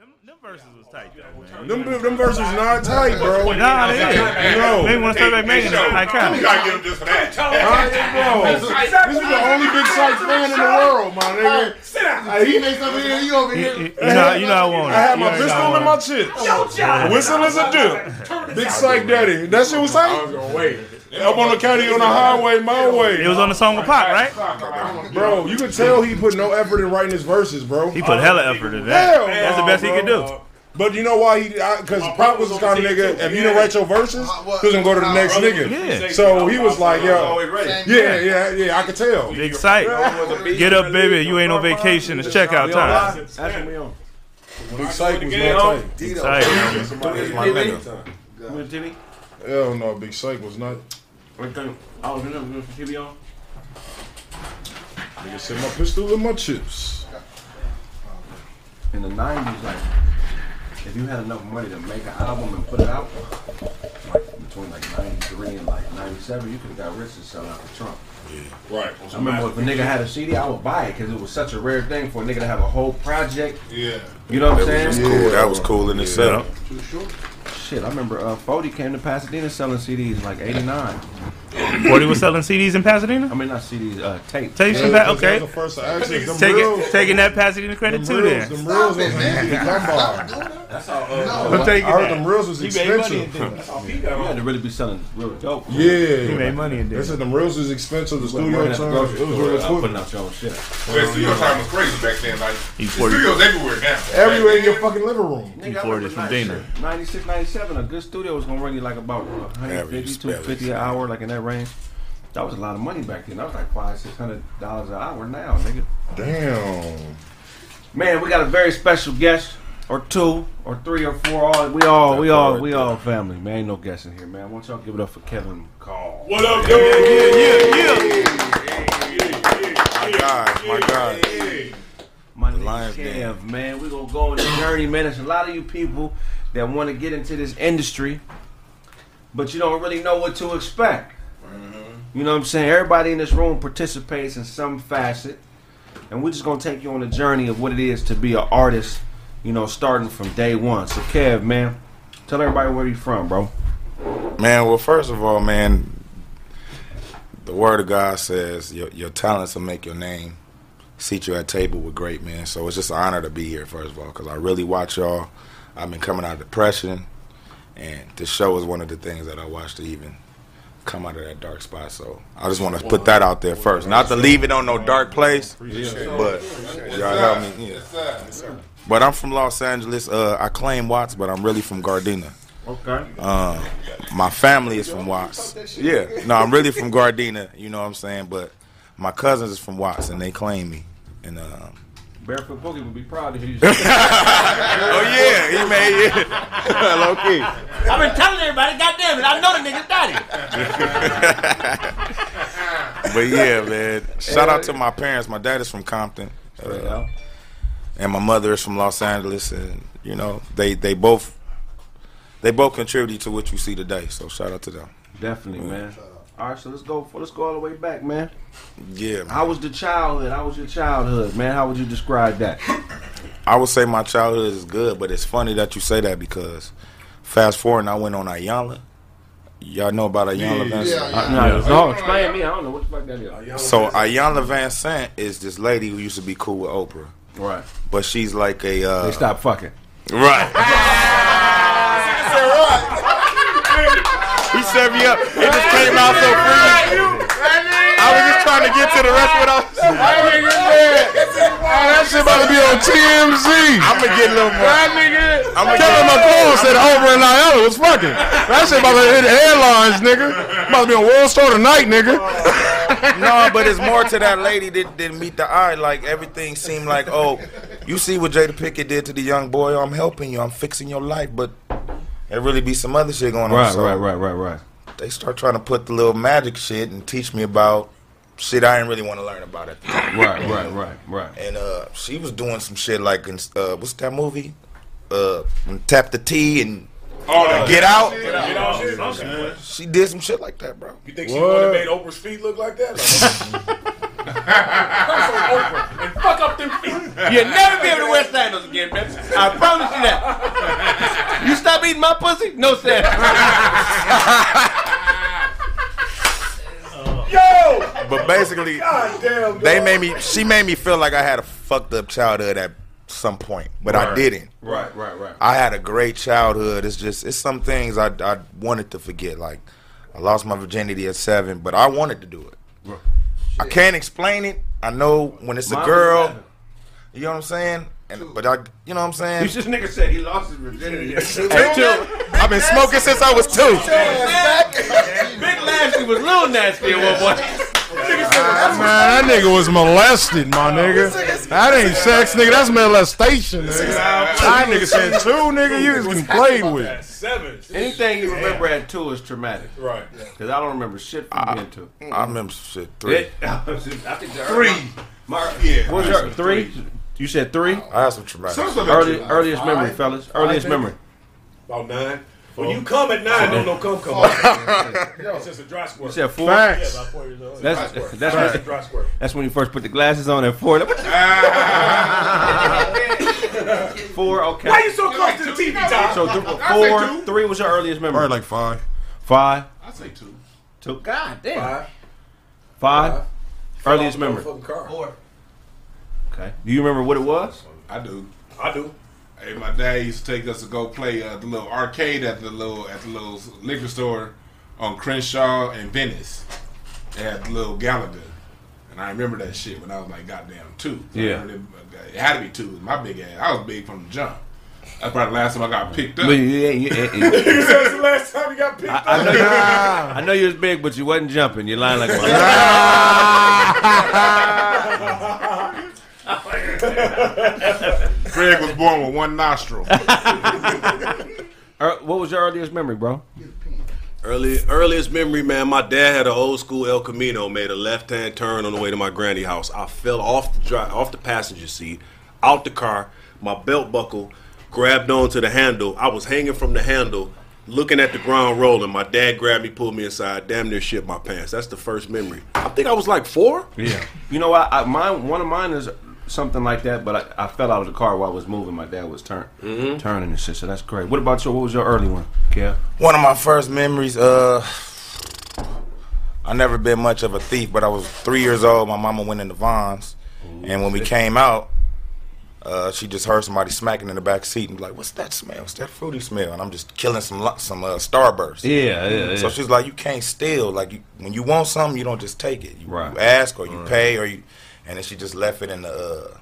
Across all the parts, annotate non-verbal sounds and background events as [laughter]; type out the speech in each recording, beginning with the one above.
Them, them verses was tight though. Them, them verses not tight, bro. Nah, they is. No. Maybe want to start back making it. I You gotta get him just for that. Bro, this is the only Big Sight fan in the world, my nigga. Hey, he made something here. You over here. You know, you know I want it. I had You my already pistol I in my it. chips. Whistle is a dip. Big Sight Daddy. That shit was tight? I tight? was gonna wait. Up on the county on the highway, my way. It was on the song with Pop, right? Bro, you could tell he put no effort in writing his verses, bro. He put hella effort in that. Hell That's the no, best he could do. But you know why he? Because Pop was the kind of nigga. If you didn't write your verses, he was gonna go to the next nigga. Yeah. So he was like, yo, Always ready. yeah, yeah, yeah. I could tell. Big sight. Get up, baby. You ain't on vacation. It's checkout time. That's what we on. Big Sight was not tight. Big sight. man. Somebody's my my. With Jimmy? Hell no, Big Sight was not. What thing? I was in there with TV on. Nigga said my pistol and my chips. In the '90s, like if you had enough money to make an album and put it out, like between like '93 and like '97, you could have got rich and sell out the trunk. Right. I remember if a nigga had a CD, I would buy it because it was such a rare thing for a nigga to have a whole project. Yeah. You know what I'm That was saying? cool. That was cool in itself. Shit, I remember uh, Fody came to Pasadena selling CDs in like '89. Forty was selling CDs in Pasadena. I mean, not CDs, uh, tape. Tapes in Yeah, Pa- because that Okay. was the first access. Them Taking reels, taking that Pasadena credit too. reels, Then them reels was easy to come by. That's all. Uh, I'm taking I heard that. them reels was He made money in expensive. Denver. you had to really be selling real dope. Yeah, he made money in They Denver. said them reels was expensive. The studio time, it was store, real uh, putting out your own shit. Well, studio time was crazy back then. Like, the He's 40. studios everywhere now. Everywhere in your fucking living room. Nigga, I 40 remember from 96, Dana. 96, 97, a good studio was gonna run you like about 150, Average 250 an hour, like in that range. That was a lot of money back then. That was like five, six hundred dollars an hour now, nigga. Damn. Man, we got a very special guest, or two, or three, or four. All we all, we all, we all family. Man, ain't no guessing here, man. I want y'all give it up for Kevin McCall. What up, yo? Yeah, yeah, yeah. My God, my God. My name Lions is Den. Kev, man. We're gonna go on this journey, man. There's a lot of you people that want to get into this industry, but you don't really know what to expect. You know what I'm saying? Everybody in this room participates in some facet, and we're just gonna take you on a journey of what it is to be an artist. You know, starting from day one. So, Kev, man, tell everybody where you from, bro. Man, well, first of all, man, the word of God says your, your talents will make your name. Seat you at table with great men. So it's just an honor to be here, first of all, because I really watch y'all. I've been coming out of depression, and this show is one of the things that I watch to even come out of that dark spot. So I just want to put that out there first. Not to leave it on no dark place, but y'all help me. Yeah. But I'm from Los Angeles. Uh, I claim Watts, but I'm really from Gardena. Okay. Uh, my family is from Watts. Yeah, no, I'm really from Gardena. You know what I'm saying? But my cousins is from Watts, and they claim me. And um, Barefoot Boogie would be proud of hear you. [laughs] oh yeah, he made it [laughs] low key. I've been telling everybody, goddamn it, I know the nigga's daddy. [laughs] But yeah, man. Shout out to my parents. My dad is from Compton, uh, and my mother is from Los Angeles, and you know they they both they both contributed to what you see today. So shout out to them. Definitely, man. All right, so let's go. For, Let's go all the way back, man. Yeah, man. How was the childhood? How was your childhood, man? How would you describe that? I would say my childhood is good, but it's funny that you say that because fast forward, and I went on Iyanla. Y'all know about Iyanla Vanzant? yeah. No, no, explain me. I don't know what the fuck that is. So Ayanla Van Sant is this lady who used to be cool with Oprah, Right. but she's like a uh, They stop fucking. right. [laughs] [laughs] he set me up. It just came out so free. I was just trying to get to the rest of what I was. that shit about to be on TMZ. I'm gonna get a little more. I'm gonna Kevin McCall said Oprah and Iona was fucking. That shit about to hit the headlines, nigga. About to be on Wall Star tonight, nigga. [laughs] no, but it's more to that lady that didn't meet the eye. Like everything seemed like, oh, you see what Jada Pinkett did to the young boy. I'm helping you. I'm fixing your life, but there really be some other shit going on. Right, So right, right, right, right. They start trying to put the little magic shit and teach me about shit I didn't really want to learn about at the time. Right, right, right, right. And uh, she was doing some shit like in uh, what's that movie? Uh, tap the T and Oh, that get out. Get out. Shit. She did some shit like that, bro. You think she would have made Oprah's feet look like that? Like, [laughs] [laughs] Oprah in Fuck up them feet. You'll never be able to wear sandals again, man. I promise you that. You stop eating my pussy? No sandals. [laughs] Yo! But basically, they made me. She made me feel like I had a fucked up childhood at some point, but I didn't. Right, right, right. I had a great childhood. It's just it's some things I I wanted to forget. Like I lost my virginity at seven, but I wanted to do it. I can't explain it. I know when it's a Mine was girl. 11. You know what I'm saying? And but I, you know what I'm saying? You just nigga said he lost his virginity. At two. I've been smoking since I was two. Big Lashley was little nasty at one point. Man, that nigga was molested, my nigga. That ain't sex, nigga. That's molestation, nigga. That nigga said two, nigga. You was getting played with. Seven. Anything you remember at two is traumatic. Right. Because I don't remember shit from being two. I remember shit three. It, [laughs] I think the Three. My, Yeah. what your three? You said three? I had some traumatic. Some shit. stuff Early, earliest memory, fellas. Earliest memory. About nine. When oh. you come at nine, don't no come come oh. out. [laughs] It's just a dry squirt. You said four? Yeah, about four years old. That's- dry squirt. that's Dry- right. dry squirt. That's when you first put the glasses on at four. [laughs] four, okay. Why are you so close to the TV, Tom? So th- four, two. three was your earliest memory. Probably like five. Five, I say two. two. God damn. Five. Five. Earliest memory. Fucking car. Okay. Do you remember what it was? I do. I do. Hey, my dad used to take us to go play uh, the little arcade at the little at the little liquor store on Crenshaw and Venice. They had the little Galaga, and I remember that shit when I was like goddamn two. So Yeah. It, it had to be two. My big ass. I was big from the jump. That's probably the last time I got picked up. Yeah, yeah, yeah, [laughs] yeah. You said it's the last time you got picked up. I know you. [laughs] I know you was big, but you wasn't jumping. You're lying like [laughs] one. Greg was born with one nostril. Er, [laughs] what was your earliest memory, bro? Early, earliest memory, man. My dad had an old school El Camino. Made a left hand turn on the way to my granny house. I fell off the dri off the passenger seat, out the car. My belt buckle grabbed onto the handle. I was hanging from the handle, looking at the ground rolling. My dad grabbed me, pulled me inside. Damn near shit my pants. That's the first memory. I think I was like four. Yeah. You know what? I, mine, one of mine is something like that, but I, I fell out of the car while I was moving. My dad was turn, turning and shit, so that's great. What about you? What was your early one, Kev? One of my first memories, uh, I never been much of a thief, but I was three years old. My mama went into Vons, and when we came out, uh, she just heard somebody smacking in the back seat and be like, "What's that smell? What's that fruity smell?" And I'm just killing some lu- some uh, Starburst. Yeah, yeah, So she's like, "You can't steal. Like, you, when you want something, you don't just take it. You, Right. you ask or you pay or you." And then she just left it in the uh,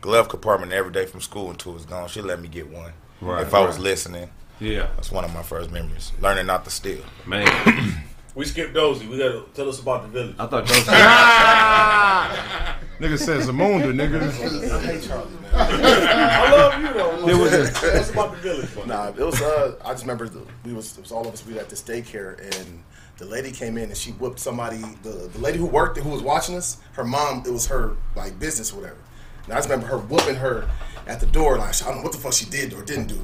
glove compartment every day from school until it was gone. She let me get one Right, if I was listening. yeah, That's one of my first memories. Learning not to steal. man. [clears throat] We skipped Dozy. We gotta tell us about the village. I thought those. [laughs] Nigga said Zamunda, nigga. I hate Charlie, man. [laughs] I love you though. There was a- Tell us about the village. man. Nah, it was. Uh, I just remember the, we was it was all of us. We were at this daycare, and the lady came in and she whipped somebody. The the lady who worked who was watching us, her mom. It was her like business or whatever. And I just remember her whooping her at the door. Like I don't know what the fuck she did or didn't do.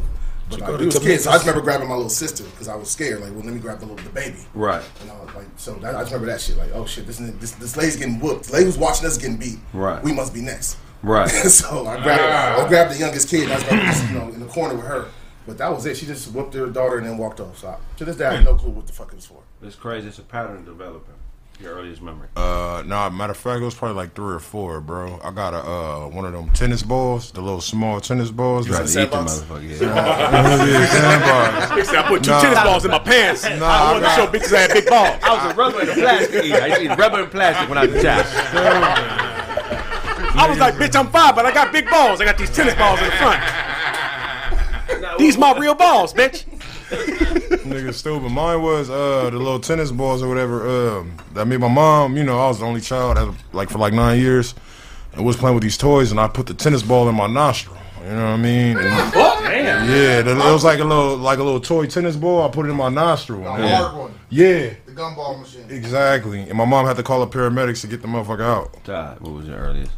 But like, go we was kids, so I just remember grabbing my little sister because I was scared. Like, well, let me grab the little the baby. Right. And I was like, so that, I just remember that shit. Like, oh shit, this this this lady's getting whooped. The lady who's watching us getting beat. Right. We must be next. Right. [laughs] so I grabbed I ah. grabbed the youngest kid. And I was like, you know, in the corner with her. But that was it. She just whooped her daughter and then walked off. So I, to this day, I have no clue what the fuck it was for. It's crazy. It's a pattern developing. Your earliest memory. Uh, nah, matter of fact, it was probably like three or four, bro. I got a uh one of them tennis balls, the little small tennis balls. You gotta eat them motherfucker. Yeah. Yeah, sandbox. I put two Nah. tennis balls in my pants. Nah, I I wanted to got- show bitches I had big balls. I was a rubber and a plastic eater. I used to eat rubber and plastic when I was a child. I was like, bitch, I'm five, but I got big balls. I got these tennis balls in the front. These my real balls, bitch. [laughs] Nigga stupid. Mine was uh the little tennis balls or whatever. Um, that made my mom. You know, I was the only child, had, like for like nine years, and was playing with these toys, and I put the tennis ball in my nostril. You know what I mean? And- Damn. yeah, the, it was like a little like a little toy tennis ball. I put it in my nostril. The and- hard one, Yeah, the gumball machine. exactly. And my mom had to call the paramedics to get the motherfucker out. Todd, what was your earliest?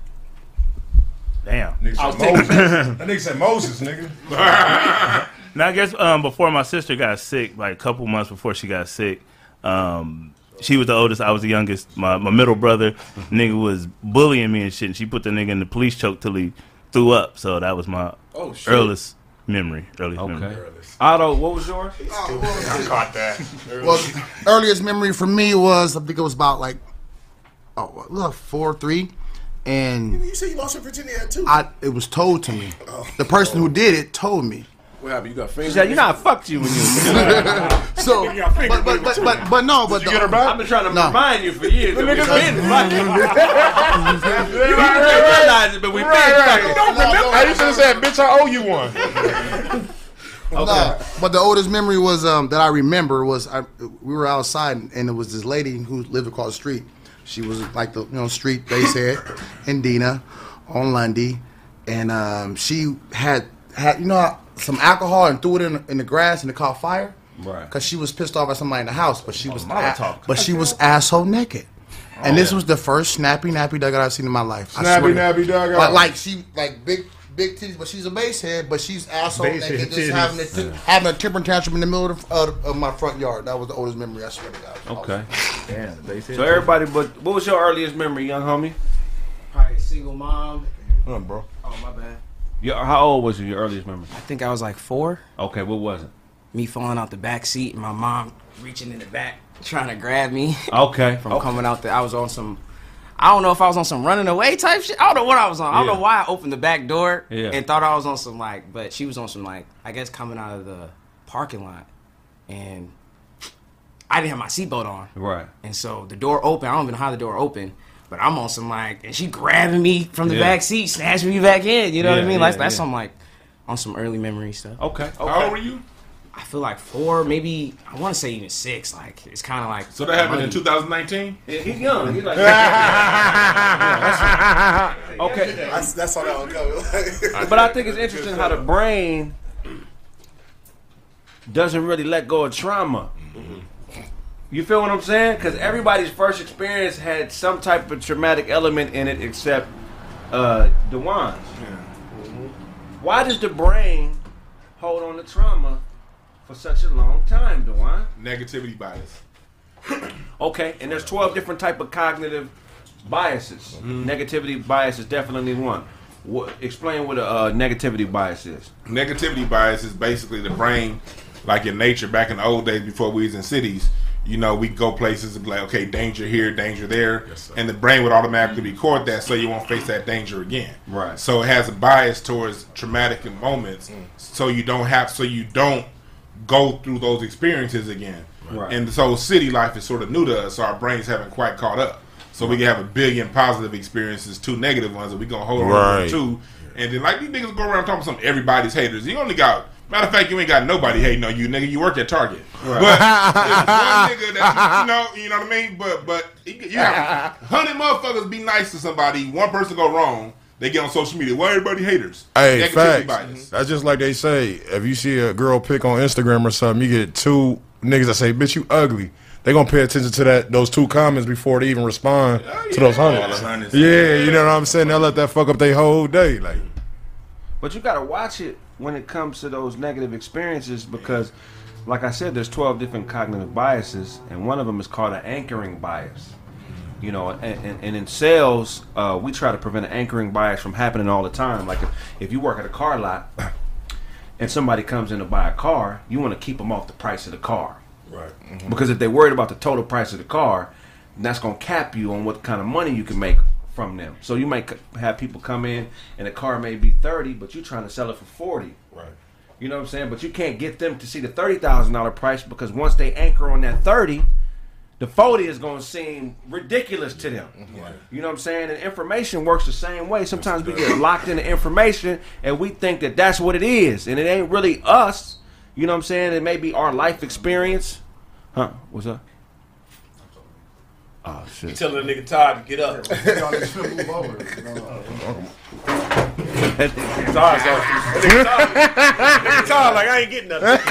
Damn. Nigga said Moses. [coughs] that nigga said Moses, nigga. [laughs] Now I guess um, before my sister got sick, like a couple months before she got sick, um, she was the oldest. I was the youngest. My my middle brother, nigga was bullying me and shit. And she put the nigga in the police choke till he threw up. So that was my Oh, shit. earliest memory. Earliest Okay. memory. Otto, what was yours? [laughs] I caught that. Well, earliest memory for me was I think it was about like oh look four three, and You said you lost your virginity at two. I it was told to me. Oh. The person who did it told me. What happened? You got She fingers? said, you know I fucked you when you was [laughs] So, but but but but, but no, but the, I've been trying to No. remind you for years that we've been fucking. [laughs] you didn't realize it, but we've been fucking. I used to say, bitch, I owe you one. [laughs] No, but the oldest memory was um, that I remember was I, we were outside and it was this lady who lived across the street. She was like the you know street base head in Dina on Lundy, and um, she had had you know some alcohol and threw it in, in the grass and it caught fire. Right. Because she was pissed off at somebody in the house, but she oh, was Molotov. but she was asshole naked. Oh, and this was the first snappy nappy dugout I've seen in my life. Snappy nappy dugout. Like, like she like big big titties, but she's a base head, but she's asshole Basehead naked, just having a t- having a temper tantrum in the middle of, the, of, of my front yard. That was the oldest memory. I swear to God. Okay. Damn, they said So everybody, but what was your earliest memory, young homie? Probably single mom. Huh, bro. Oh my bad. Your, how old was your earliest memory? I think I was like four. Okay, what was it? Me falling out the back seat and my mom reaching in the back trying to grab me Okay. [laughs] from okay. coming out there. I was on some. I don't know if I was on some running away type shit. I don't know what I was on. I don't Yeah. know why I opened the back door Yeah. and thought I was on some like, but she was on some like, I guess coming out of the parking lot, and I didn't have my seatbelt on. Right. And so the door open. I don't even know how the door opened, but I'm on some like, and she grabbing me from the Yeah. back seat, snatching me back in. You know what I mean? yeah, Like that's yeah. some like on some early memory stuff. Okay. Okay. How old were you? I feel like four, maybe I want to say even six. Like it's kind of like So that happened in 2019. Yeah, he's young. He's like. [laughs] [laughs] okay. That's, that's all that one coming. But I think it's interesting how the brain doesn't really let go of trauma. Mm-hmm. You feel what I'm saying? Because everybody's first experience had some type of traumatic element in it, except uh, Dewan's. Why does the brain hold on to trauma for such a long time, Dewan? Negativity bias. [coughs] Okay, and there's 12 different type of cognitive biases. Negativity bias is definitely one. What, explain what a uh, negativity bias is. Negativity bias is basically the brain, like in nature, back in the old days before we was in cities. You know, we go places and be like, okay, danger here, danger there, and the brain would automatically record that, so you won't face that danger again. Right. So it has a bias towards traumatic moments, mm. so you don't have, so you don't go through those experiences again. Right. And so city life is sort of new to us, so our brains haven't quite caught up. So we can have a billion positive experiences, two negative ones, and we gonna hold on Right. to two. And then like these niggas go around talking some everybody's haters. You only got matter of fact, you ain't got nobody hating on you, nigga. You work at Target. But [laughs] there's one nigga that you, you know, you know what I mean. But but you you have [laughs] hundred motherfuckers be nice to somebody. One person go wrong, they get on social media. Why everybody haters? Hey, Negativity facts. That's just like they say. If you see a girl pick on Instagram or something, you get two niggas that say, "Bitch, you ugly." They gonna pay attention to that those two comments before they even respond oh, to those hundreds. hundreds. Yeah, you know what I'm saying. They'll let that fuck up their whole day. Like, But you gotta watch it when it comes to those negative experiences because, like I said, there's 12 different cognitive biases, and one of them is called an anchoring bias. You know, and, and, and in sales, uh, we try to prevent an anchoring bias from happening all the time. Like if, if you work at a car lot [clears throat] and somebody comes in to buy a car, you want to keep them off the price of the car. Right. Because if they're worried about the total price of the car, that's going to cap you on what kind of money you can make from them. So you might have people come in and the car may be 30, but you're trying to sell it for 40. Right. You know what I'm saying? But you can't get them to see the $30,000 price because once they anchor on that 30, the 40 is going to seem ridiculous to them. Mm-hmm. You know what I'm saying? And information works the same way. Sometimes we get locked into information and we think that that's what it is. And it ain't really us. You know what I'm saying? It may be our life experience. Huh? What's up? Oh, shit. Telling the nigga Todd to get up. [laughs] Todd's on. Nigga Todd- nigga Todd like I ain't getting nothing. Nigga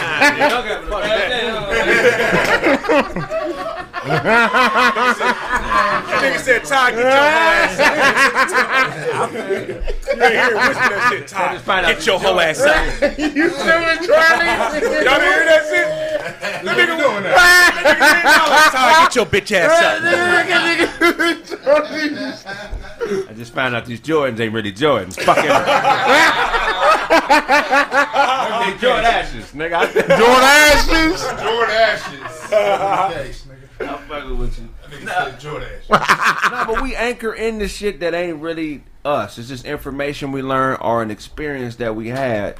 [laughs] said Todd get your whole ass up. You ain't hear him whisper that shit. Todd, find out get your whole ass up. [laughs] you still in Charlie? Y'all didn't hear that shit? The nigga doing that. Get your bitch ass up. I just found out these Jordans ain't really Jordans. Fuck it. [laughs] they Jordan ashes, nigga. I said, Jordan Ashes. Jordan Ashes. [laughs] I'm fucking with you. Jordan [laughs] Ashes. No, but we anchor in the shit that ain't really us. It's just information we learn or an experience that we had.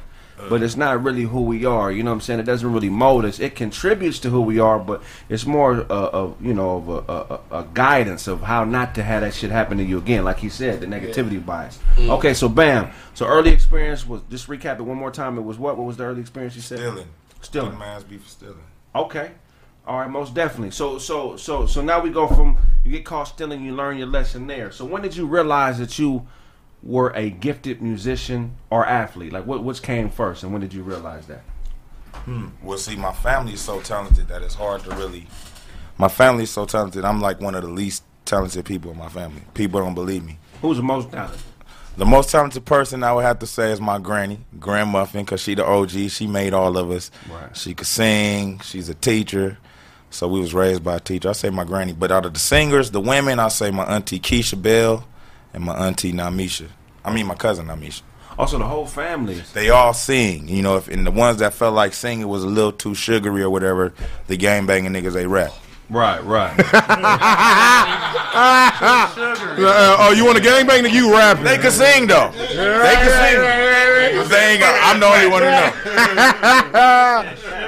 But it's not really who we are. You know what I'm saying? It doesn't really mold us. It contributes to who we are, but it's more uh, of you know of a, a, a guidance of how not to have that shit happen to you again. Like he said, the negativity bias. Okay, so bam. So early experience was just recap it one more time. It was what? What was the early experience you said? Stealing. Stealing. man's beef for stealing. Okay. All right, most definitely. So so so so now we go from you get caught stealing, you learn your lesson there. So when did you realize that you were a gifted musician or athlete? Like what which came first and when did you realize that? Hmm. Well, see, my family is so talented that it's hard to really. My family is so talented. I'm like one of the least talented people in my family. People don't believe me. Who's the most talented? The most talented person I would have to say is my granny, Grand Muffin, because she the OG. She made all of us. Right. She could sing. She's a teacher. So we was raised by a teacher. I say my granny. But out of the singers, the women, I say my auntie Keisha Bell and my auntie Namisha. I mean my cousin Namisha. Also the whole family. They all sing. You know, if and the ones that felt like singing was a little too sugary or whatever, the gang banging niggas they rap. Right, right. [laughs] Uh, oh, you want to gangbang? Nigga, you rapping? They can sing though. They can sing. They ain't got, I'm the only one who know. [laughs]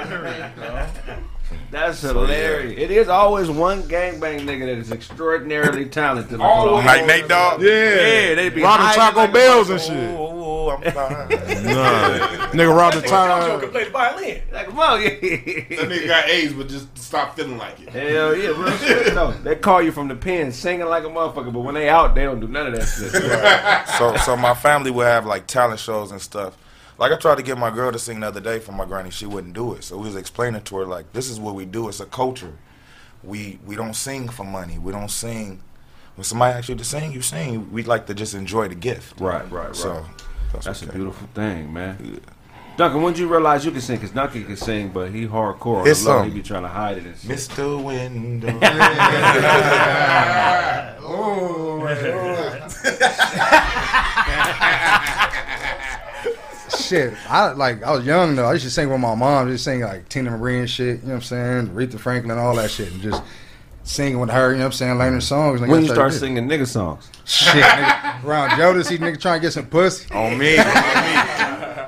That's hilarious. It is always one gangbang nigga that is extraordinarily talented. Like Nate Dogg. Yeah, Yeah, they be robbing hiding Taco like Bells and shit. oh, I'm fine. [laughs] Nah, nigga robbed the Jojo time. can play the violin. Like, come on, yeah. That nigga got AIDS, but just stop feeling like it. Hell yeah, real shit. No, they call you from the pen singing like a motherfucker, but when they out, they don't do none of that shit. [laughs] so so my family would have like talent shows and stuff. Like I tried to get my girl to sing the other day for my granny, she wouldn't do it. So we was explaining to her like, this is what we do. It's a culture. We we don't sing for money. We don't sing. When somebody asks you to sing, you sing. We like to just enjoy the gift. Right, right, right. So that's, That's a beautiful thing, man. Duncan, when did you realize you can sing? Because Duncan can sing, but he hardcore. It's Love, he be trying to hide it and shit. Mr. Window. [laughs] [laughs] Shit, I like I was young though. I used to sing with my mom, just sing like Teena Marie and shit. You know what I'm saying? Aretha Franklin, all that shit, and just singing with her. You know what I'm saying? Learning mm. songs. Nigga, When you start singing nigga songs? shit, nigga, around Jodeci, nigga trying to get some pussy. on me. On me.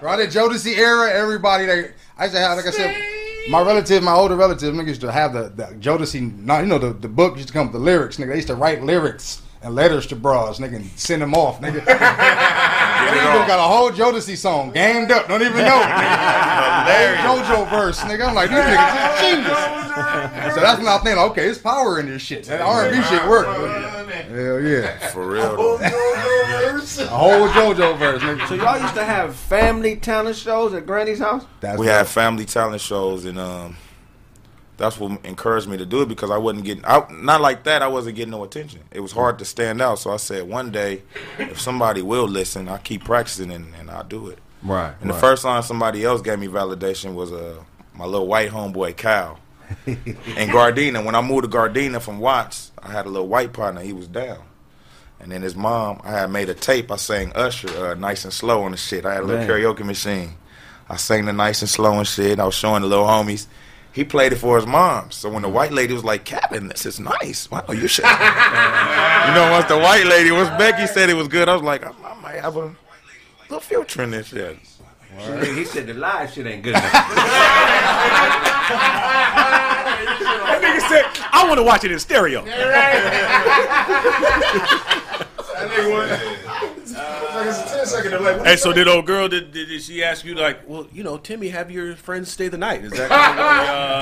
Around the Jodeci era, everybody they I used to have like I said, my relative, my older relative, niggas used to have the, the Jodeci. Not you know the, the book used to come with the lyrics. Nigga, they used to write lyrics and letters to bras, nigga, and send them off, nigga. [laughs] Nigga got a whole Jodeci song gamed up. Don't even know. [laughs] it, nigga. Whole JoJo verse, nigga. I'm like, these niggas is genius. so that's when I think, okay, it's power in this shit. That R&B shit work. Hell yeah, For real. Though. a whole JoJo verse, nigga. So y'all used to have family talent shows at Granny's house? That's we what- had family talent shows, and um, that's what encouraged me to do it because I wasn't getting out. Not like that. I wasn't getting no attention. It was hard to stand out. So I said, one day, if somebody will listen, I keep practicing and, and I'll do it. Right. And the first time somebody else gave me validation was uh, my little white homeboy Cal. [laughs] in Gardena. When I moved to Gardena from Watts, I had a little white partner. He was down. And then his mom, I had made a tape. I sang Usher, uh, nice and slow on the shit. I had a little Man. karaoke machine. I sang the nice and slow and shit. I was showing the little homies. He played it for his mom. So when the white lady was like, Kevin, this is nice. Wow, you should. [laughs] you know, once the white lady, once Becky said it was good, I was like, I, I might have a little future in this shit. He said the live shit ain't good enough. [laughs] That nigga said, I want to watch it in stereo. [laughs] Hey, so did old girl, did, did, did she ask you, like, well, you know, Timmy, have your friends stay the night? Is that kind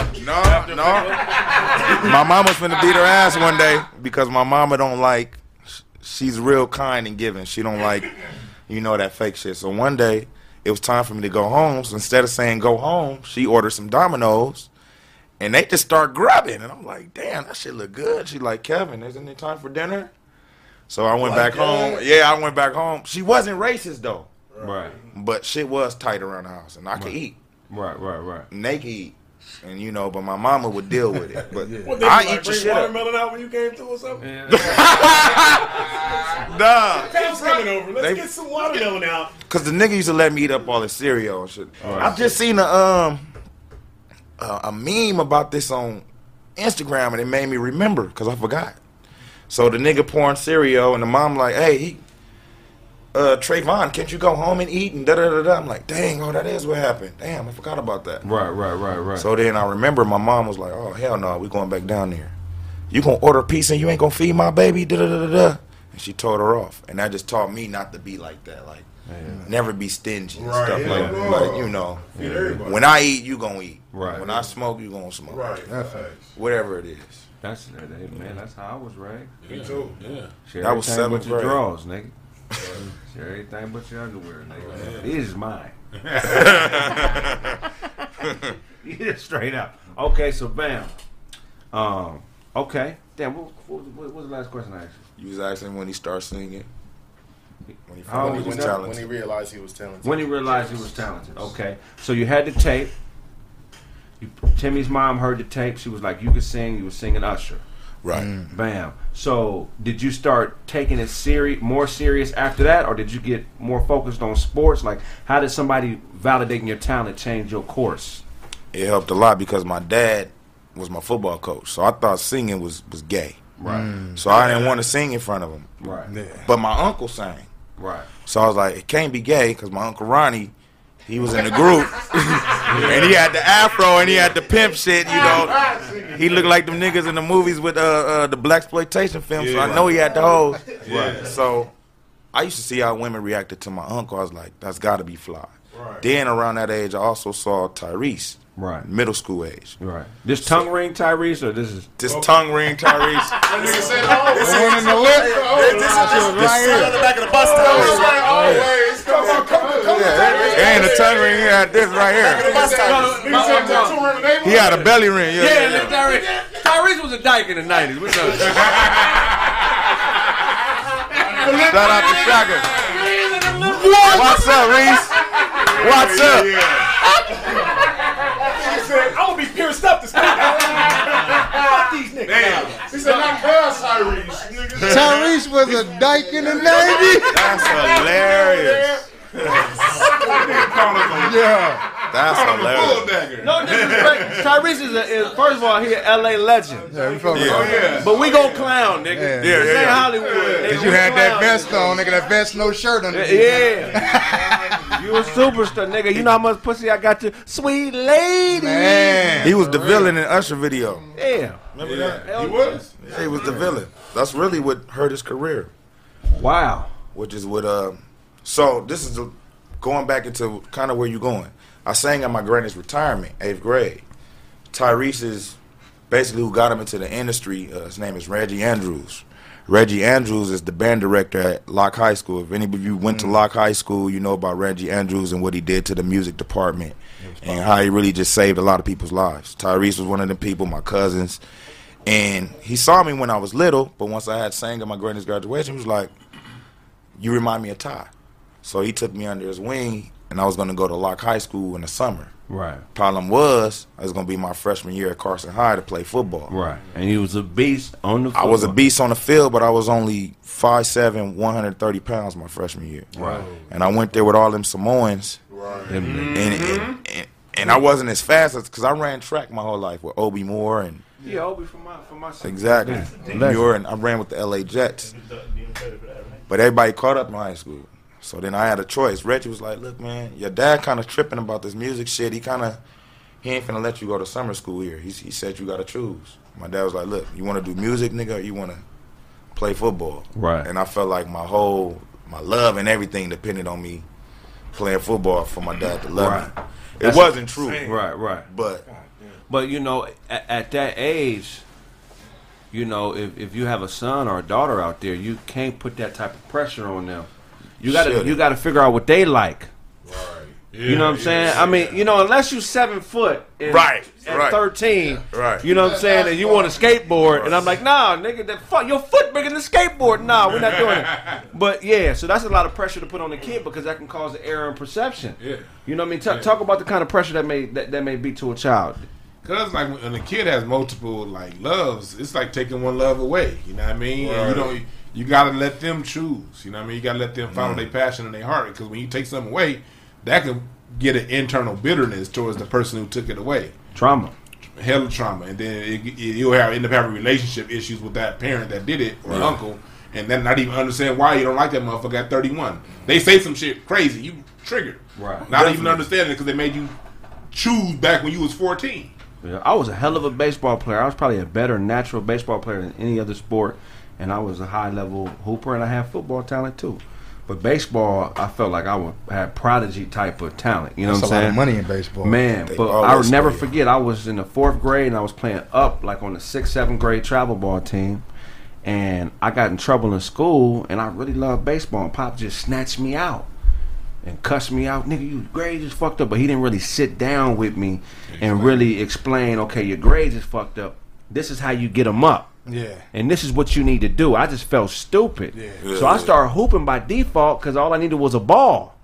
of the, uh, [laughs] No, no. [laughs] my mama's gonna beat her ass one day because my mama don't like. She's real kind and giving. She don't like, you know, that fake shit. So one day, it was time for me to go home. So instead of saying go home, she ordered some Domino's, and they just start grubbing. And I'm like, damn, that shit look good. She like, Kevin, isn't it time for dinner? So I went back home. Yeah, I went back home. She wasn't racist though, right. but shit was tight around the house, and I could eat. Right, right, right. And they could eat. And you know, but my mama would deal with it. [laughs] But What, they I like, eat your bring shit up. watermelon out when you came through or something? [laughs] Nah. Pam's coming over. Let's They- get some watermelon out. Cause the nigga used to let me eat up all his cereal and shit. I've just seen a um a, a meme about this on Instagram and it made me remember because I forgot. So the nigga pouring cereal and the mom like, hey, he, uh, Trayvon, can't you go home and eat and da da da da. I'm like, dang, oh that is what happened. Damn, I forgot about that. Right, right, right, right. So then I remember my mom was like, oh hell no, we going back down there. You gonna order pizza and you ain't gonna feed my baby? Da da da da da. And she told her off, and that just taught me not to be like that. Like, never be stingy and Right, stuff yeah, like, yeah. like you know. Feed everybody. When I eat, you gonna eat. Right. When I smoke, you gonna smoke. Right. That's Whatever it is. That's that, that- man. That's how I was raised. Me too. Yeah. Share That was everything seventh but your drawers, nigga. Share everything but your underwear, nigga. This is mine. yeah, [laughs] [laughs] straight up. Okay, so bam. Um. Okay. Damn. What, what, what was the last question I asked you? You was asking when he started singing. When he How found he was was he? When he realized he was talented. When he realized he was talented. Okay. So you had the tape. You, Timmy's mom heard the tape. She was like, "You can sing." You were singing Usher. Right. Mm. Bam. So did you start taking it serious, more serious after that, or did you get more focused on sports? Like, how did somebody validating your talent change your course? It helped a lot because my dad was my football coach, so I thought singing was was gay. Right. Mm. So I didn't want to sing in front of him. Right. But my uncle sang. Right. So I was like, it can't be gay because my uncle Ronnie, he was in the group, [laughs] and he had the afro and he had the pimp shit. You know, he looked like them niggas in the movies with uh, uh the blaxploitation films. so I know he had the whole. Right. So I used to see how women reacted to my uncle. I was like, that's got to be fly. Right. Then around that age, I also saw Tyrese, Right. middle school age. Right. This tongue ring Tyrese, or this is This tongue ring Tyrese. [laughs] That nigga said, oh, This the one in the lip. Oh, this is just right here. on the back of the bus Always tires. right, always. Come on, come on, come on. It ain't a tongue ring. He had this right here. Bus tires. Nigga said tattoo around the neighborhood. He had a belly ring. Yeah. yeah, look, Tyrese. Tyrese was a dyke in the nineties. What's up? Shout out to Shaka. What's up, Reese? What's up? He said, I'm gonna be pierced up this [laughs] time. Fuck these niggas. Damn. He said, not cuz Tyrese. Nigga. Tyrese was a dyke in the 90s. That's hilarious. [laughs] [laughs] Yeah. That's hilarious. Bull dagger. No disrespect. Tyrese is, a, is first of all he an LA legend. Yeah, we fuck Yeah. that. Yeah. But we gon' clown, nigga. Yeah. This Yeah, yeah, ain't yeah. Hollywood. nigga. Cause you had that vest on, nigga. That vest, no shirt under. Yeah. you a superstar, nigga. You know how much pussy I got to sweet lady. Man. He was the villain in Usher video. Yeah. Remember that? He was. Yeah, he was the villain. That's really what hurt his career. Wow. Which is what uh so this is the, going back into kind of where you're going. I sang at my granny's retirement, eighth grade. Tyrese is basically who got him into the industry. Uh, his name is Reggie Andrews. Reggie Andrews is the band director at Locke High School. If any of you went to Locke High School, you know about Reggie Andrews and what he did to the music department and how he really just saved a lot of people's lives. Tyrese was one of the people, my cousins. And he saw me when I was little, but once I had sang at my granny's graduation, he was like, You remind me of Ty. So he took me under his wing, and I was going to go to Locke High School in the summer. Right. Problem was, I was going to be my freshman year at Carson High to play football. Right. And he was a beast on the I was a beast on the field, but I was only 5'7", 130 pounds my freshman year. Right. And I went there with all them Samoans, Them- and, and, mm-hmm. and, and I wasn't as fast as because I ran track my whole life with Obie Moore and Yeah, Obi from my from my exactly Legend. Muir, and I ran with the L.A. Jets. But everybody caught up in high school. So then I had a choice. Reggie was like, "Look, man, your dad kind of tripping about this music shit. He kind of he ain't finna let you go to summer school here. He, he said you got to choose." My dad was like, "Look, you want to do music, nigga, or you want to play football?" Right. And I felt like my whole my love and everything depended on me playing football for my dad to love Right. me. It wasn't true, Right, right. but But you know, at, at that age, you know, if, if you have a son or a daughter out there, you can't put that type of pressure on them. You gotta Shouldn't. you gotta figure out what they like. you know what I'm Yeah, saying? yeah, I mean, you know, unless you're seven foot and, Right, at right. 13, Right. you know what I'm saying, and you want a skateboard, and I'm like, nah, nigga, that fuck, your foot bigger than the skateboard. Nah, we're not doing it. [laughs] But yeah, so that's a lot of pressure to put on the kid because that can cause an error in perception. Yeah. You know what I mean? Ta talk about the kind of pressure that may that, that may be to a child. Cause like when a kid has multiple like loves, it's like taking one love away. You know what I mean? And you don't. You gotta let them choose. You know what I mean? You gotta let them follow their mm. passion and their heart. Because when you take something away, that can get an internal bitterness towards the person who took it away. Trauma. Hell of trauma, and then it, it, you'll have end up having relationship issues with that parent that did it, or uncle, and then not even understand why you don't like that motherfucker at 31. They say some shit crazy, you triggered. Right. Not even understanding it because they made you choose back when you was 14. Yeah, I was a hell of a baseball player. I was probably a better natural baseball player than any other sport, and I was a high level hooper, and I had football talent too. But baseball, I felt like I would had prodigy type of talent. You know That's what I'm saying? of money in baseball. Man, They but I would never forget. I was in the fourth grade, and I was playing up like on the sixth, seventh grade travel ball team, and I got in trouble in school, and I really loved baseball. And Pop just snatched me out and cussed me out, nigga. You grades is fucked up, but he didn't really sit down with me and really explain. Okay, your grades is fucked up. This is how you get them up. Yeah. And this is what you need to do. I just felt stupid. Yeah. So I started hooping by default because all I needed was a ball.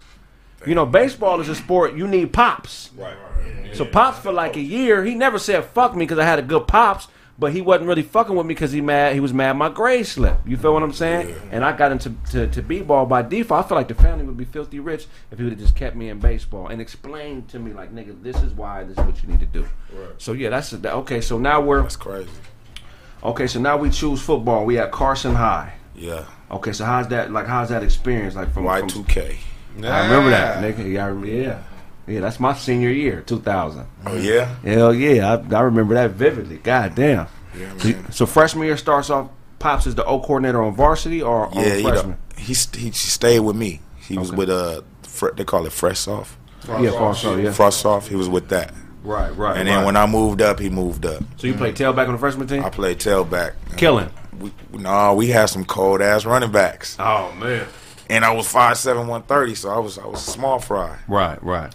You know, baseball is a sport you need pops. Right. So pops for like a year, he never said fuck me because I had a good pops, but he wasn't really fucking with me because he mad. He was mad my grade slipped. You feel what I'm saying? And I got into to, to b-ball by default. I feel like the family would be filthy rich if he would have just kept me in baseball and explained to me like, nigga, this is why this is what you need to do. So yeah, that's that- okay. So now we're That's crazy. Okay. So now we choose football. We at Carson High. Yeah. Okay, so how's that? Like, how's that experience? Like from from- Y2K. I remember that, nigga. Yeah, yeah, yeah. That's my senior year, 2000. Oh yeah. Hell yeah, I, I remember that vividly. God damn. Yeah, So, so freshman year starts off. Pops is the O coordinator on varsity or Yeah, on freshman. don't- he he stayed with me. He was with uh, they call it frosh-soph, yeah, varsity. Yeah. frosh-soph. He was with that, Right, right. and then right. when I moved up, he moved up. so you played tailback on the freshman team, I played tailback. killing. We, no, we had some cold ass running backs, Oh man. and I was five seven one thirty, so I was I was a small fry. Right, right.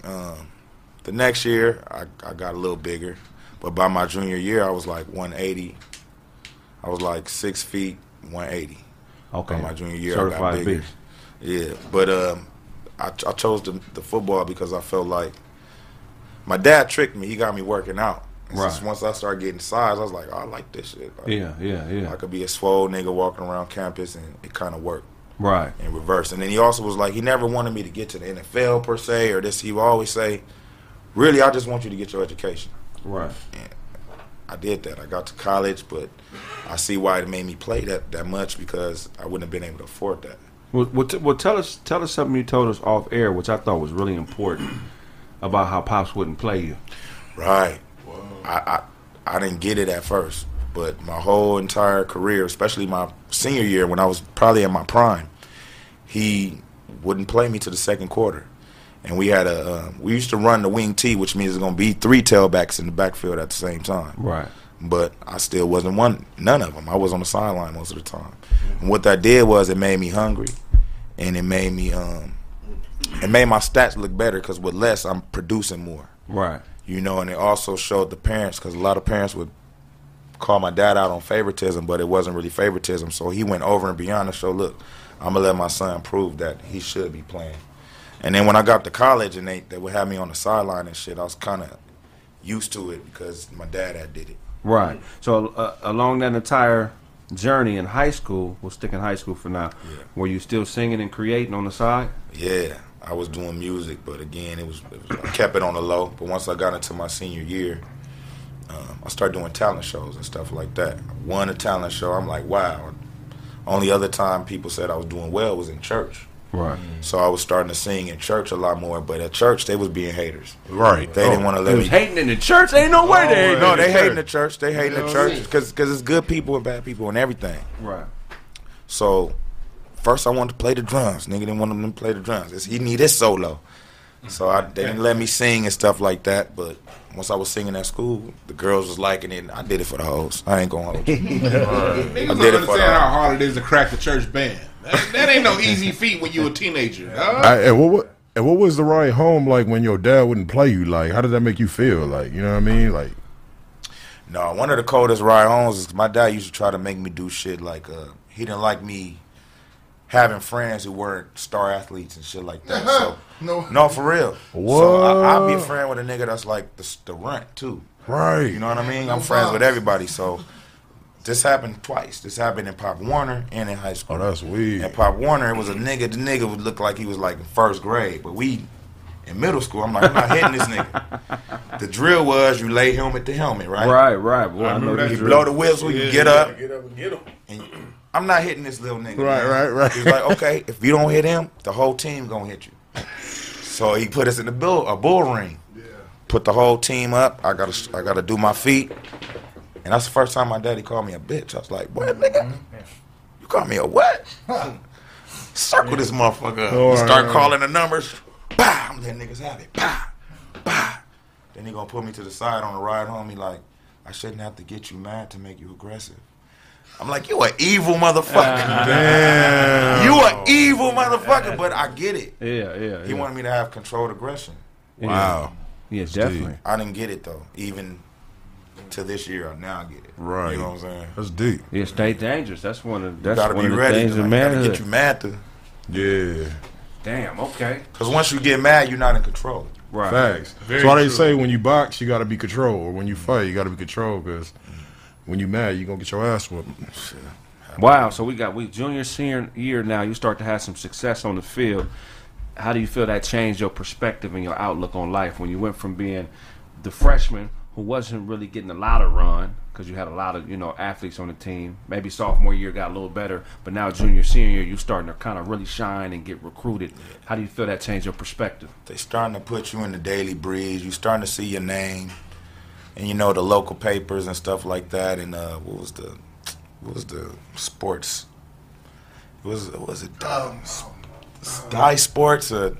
The next year, I, I got a little bigger, but by my junior year, I was like one eighty. I was like six feet one eighty. Okay. my junior year, I got certified bigger. beast. Yeah, but um, I, I chose the, the football because I felt like my dad tricked me. He got me working out. And Right. since once I started getting size, I was like, oh, I like this shit. Like, Yeah, yeah, yeah. I could be a swole nigga walking around campus, and it kind of worked Right. in reverse. And then he also was like, he never wanted me to get to the NFL per se or this. He would always say, really, I just want you to get your education. Right. I did that. I got to college, but I see why it made me play that, that much because I wouldn't have been able to afford that. Well, well, t- well, tell us, tell us something you told us off air, which I thought was really important about how pops wouldn't play you. Right. I, I I didn't get it at first, but my whole entire career, especially my senior year when I was probably in my prime, he wouldn't play me to the second quarter. And we had a uh, we used to run the wing T, which means there's gonna be three tailbacks in the backfield at the same time. Right. But I still wasn't one none of them. I was on the sideline most of the time. And what that did was it made me hungry, and it made me um it made my stats look better because with less I'm producing more Right. you know, and it also showed the parents because a lot of parents would call my dad out on favoritism, but it wasn't really favoritism. So he went over and beyond to show, look, I'm gonna let my son prove that he should be playing. And then when I got to college and they they would have me on the sideline and shit, I was kind of used to it because my dad had did it. Right. So uh, along that entire journey in high school, we'll stick in high school for now. Yeah. Were you still singing and creating on the side? Yeah, I was doing music, but again, it was, it was I kept it on the low. But once I got into my senior year, um, I started doing talent shows and stuff like that. I won a talent show. I'm like, wow. Only other time people said I was doing well was in church. Right. So I was starting to sing in church a lot more. But at church, they was being haters. Right. They didn't want to let me. hating in the church. Ain't no way they. No, they the hating church. the church. They hating the church because because it's good people and bad people and everything. Right. So first I wanted to play the drums. Nigga didn't want him to play the drums. It's- He need his solo. So I, they didn't let me sing and stuff like that. But once I was singing at school, the girls was liking it. And I did it for the hoes. I ain't gonna hold you. I don't did it for understand the- how hard it is to crack the church band. That, that ain't no easy feat when you a teenager. dog. I, and what, what and what was the ride home like when your dad wouldn't play you? Like, how did that make you feel? Like, you know what I mean? Like, No, one of the coldest ride homes is my dad used to try to make me do shit like uh, he didn't like me having friends who weren't star athletes and shit like that. [laughs] So No. no, for real. So I, I'll be a friend with a nigga that's like the, the runt too. Right. You know what I mean? I'm friends with everybody, so this happened twice. This happened in Pop Warner and in high school. Oh, that's weird. At Pop Warner, it was a nigga. The nigga would look like he was like in first grade, but we in middle school. I'm like, I'm not hitting this nigga. [laughs] The drill was you lay helmet to helmet, right? Right, right. Boy, I, know remember this that You drill. blow the whistle, you get up, Get up and get him. and I'm not hitting this little nigga. Right, man. right, right. He's like, okay, if you don't hit him, the whole team gonna hit you. So he put us in the bull a bull ring. Yeah. Put the whole team up. I gotta I gotta do my feet. And that's the first time my daddy called me a bitch. I was like, what, nigga, mm-hmm. you call me a what? Circle this motherfucker. Oh, up. Start right. calling the numbers. Bah, I'm letting niggas have it. Bah, bah. Then he gonna put me to the side on the ride home. He like, I shouldn't have to get you mad to make you aggressive. I'm like, you an evil motherfucker. Uh-huh. Damn. You an evil motherfucker, but I get it. Yeah, yeah. He yeah. wanted me to have controlled aggression. Wow. Yeah, definitely. I didn't get it though. Even to this year, now I get it. Right. You know what I'm saying? That's deep. Yeah, stay dangerous. That's one of You that's gotta one be of the ready. things to of like, gotta get you mad to. Yeah. Damn. Okay. Because once you get mad, you're not in control. Right. Facts. That's why they say when you box, you got to be controlled, or when you fight, you got to be controlled. Because when you mad, you gonna get your ass whooped. Wow. So we got we junior senior year now. You start to have some success on the field. How do you feel that changed your perspective and your outlook on life when you went from being the freshman who wasn't really getting a lot of run because you had a lot of you know athletes on the team. Maybe sophomore year got a little better, but now junior senior year you starting to kind of really shine and get recruited. How do you feel that changed your perspective? They starting to put you in the Daily Breeze. You starting to see your name, and you know the local papers and stuff like that. And uh, what was the what was the sports? It was what was it um, Sky Sports? Uh,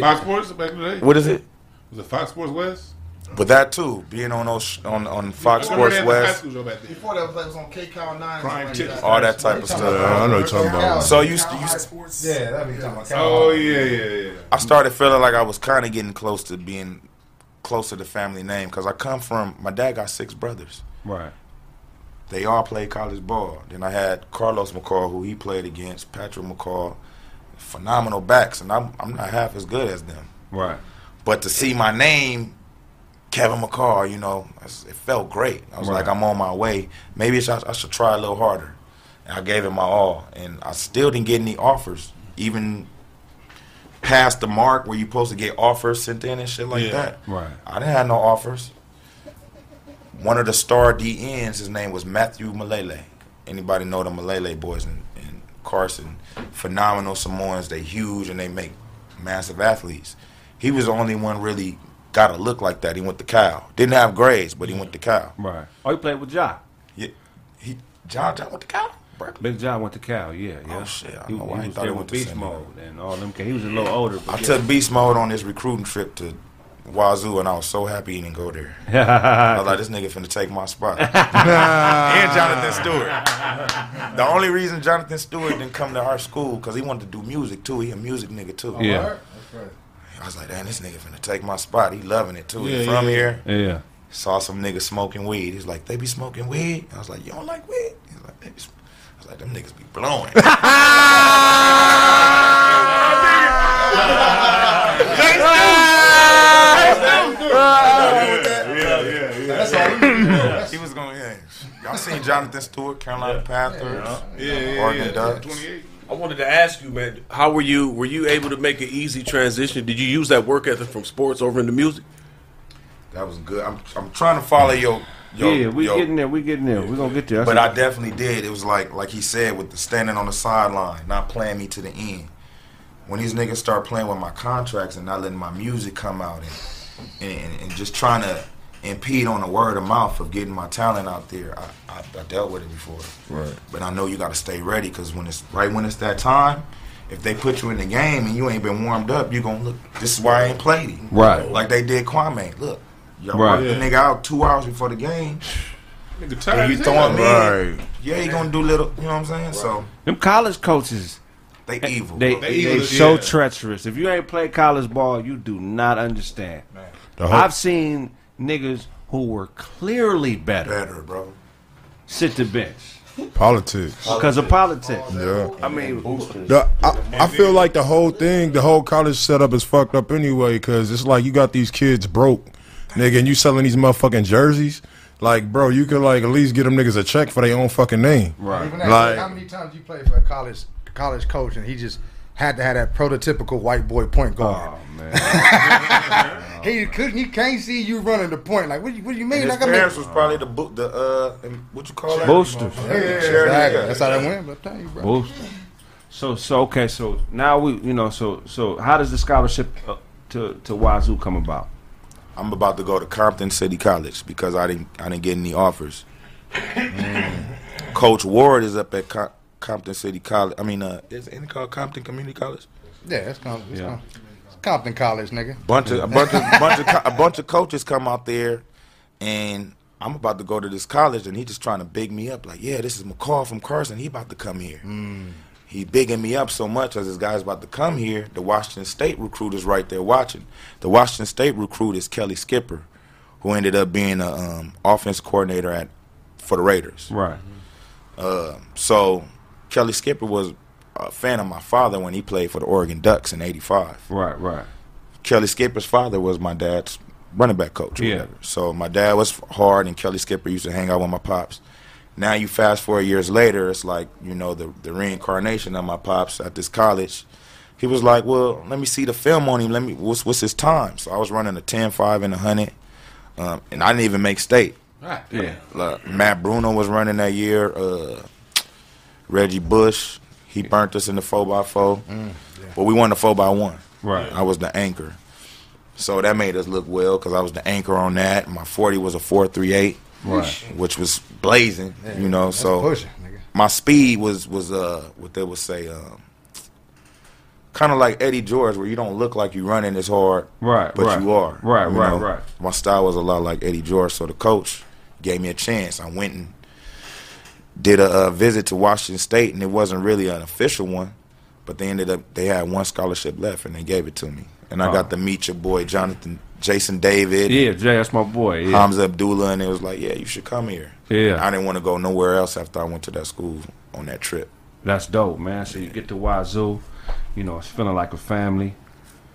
Fox Sports back in the day. what is it? Was it Fox Sports West? But that too, being on those on on Fox I remember Sports they had the high West, school show back then. Before that was like on K Cal Nine. Prime Tips. all that type of stuff. Yeah, I know what you're talking about. So you, you Sports. Yeah, that be talking about. Oh yeah, yeah, yeah. I started feeling like I was kind of getting close to being close to the family name because I come from my dad got six brothers. Right. They all played college ball. Then I had Carlos McCall, who he played against, Patrick McCall, phenomenal backs, and I'm I'm not half as good as them. Right. But to see my name, Kevin McCall, you know, it felt great. I was like, I'm on my way. Maybe it's, I should try a little harder. And I gave it my all, and I still didn't get any offers, even past the mark where you're supposed to get offers sent in and shit like Yeah. that. Right. I didn't have no offers. One of the star DNs, his name was Matthew Malele. Anybody know the Malele boys in, in Carson? Phenomenal Samoans. They huge and they make massive athletes. He was the only one really got a look like that. He went to Cal. Didn't have grades, but he went to Cal. Right. Oh, he played with Ja. Yeah, he John John went to Cal. Berkeley. Big John went to Cal, yeah, oh, yeah. Oh, shit, I He, don't know he why I was thought he there went with to Beast Seminole. Mode and all them. He was a little older. But I yeah. took beast mode on this recruiting trip to Wazoo, and I was so happy he didn't go there. [laughs] I was like, this nigga finna take my spot. [laughs] and Jonathan Stewart. The only reason Jonathan Stewart didn't come to our school because he wanted to do music too. He a music nigga too. Yeah. I was like, damn, this nigga finna take my spot. He loving it too. He from yeah, here. Yeah. Saw some niggas smoking weed. He's like, they be smoking weed. I was like, you don't like weed? He's like, they be. sm-" I like, them niggas be blowing. [laughs] he was going, yeah. Y'all seen Jonathan Stewart, Carolina Panthers, Yeah, yeah, Oregon yeah. Ducks. 28. I wanted to ask you, man, how were you? Were you able to make an easy transition? Did you use that work ethic from sports over into music? That was good. I'm, I'm trying to follow your, your yeah, we your- getting there. We getting there. We gonna get there. But I definitely did. It was like like he said with the standing on the sideline, not playing me to the end. When these niggas start playing with my contracts and not letting my music come out and and, and just trying to impede on the word of mouth of getting my talent out there, I, I, I dealt with it before. Right. But I know you got to stay ready because when it's right when it's that time, if they put you in the game and you ain't been warmed up, you gonna look. This is why I ain't played. Right. Like they did Kwame. Look, y'all Right. worked the nigga out two hours before the game. Nigga tired And you as throwing hell. me, Right. yeah, he gonna do little. You know what I'm saying? So them college coaches. they eh, evil. They bro. they, evil, so yeah. treacherous. If you ain't played college ball, you do not understand. The whole, I've seen niggas who were clearly better better, bro. sit the bench politics. because of politics. Yeah. I mean, The, I, I feel like the whole thing, the whole college setup is fucked up anyway, because it's like you got these kids broke nigga, and you selling these motherfucking jerseys. Like, bro, you could like at least get them niggas a check for their own fucking name. Right. Even that, Like- how many times you played for a college college coach and he just had to have that prototypical white boy point guard. Oh man. [laughs] he couldn't. He can't see you running the point. Like, what? do you- What do you mean? And his Like, I mean, parents was probably the book, the uh, what you call that? Boosters. yeah, Charity, exactly. yeah. That's how that went. But I tell you, bro. Boosters. So so okay. So now we you know so so how does the scholarship uh, to to Wazoo come about? I'm about to go to Compton City College because I didn't I didn't get any offers. Coach Ward is up at Com- Compton City College. I mean, uh, is it called Compton Community College? Yeah, it's Compton. It's, Yeah. Compton. Compton College, nigga. Bunch of a bunch of bunch of co- a bunch of coaches come out there, and I'm about to go to this college, and he just trying to big me up. Like, yeah, this is McCall from Carson. He about to come here. He bigging me up so much as this guy's about to come here. The Washington State recruit is right there watching. The Washington State recruit is Kelly Skipper, who ended up being a um, offense coordinator at for the Raiders. Right. Uh, so Kelly Skipper was a fan of my father when he played for the Oregon Ducks in '85. Right. Right. Kelly Skipper's father was my dad's running back coach. Or Yeah. whatever. So my dad was hard, and Kelly Skipper used to hang out with my pops. Now you fast forward years later, it's like you know the the reincarnation of my pops at this college. He was like, "Well, let me see the film on him. Let me what's what's his time?" So I was running a 10-5 and a hundred, um, and I didn't even make state. Right. Yeah. Like, Matt Bruno was running that year. Uh, Reggie Bush, he burnt us in the four x four, but we won the four x one. Right. I was the anchor, so that made us look well because I was the anchor on that. My forty was a four three eight, Right. which was blazing. you know, so pushing, my speed was was uh what they would say um, kind of like Eddie George, where you don't look like you're running as hard, Right, But right. you are, Right, you right, know? right. My style was a lot like Eddie George, so the coach gave me a chance. I went and did a, uh visit to Washington State, and it wasn't really an official one, but they ended up they had one scholarship left, and they gave it to me, and I Oh. got to meet your boy Jonathan, Jason David, Yeah. Jay, that's my boy. Yeah. Hamza Abdullah, and it was like, yeah, you should come here. Yeah. I didn't want to go nowhere else after I went to that school on that trip. That's dope, man. So you get to Wazoo, you know, it's feeling like a family.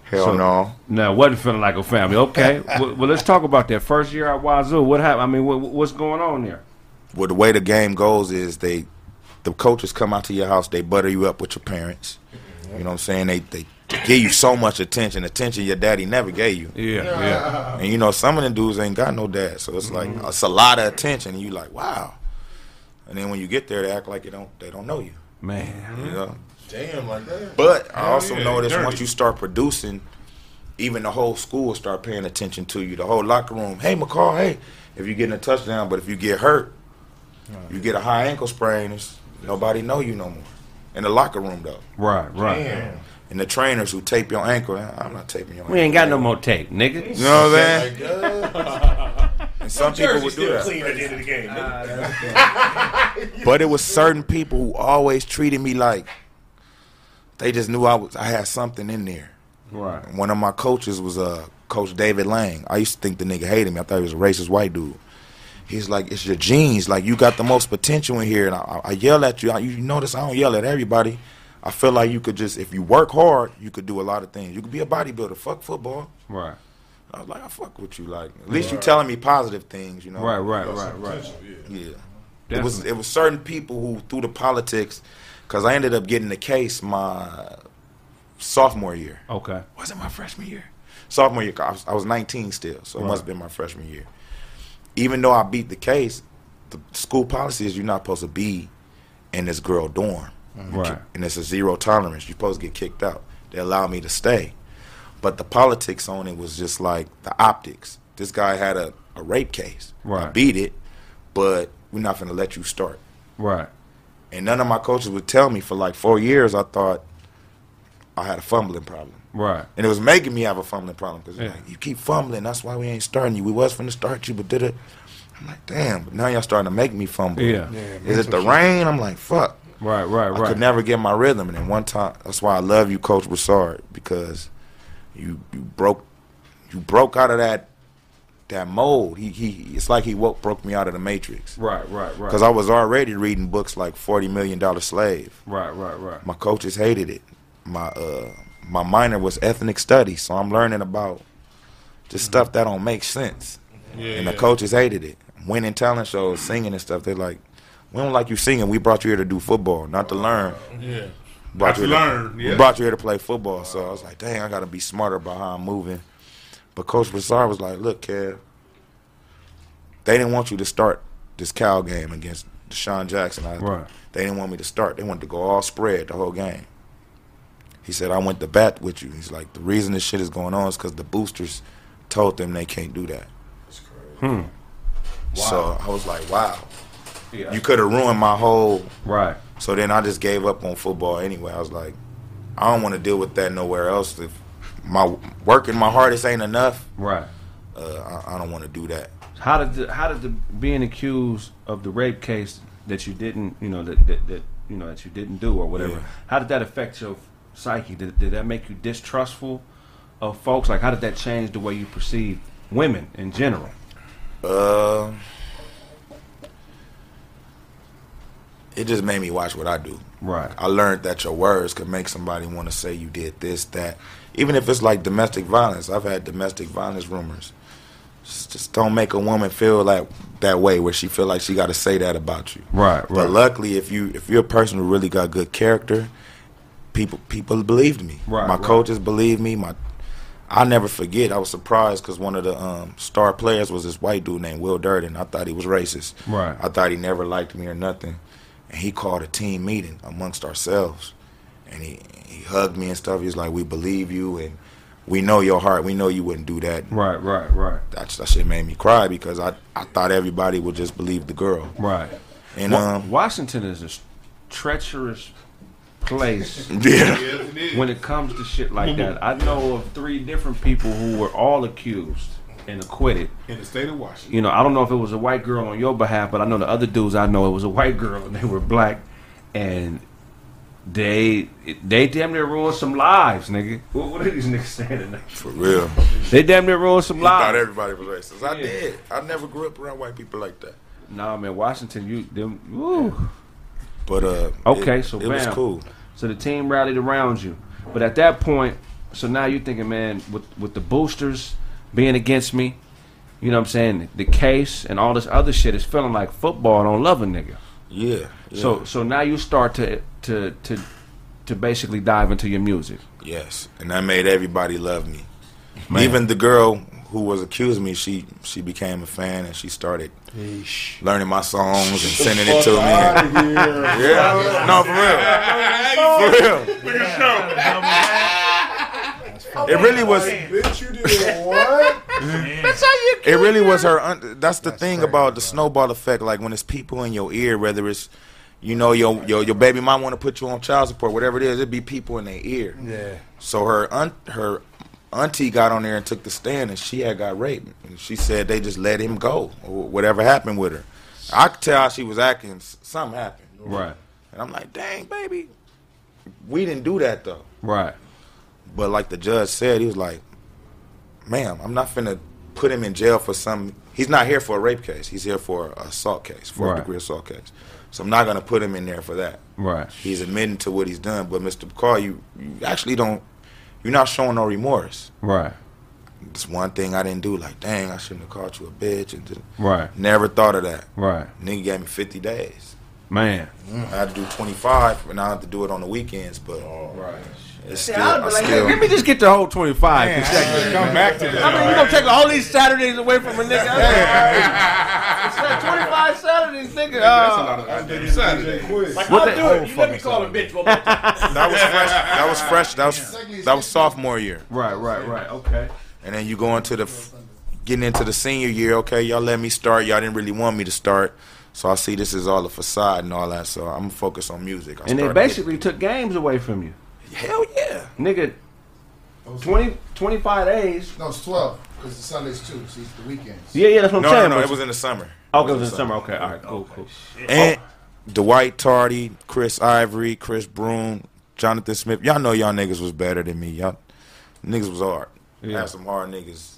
Hell So- no. No, it wasn't feeling like a family. Okay. [laughs] well, well, let's talk about that first year at Wazoo. What happened? I mean, what, what's going on there? Well, the way the game goes is they, the coaches come out to your house, they butter you up with your parents. You know what I'm saying? They they give you so much attention, attention your daddy never gave you. Yeah, yeah. And you know some of them dudes ain't got no dad, so it's like mm-hmm. it's a lot of attention. And you like, wow. And then when you get there, they act like you don't they don't know you. Man. You know. Damn, like that. But I also yeah, noticed dirty. once you start producing, even the whole school will start paying attention to you. The whole locker room. Hey, McCall. Hey, if you getting a touchdown, but if you get hurt, you get a high ankle sprain. It's, nobody know you no more. In the locker room though, Right, right. Damn. And the trainers who tape your ankle. I'm not taping your ankle. We ain't got no more tape, nigga. You know what I'm saying? Like, uh, [laughs] And some people would do still that. clean at the end of the game. nigga. [laughs] But it was certain people who always treated me like they just knew I was. I had something in there. Right. One of my coaches was uh, Coach David Lang. I used to think the nigga hated me. I thought he was a racist white dude. He's like, it's your genes. Like you got the most potential in here, and I, I yell at you. I, you notice I don't yell at everybody. I feel like you could just, if you work hard, you could do a lot of things. You could be a bodybuilder. Fuck football. Right. I was like, I fuck with you. Like at least you telling me positive things. You know. Right, right, right, right. Yeah. It was it was certain people who through the politics, because I ended up getting the case my sophomore year. Okay. Was it my freshman year? Sophomore year. I was, I was 19 still, so it must have been my freshman year. Even though I beat the case, the school policy is you're not supposed to be in this girl dorm, Mm-hmm. Right. and it's a zero tolerance. You're supposed to get kicked out. They allowed me to stay, but the politics on it was just like the optics. This guy had a, a rape case. Right. I Right. beat it, but we're not going to let you start. Right. And none of my coaches would tell me for like four years. I thought I had a fumbling problem, Right. and it was making me have a fumbling problem because Yeah. like, you keep fumbling. That's why we ain't starting you. We was finna start you, but did it? I'm like, damn. But now y'all starting to make me fumble. Yeah. Is it the rain? I'm like, fuck. Right, right, right. I could never get my rhythm, and then one time, that's why I love you, Coach Broussard, because you you broke you broke out of that that mold. He he. It's like he woke, broke me out of the matrix. Right, right, right. Because I was already reading books like Forty Million Dollar Slave. Right, right, right. My coaches hated it. My uh my minor was ethnic studies, so I'm learning about just stuff that don't make sense. Yeah, and the coaches hated it. Winning talent shows, singing and stuff. They're like, we don't like you singing. We brought you here to do football, not to learn. Yeah. Brought Not you to learn, We yeah. brought you here to play football. So I was like, dang, I got to be smarter about how I'm moving. But Coach Broussard was like, look, Kev, they didn't want you to start this Cal game against DeSean Jackson. I, Right. They didn't want me to start. They wanted to go all spread the whole game. He said, I went to bat with you. He's like, the reason this shit is going on is because the boosters told them they can't do that. That's crazy. Hmm. So I was like, wow. Yeah. You could have ruined my whole. Right. So then I just gave up on football anyway. I was like, I don't want to deal with that nowhere else. If my working my hardest ain't enough, Right. uh, I, I don't want to do that. How did the, how did the being accused of the rape case that you didn't you know that that, that you know that you didn't do or whatever? Yeah. How did that affect your psyche? Did, did that make you distrustful of folks? Like how did that change the way you perceive women in general? Uh, it just made me watch what I do. Right. I learned that your words could make somebody want to say you did this, that. Even if it's like domestic violence, I've had domestic violence rumors. Just, just don't make a woman feel like that way, where she feel like she got to say that about you. Right, right. But luckily, if you if you're a person who really got good character, people people believed me. Right, My right. coaches believed me. My I never forget. I was surprised because one of the um, star players was this white dude named Will Durden. I thought he was racist. Right. I thought he never liked me or nothing. And he called a team meeting amongst ourselves, and he he hugged me and stuff. He was like, "We believe you, and we know your heart. We know you wouldn't do that." Right, right, right, That that shit made me cry because I I thought everybody would just believe the girl. right. And Wa- um, Washington is a treacherous place. [laughs] Yeah. When it comes to shit like that, I know of three different people who were all accused and acquitted. In the state of Washington. You know, I don't know if it was a white girl on your behalf, but I know the other dudes I know it was a white girl and they were black, and they they damn near ruined some lives, nigga. What, what are these niggas saying tonight? For real. They damn near ruined some He thought everybody was racist. I Yeah. did. I never grew up around white people like that. Nah, man, Washington, you them. Woo. But uh, Okay, it, so it was cool. So the team rallied around you, but at that point, so now you're thinking, man, with with the boosters being against me, you know what I'm saying? The case and all this other shit is feeling like football. I don't love a nigga. Yeah. yeah. So so now you start to to to to basically dive into your music. Yes, and that made everybody love me. Man. Even the girl who was accusing me, she she became a fan and she started learning my songs and sending it to me. [laughs] yeah, no, for real, for real. Oh, it really was. Bitch, you did what? [laughs] It really was her. Un- that's the thing about the snowball effect. Like when it's people in your ear, whether it's you know your your, your baby mom want to put you on child support, whatever it is, it'd be people in their ear. Yeah. So her un- her auntie got on there and took the stand, and she had got raped. And she said they just let him go, or whatever happened with her. I could tell how she was acting. S- Something happened. Right. And I'm like, dang, baby, we didn't do that though. Right. But like the judge said, he was like, "Ma'am, I'm not finna put him in jail for some. He's not here for a rape case. He's here for a assault case, for Right. degree assault case. So I'm not gonna put him in there for that. Right. He's admitting to what he's done. But Mr. McCall, you you actually don't. You're not showing no remorse. Right. It's one thing I didn't do. Like, dang, I shouldn't have called you a bitch. And just, Right. never thought of that. Right. Nigga gave me 50 days. Man. Mm, I had to do 25, and I have to do it on the weekends. But right. It's still, I'd be like, still let me just get the whole 25. Man, Check I it. should come back to that. I mean, you gonna take all these Saturdays away from a nigga? it's like 25 Saturdays, nigga. That's a Uh, lot of goddamn Saturday. Like, What I'll do it. You let me call him bitch one more time. that was fresh. That was fresh. That was that was sophomore year, right, right, right. Okay. and then you go into the getting into the senior year. Okay, y'all let me start. Y'all didn't really want me to start, so I see this is all a facade and all that. So I'm gonna focus on music. I And they basically took games away from you. Getting- hell yeah. Nigga, 20, 25 days. No, it's 12 because the Sundays too. See, it's the weekends. Yeah, yeah, that's what I'm No, no, saying. no. but- It was in the summer. Okay, it was in the summer. Okay, all right, cool, cool. And Dwight Tardy, Chris Ivory, Chris Broom, Jonathan Smith. Y'all know y'all niggas was better than me. Y'all niggas was hard. Yeah. Had some hard niggas.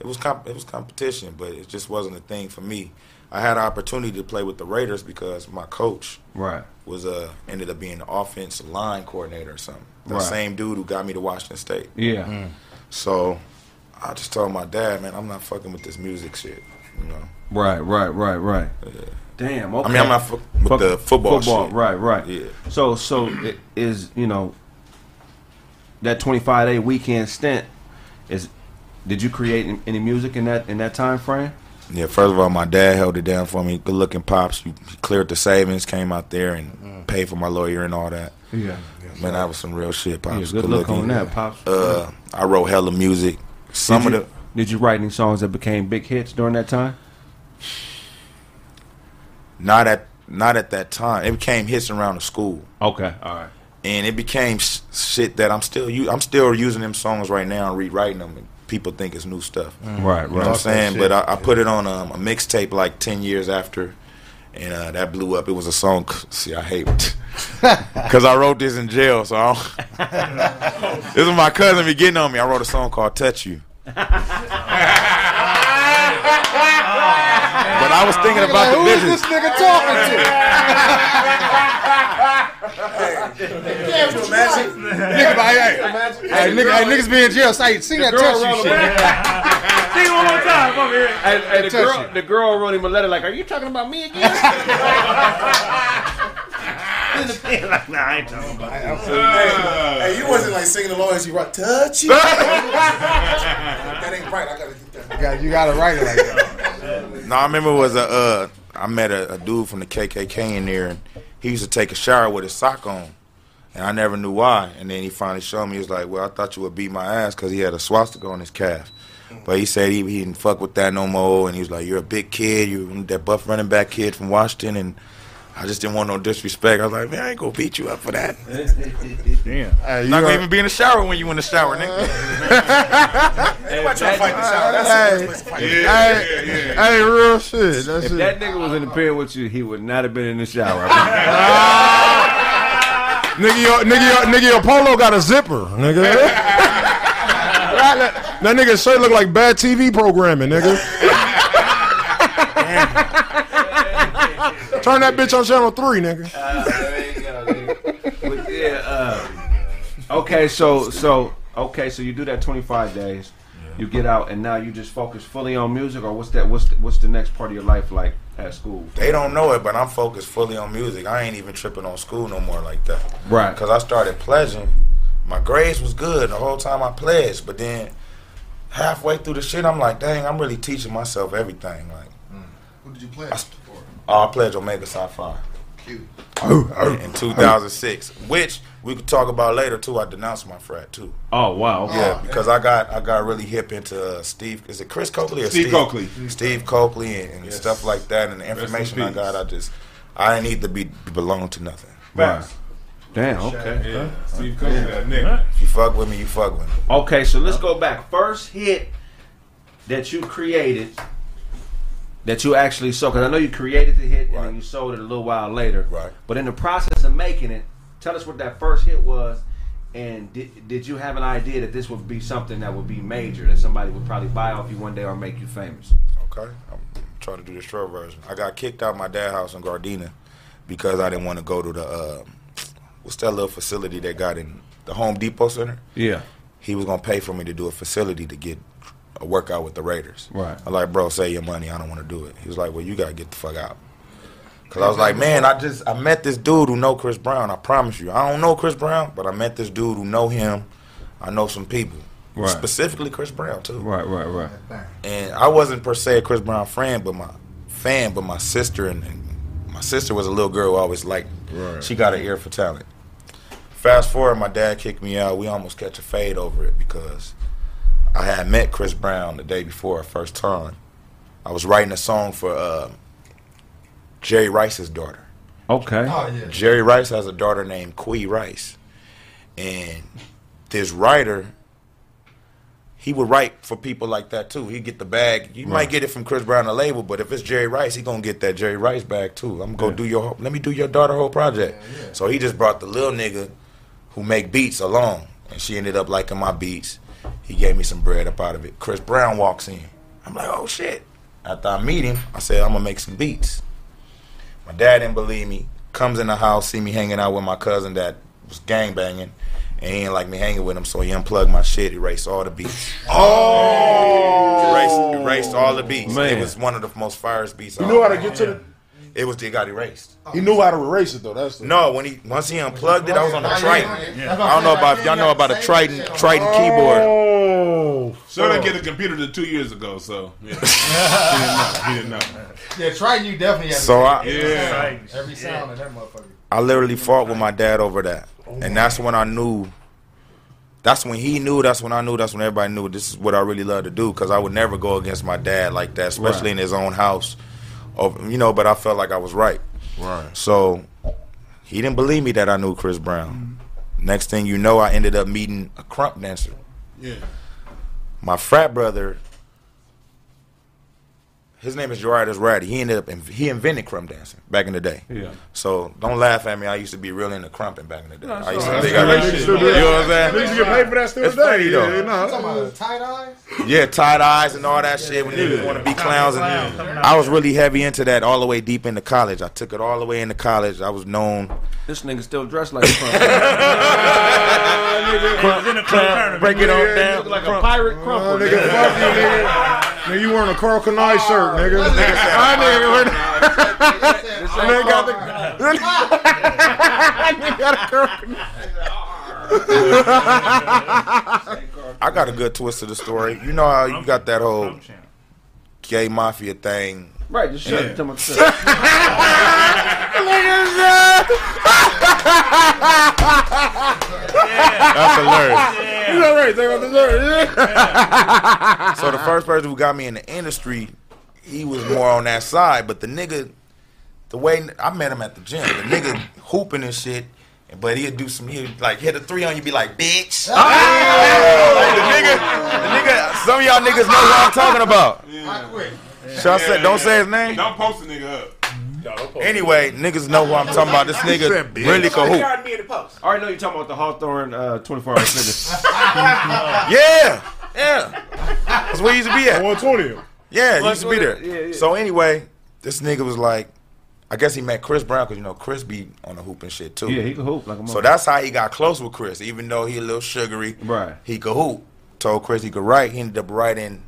It was comp- it was competition, but it just wasn't a thing for me. I had an opportunity to play with the Raiders because my coach Right. was uh ended up being the offense line coordinator or something. The Right. same dude who got me to Washington State. Yeah. So I just told my dad, man, I'm not fucking with this music shit. You know. Right, right, right, right. Damn. Okay. I mean, I'm not fu- with Fuck- the football shit. Football, right, right. Yeah. So, so it is you know that 25 day weekend stint is. Did you create any- any music in that in that time frame? Yeah, first of all, my dad held it down for me. Good looking pops. He cleared the savings, came out there and paid for my lawyer and all that. Yeah. Man, that was some real shit, pops. Yeah, good look on that, pops. Uh, I wrote hella music. Some did of you, the Did you write any songs that became big hits during that time? not at not at that time. It became hits around the school. Okay, all right. And it became sh- shit that I'm still u- I'm still using them songs right now and rewriting them. And people think it's new stuff. Right, You know what I'm saying? But I, I put it on um, a mixtape like ten years after, and uh, that blew up. It was a song. See, I hate it [laughs] because I wrote this in jail. So I don't- [laughs] this is my cousin be getting on me. I wrote a song called "Touch You." [laughs] But I was thinking about the Who is this nigga talking to? Yeah, but imagine. nigga, like, hey, hey, nigga, hey, niggas be in jail. Say, sing that touch you shit. [laughs] Sing one more time over here. And, and the, girl, you. the girl wrote him a letter like, "Are you talking about me again?" [laughs] nah, I ain't talking about that. Uh. Hey, you wasn't like singing along as you right. Touch you. [laughs] that ain't right. I gotta get that. You got- You gotta write it like that. No, I remember it was a uh, I met a, a dude from the KKK in there, and he used to take a shower with his sock on, and I never knew why. And then he finally showed me. He was like, "Well, I thought you would beat my ass because he had a swastika on his calf." But he said he, he didn't fuck with that no more, and he was like, "You're a big kid. You that buff running back kid from Washington." And I just didn't want no disrespect. I was like, "Man, I ain't gonna beat you up for that. Damn. Hey, not gonna are- even be in the shower when you in the shower, nigga." Everybody trying to fight the shower. That's the worst place to fight. Hey, hey, real shit. That's if it. that nigga was in the pen with you, he would not have been in the shower. [laughs] [laughs] Nigga, your, nigga, your, nigga, your polo got a zipper, nigga. [laughs] that, that nigga shirt look like bad TV programming, nigga. [laughs] Turn that bitch on channel three, nigga. But yeah, uh, okay, so so okay, so you do that 25 days. You get out and now you just focus fully on music, or what's that? What's the, what's the next part of your life like at school? They don't know it, but I'm focused fully on music. I ain't even tripping on school no more like that. Right. Because I started pledging. My grades was good the whole time I pledged, but then halfway through the shit, I'm like, dang, I'm really teaching myself everything. Like, Who did you play? oh, I Pledge Omega Psi Phi Cute. in, in 2006, which we could talk about later too. I denounced my frat too. Oh wow. okay. Yeah, because I got I got really hip into uh, Steve. Is it Chris Cokely or Steve Cokely. Steve Cokely and, and Yes. stuff like that. And the information I got, I just I didn't need to be belong to nothing. Right. Damn. Okay. Yeah, Steve Cook, that nigga. If you fuck with me, you fuck with me. Okay, so let's go back. First hit that you created, that you actually sold, because I know you created the hit and then you sold it a little while later. Right. But in the process of making it, tell us what that first hit was, and did, did you have an idea that this would be something that would be major, that somebody would probably buy off you one day or make you famous? Okay, I'm trying to do the short version. I got kicked out my dad house in Gardena because I didn't want to go to the uh, what's that little facility they got in the Home Depot Center. Yeah. He was gonna pay for me to do a facility to get a workout with the Raiders. Right. I like, bro, save your money. I don't want to do it. He was like, well, you gotta get the fuck out. Cause I was like, man, I just I met this dude who know Chris Brown. I promise you, I don't know Chris Brown, but I met this dude who know him. I know some people, Right. specifically Chris Brown too. Right, right, right. And I wasn't per se a Chris Brown friend, but my fan, but my sister and, and my sister was a little girl who always liked. Right. She got an ear for talent. Fast forward, my dad kicked me out. We almost catch a fade over it because I had met Chris Brown the day before, first time. I was writing a song for uh, Jerry Rice's daughter. Okay. Oh yeah. Jerry Rice has a daughter named Quee Rice. And this writer, he would write for people like that too. He'd get the bag. You might get it from Chris Brown, the label, but if it's Jerry Rice, he gonna get that Jerry Rice bag too. I'm gonna go do your let me do your daughter whole project. So he just brought the little nigga who make beats along. And she ended up liking my beats. He gave me some bread up out of it. Chris Brown walks in. I'm like, oh shit. After I meet him, I said, I'm gonna make some beats. My dad didn't believe me. Comes in the house, see me hanging out with my cousin that was gang banging, And he didn't like me hanging with him, so he unplugged my shit, erased all the beats. Oh, Erased, erased all the beats. Man. It was one of the most firest beats. You I- knew how to get to the. It was it got erased. He knew how to erase it though. That's the. No, when he once he unplugged it, I was on the Triton. Yeah. I don't know about if y'all know about a Triton Triton keyboard. Oh, So didn't get a computer to two years ago, so yeah. [laughs] he didn't know. He didn't know. Yeah, Triton, you definitely have So to I- Yeah. every sound in that motherfucker. I literally fought with my dad over that, oh and that's when I knew. That's when he knew. That's when I knew. That's when everybody knew. This is what I really love to do because I would never go against my dad like that, especially Right. in his own house. Of you know, but I felt like I was right. Right. So he didn't believe me that I knew Chris Brown. Next thing you know, I ended up meeting a krump dancer. Yeah. My frat brother, his name is Jo'Artis Ratti. He ended up in, he invented krump dancing back in the day. Yeah. So don't laugh at me. I used to be real into krumping back in the day. I used to think. I really good. You know what I'm saying? Niggas get paid for that still It's today. funny though. Yeah, no. You talking about Tight Eyez? Yeah, Tight Eyez and all that shit when niggas want to be clowns. And I was really heavy into that all the way deep into college. I took it all the way into college. I was known. This nigga still dressed like a [laughs] [laughs] krump. Break it on down. like a pirate crumple. nigga, fuck you, nigga. Nigga, you wearing a Karl Kani shirt, oh, nigga. I nigga, we're- [laughs] Nigga got the. [laughs] Nigga got a Karl [laughs] I got a good twist to the story. You know how you got that whole gay mafia thing. Right, just shut it to myself. That's hilarious. You know right, take off the shirt. [laughs] So the first person who got me in the industry, he was more on that side. But the nigga, the way I met him at the gym, the nigga hooping and shit. But he'd do some, he'd like hit a three on you, be like, bitch. [laughs] Oh, like, the nigga, the nigga, some of y'all niggas know what I'm talking about. Should I say, don't say his name? Don't post the nigga up. Anyway, niggas know who I'm talking about. This nigga really can hoop. I already know you're talking about the Hawthorne uh, 24 hour fitness. [laughs] Yeah, yeah. That's where he used to be at. 120. Yeah, he used to be there. Yeah, yeah. So anyway, this nigga was like, I guess he met Chris Brown because you know Chris be on the hoop and shit too. yeah, he can hoop like a So that's how he got close with Chris. Even though he a little sugary, Right. He could hoop. Told Chris he could write. He ended up writing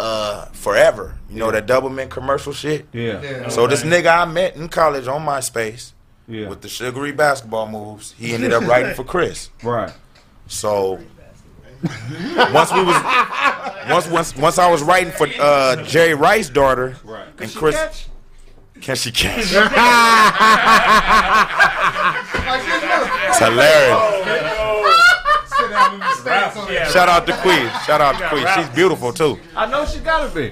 uh, "Forever." You know that Doublemint commercial shit. Yeah. So this nigga I met in college on MySpace Yeah. with the sugary basketball moves, he ended up writing for Chris. [laughs] Right. So once we was once once once I was writing for uh, Jerry Rice's daughter, Right. and Chris. Can she catch? [laughs] it's hilarious. Sit down in the stands on that. Shout out to Queen. Shout out to Queen. She's beautiful too. I know she gotta be.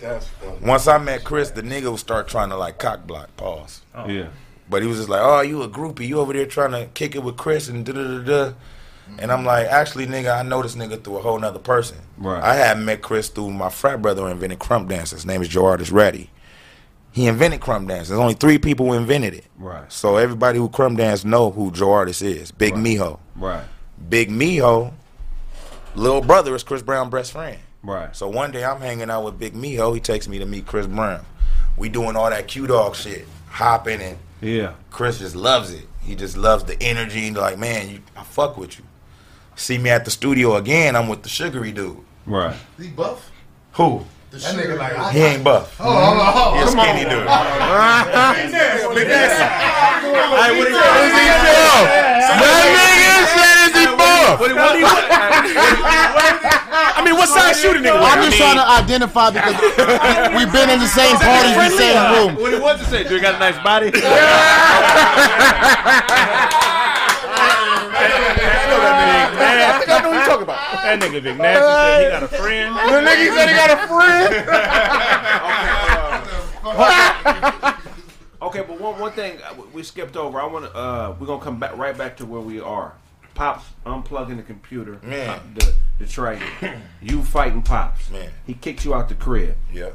That's. Once I met Chris, the nigga would start trying to like cock block. Pause. Yeah. But he was just like, "Oh, you a groupie? You over there trying to kick it with Chris and da da da da." And I'm like, "Actually, nigga, I know this nigga through a whole nother person. Right. I had met Chris through my frat brother who invented krump dance. His name is Jo'Artis Ratti. He invented krump dance. There's only three people who invented it. Right. So everybody who crump dance know who Jo'Artis is. Big Mijo. Right. Big Mijo, little brother is Chris Brown's best friend. Right. So one day I'm hanging out with Big Mijo. He takes me to meet Chris Brown. We doing all that Q Dog shit, hopping, and Yeah. Chris just loves it. He just loves the energy and like, man, you, I fuck with you. See me at the studio again. I'm with the sugary dude. Right. He buff? Who? That nigga like I, He ain't buff. Oh, oh, oh, He a come on. dude. Hey, what he Is he buff? That nigga said, is he buff? I mean, what size shooting nigga? I'm just trying to identify because we've been in the same parties, in the same room. What he want to say? Do he got a nice body? I think I know what you're talking about. That nigga Big Nasty said he got a friend. The nigga said he got a friend. [laughs] Okay, but one one thing uh, we skipped over. I want to. Uh, we're gonna come back right back to where we are. Pops unplugging the computer. Man. uh, the the tray. you fighting pops. Man. He kicked you out the crib. Yeah.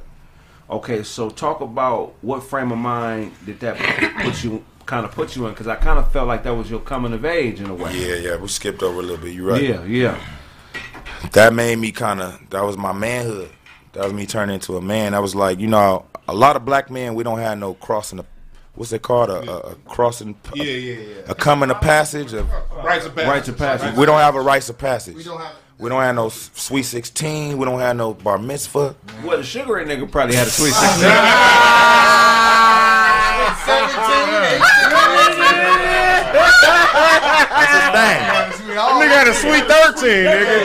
Okay, so talk about what frame of mind did that put you kind of put you in? Because I kind of felt like that was your coming of age in a way. Yeah, yeah. We skipped over a little bit. You right. Yeah, yeah. that made me kind of that was my manhood that was me turning into a man that was like you know a lot of black men we don't have no crossing the what's it called a, a, a crossing Yeah, yeah, yeah. a coming of passage of Rites of passage. Rites of passage. we don't have a rites of passage. We don't have. We don't have no sweet sixteen. We don't have no bar mitzvah. Well, the sugar ray nigga probably had a sweet [laughs] sixteen. [laughs] That's his name. Nigga had a sweet thirteen, nigga.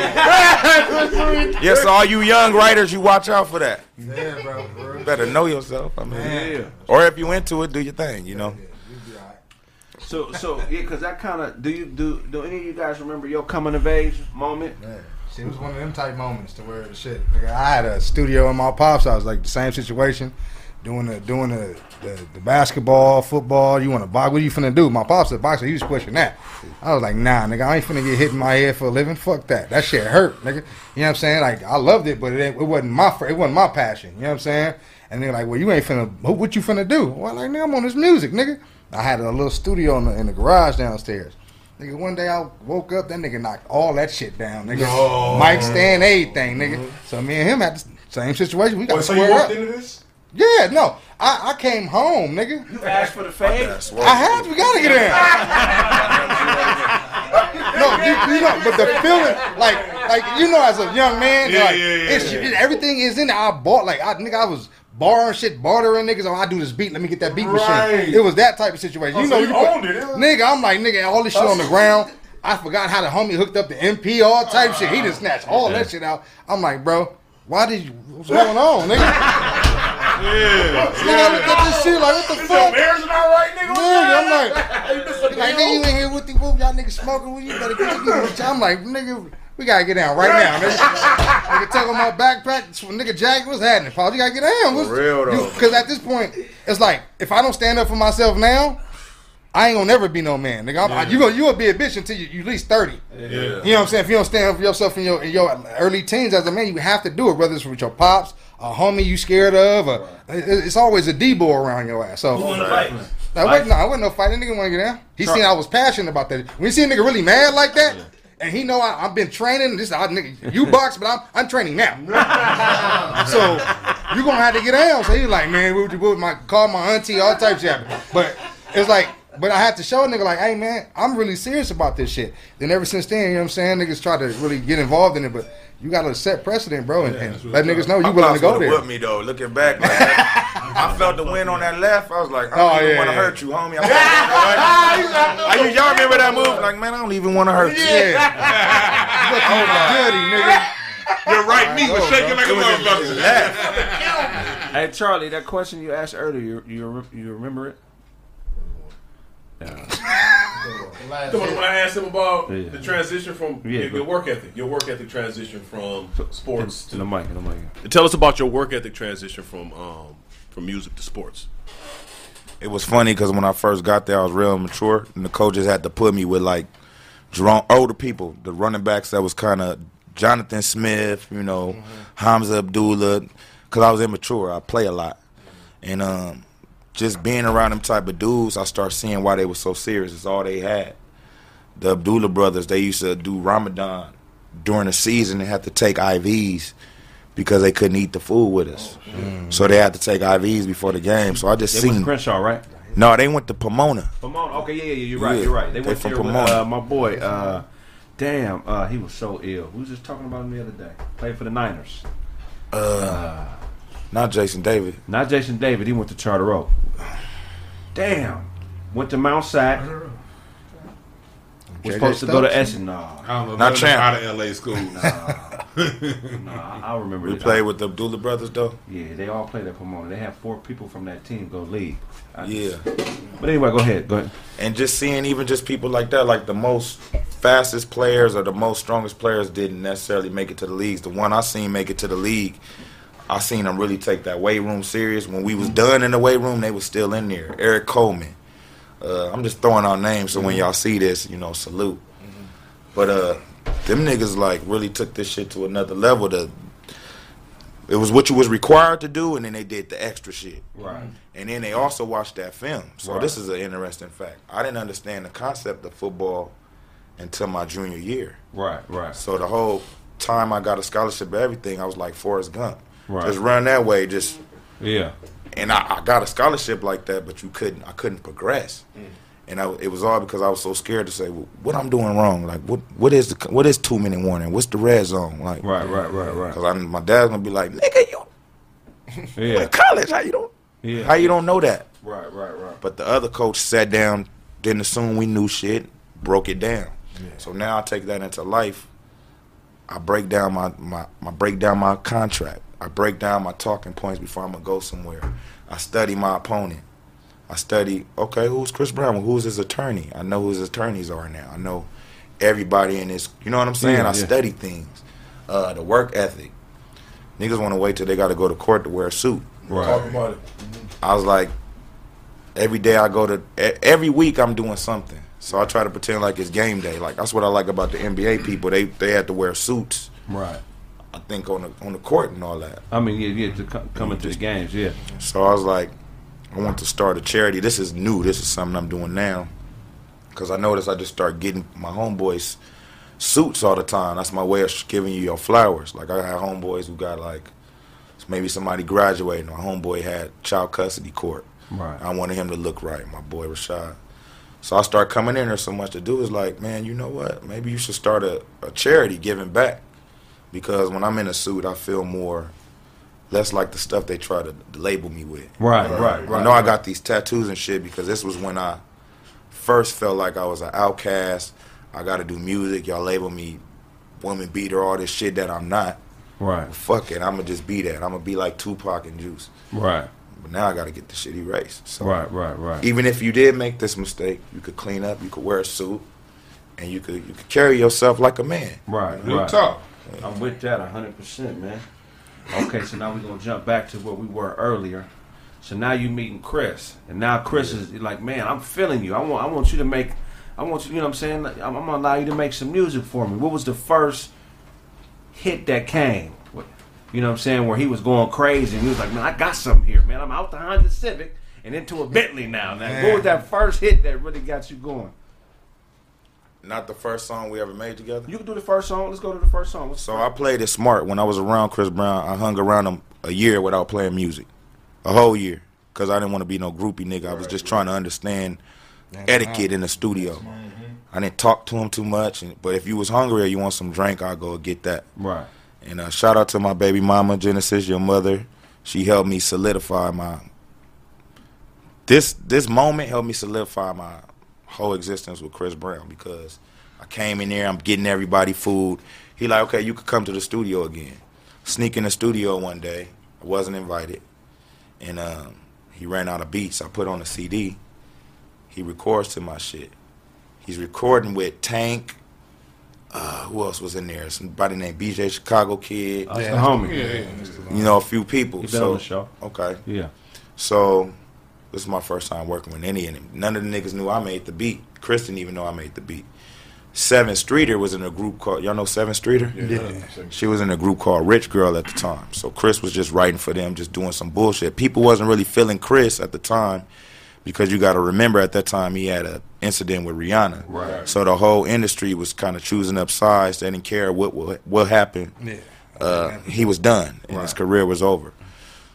[laughs] Yes, all you young writers, you watch out for that. Yeah, bro. bro. Better know yourself. I mean, Yeah. or if you into it, do your thing. You know. So, so yeah, because that kind of do you do do any of you guys remember your coming of age moment? Yeah. See, it was one of them type moments to where shit. Nigga, I had a studio in my pops house, like the same situation, doing the doing the the, the basketball, football. You want to box? What are you finna do? My pops a boxer. He was pushing that. I was like, nah, nigga, I ain't finna get hit in my head for a living. Fuck that. That shit hurt, nigga. You know what I'm saying? Like I loved it, but it, it wasn't my it wasn't my passion. You know what I'm saying? And they're like, well, you ain't finna. What, what you finna do? Well, like, nigga, I'm on this music, nigga. I had a little studio in the, in the garage downstairs. Nigga, one day I woke up, that nigga knocked all that shit down, nigga. Mic stand, everything, nigga. So me and him had the same situation. We got Wait, so you walked up. into this? Yeah, no. I, I came home, nigga. You asked for the fade. I had to. We gotta get in. [laughs] no, you, you know, but the feeling, like, like you know, as a young man, Yeah, like, yeah, yeah, it's, yeah. it- everything is in there. I bought, like, I nigga, I was borrowing shit, bartering niggas. Oh, I do this beat. Let me get that beat Right. machine. It was that type of situation. Oh, you so know, you you put- it, yeah. nigga. I'm like, nigga, all this shit on the ground. I forgot how the homie hooked up the MP, all type shit. He just snatched all that shit out. I'm like, bro, why did you? What's going on, nigga? [laughs] Yeah. Nigga, I looked at this shit like, what the Your fuck? bears not right, nigga. Nigga, I'm like, [laughs] like nigga, you in here with the whoop, y'all niggas smoking with you better get you. I'm like, nigga, we gotta get down right now, nigga. nigga, take on my backpack, nigga, Jack, what's happening, Paul? You gotta get down. What's, real, though. Because at this point, it's like, if I don't stand up for myself now, I ain't gonna never be no man, nigga. I'm, I, you gonna you gonna be a bitch until you, you at least thirty. Yeah. You know what I'm saying? If you don't stand up for yourself in your in your early teens as a man, you have to do it. Whether it's with your pops, a homie you scared of, or it- it's always a d boy around your ass. So Who wanna fight? no, I wasn't no fighting. Nigga want to get down. He seen I was passionate about that. When you see a nigga really mad like that, and he know I, I've been training. This I, nigga, you box, but I'm I'm training now. [laughs] so you gonna have to get down. So he was like, man, what, what, my call my auntie, all types of shit. But it's like. But I had to show a nigga like, hey man, I'm really serious about this shit. Then ever since then, you know what I'm saying, niggas try to really get involved in it, but you gotta set precedent, bro, and, and let niggas know you My willing to go would've there. Whipped me though. Looking back, like, I [laughs] felt the wind on that left. I was like, I oh, don't Oh, even yeah, want to yeah. hurt you, homie. I I- [laughs] y'all remember that move? Like, man, I don't even want to hurt you. Yeah. Look, you oh, goody, nigga. Your right knee was shaking like a It was motherfucker. Hey Charlie, that question you asked earlier, you you, you remember it? Come on, when I asked him about Yeah. the transition from Yeah, your, your work ethic, your work ethic transition from sports To to the mic, the mic. Tell us about your work ethic transition from um, from music to sports. It was funny because when I first got there, I was real mature, and the coaches had to put me with like drunk, older people, the running backs that was kind of Jonathan Smith, you know, Hamza Abdullah, because I was immature. I play a lot, and um, just being around them type of dudes, I start seeing why they were so serious. It's all they had. The Abdullah brothers, they used to do Ramadan during the season. They had to take IVs because they couldn't eat the food with us. So they had to take IVs before the game. So I just They went seen to Crenshaw, right? no, they went to Pomona. Pomona. Okay, yeah, yeah, yeah. You're right. Yeah, You're right. They they went from here with Pomona. uh, my boy. Uh, damn, uh, he was so ill. We was just talking about him the other day. Played for the Niners. Uh, not Jason David. Not Jason David. He went to Charter Oak. Damn. Went to Mount Sac. Was JJ supposed to go to Stokes? Essen. No, I don't know Not nothing Champ. out of LA school. no, I, [laughs] I remember. We this. played with the Abdullah brothers though. Yeah, they all played at Pomona. They had four people from that team go lead. I- Yeah, But anyway, go ahead. Go ahead. and just seeing even just people like that, like the most fastest players or the most strongest players didn't necessarily make it to the leagues. The one I seen make it to the league, I seen them really take that weight room serious. When we was done in the weight room, they was still in there. Eric Coleman. Uh, I'm just throwing out names so when y'all see this, you know, salute. But uh, them niggas like really took this shit to another level. To it was what you was required to do, and then they did the extra shit. Right. And then they also watched that film. So Right. this is an interesting fact. I didn't understand the concept of football until my junior year. Right. Right. So the whole time I got a scholarship everything, I was like Forrest Gump. Right. Just run that way, just Yeah. and I, I got a scholarship like that, but you couldn't. I couldn't progress, mm. and I, it was all because I was so scared to say, well, "What I'm doing wrong? Like, what what is the what is two minute warning? What's the red zone? Like, Right, right, right, right. Because my dad's gonna be like, "Nigga, you [laughs] Yeah. in college? How you don't? Yeah. How you don't know that?" Right, right, right. But the other coach sat down, didn't assume we knew shit, broke it down. So now I take that into life. I break down my, my, my break down my contract. I break down my talking points before I'm gonna go somewhere. I study my opponent. I study, okay, who's Chris Brown? Who's his attorney? I know who his attorneys are now. I know everybody in this you know what I'm saying? Yeah, I yeah. study things. Uh, the work ethic. Niggas wanna wait till they gotta go to court to wear a suit. Talk about it. I was like, every day I go to, e- every week I'm doing something. So I try to pretend like it's game day. Like that's what I like about the NBA people. They they had to wear suits. Right. I think on the on the court and all that. I mean, yeah, yeah, to come, coming to the games, yeah. So I was like, I want to start a charity. This is new. This is something I'm doing now. Cause I noticed I just start getting my homeboys suits all the time. That's my way of giving you your flowers. Like I had homeboys who got like maybe somebody graduating. My homeboy had child custody court. Right. I wanted him to look right, my boy Rashad. So I start coming in there so much to do is like, man, you know what? Maybe you should start a, a charity giving back. Because when I'm in a suit, I feel more, less like the stuff they try to label me with. Right, right, right. I right, know I got these tattoos and shit because this was when I first felt like I was an outcast. I got to do music. Y'all label me woman beater, all this shit that I'm not. Right. Fuck it, I'm gonna just be that. I'm gonna be like Tupac and Juice. Right. But now I got to get the shit erased. So Right, right, right. Even if you did make this mistake, you could clean up. You could wear a suit, and you could you could carry yourself like a man. Right, Real right. talk. I'm with that 100%, man. Okay, so now we're going to jump back to where we were earlier. So now you're meeting Chris. And now Chris is like, man, I'm feeling you. I want I want you to make, I want you, you know what I'm saying? I'm, I'm going to allow you to make some music for me. What was the first hit that came? What- You know what I'm saying? Where he was going crazy and he was like, man, I got something here, man. I'm out the Honda Civic and into a Bentley now. Now, what was that first hit that really got you going? Not the first song we ever made together. You can do the first song. Let's go to the first song. What's So I played it smart when I was around Chris Brown. I hung around him a year without playing music, a whole year, because I didn't want to be no groupie nigga. I was just trying to understand etiquette in the studio. I didn't talk to him too much, and, but if you was hungry or you want some drink, I'll go get that. Right. And uh, shout out to my baby mama Genesis, your mother. She helped me solidify my this this moment helped me solidify my whole existence with Chris Brown because I came in there, I'm getting everybody food. He like, okay, you could come to the studio again. Sneak in the studio one day. I wasn't invited, and um, he ran out of beats. I put on a CD. He records to my shit. He's recording with Tank. Uh, who else was in there? Somebody named BJ Chicago Kid. That's the homie. Yeah, yeah. You know, a few people. He been so, on the show. Okay. Yeah. So this is my first time working with any of them. None of the niggas knew I made the beat. Chris didn't even know I made the beat. Sevyn Streeter was in a group called y'all know Sevyn Streeter? Yeah. She was in a group called Rich Girl at the time. So Chris was just writing for them, just doing some bullshit. People wasn't really feeling Chris at the time because you got to remember at that time he had a incident with Rihanna. Right. So the whole industry was kind of choosing up sides. They didn't care what what, what happened. Yeah. Uh, he was done and his career was over.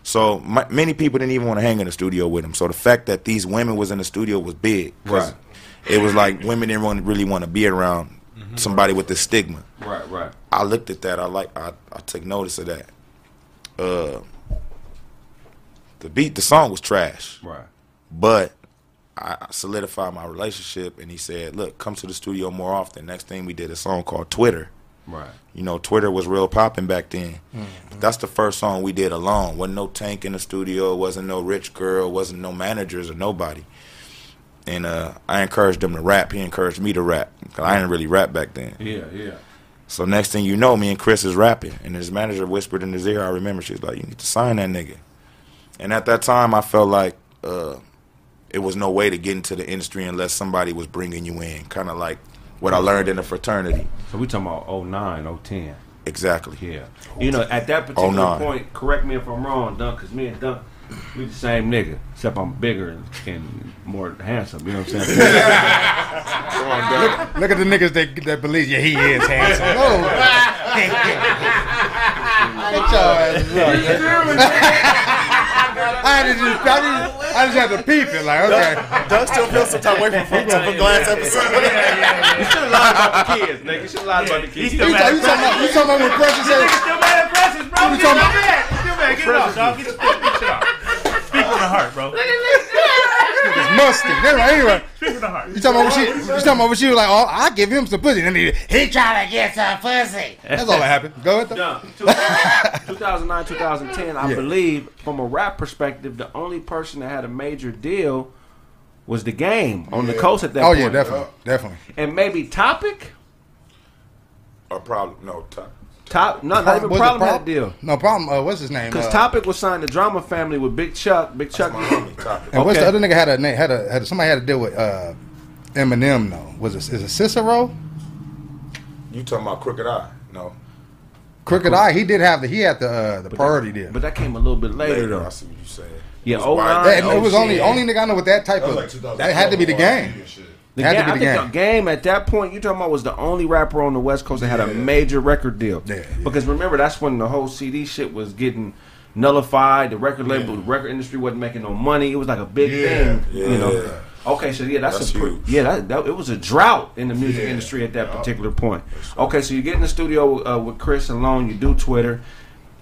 So my, many people didn't even want to hang in the studio with him. So the fact that these women was in the studio was big. Right. It was like women didn't want, really want to be around somebody with this stigma. Right, right. I looked at that. I like. I, I took notice of that. Uh, the beat, the song was trash. Right. But I solidified my relationship, and he said, "Look, come to the studio more often." Next thing we did a song called Twitter. Right. You know, Twitter was real popping back then. But that's the first song we did alone. Wasn't no tank in the studio. Wasn't no rich girl. Wasn't no managers or nobody. And uh, I encouraged him to rap. He encouraged me to rap. 'Cause I didn't really rap back then. Yeah, yeah. So next thing you know, me and Chris is rapping, and his manager whispered in his ear. I remember she was like, "You need to sign that nigga." And at that time, I felt like uh, it was no way to get into the industry unless somebody was bringing you in, kind of like what I learned in the fraternity. So we talking about 09, 010. Exactly. Yeah. You know, at that particular 09. point, correct me if I'm wrong, Dunk, because me and Dunk, we the same nigga, except I'm bigger and, and more handsome. You know what I'm saying? [laughs] Look, look at the niggas that, that believe, yeah, he is handsome. [laughs] No. Get your ass I had to just, I just, I just had to peep it. Like, okay. Doug still feels some type of way from, from, from the last episode. You should have lied about the kids, nigga. You should have lied about the kids. You talking, you talking about, you talking about when Precious said, Still mad at Precious, bro. You Get talking it about- Still mad. Get it off, dog. Get your get shit off. Speak from the heart, bro. It's musty. Anyway, anyway. Speak from the heart. You talking about when she, you talking about when she was like, oh, I give him some pussy. And then he, he trying to get some pussy. That's all that happened. Go ahead. though. Done. 2009, [laughs] 2010, I Yeah. believe, from a rap perspective, the only person that had a major deal was the game on the coast at that Oh point. yeah, definitely, definitely. And maybe Topic? Or probably no. Top, Top, not, not even Problem Prob- had a deal. No problem. Uh, what's his name? Because Uh, Topic was signed to Drama Family with Big Chuck. Big Chuck. And what's the other nigga had a name? Had a had a, somebody had to deal with uh, Eminem. though. was it is it Cicero? You talking about Crooked I? No. Crooked I. He did have the he had the uh, the priority deal. But that came a little bit later, Later, though. I see what you saying. Yeah, It was 09, That- it was only only nigga I know with that type That of like that had to be the game. The Had to game, be I think game. the game at that point you talking about was the only rapper on the West Coast that had a major record deal. Yeah, yeah. Because remember that's when the whole CD shit was getting nullified. The record label, the record industry wasn't making no money. It was like a big Yeah. thing. Yeah. You know. Okay, so yeah, that's, That's a pre- huge. yeah. That, that it was a drought in the music Yeah. industry at that particular point. Okay, so you get in the studio uh, with Chris and Lone. You do Twitter.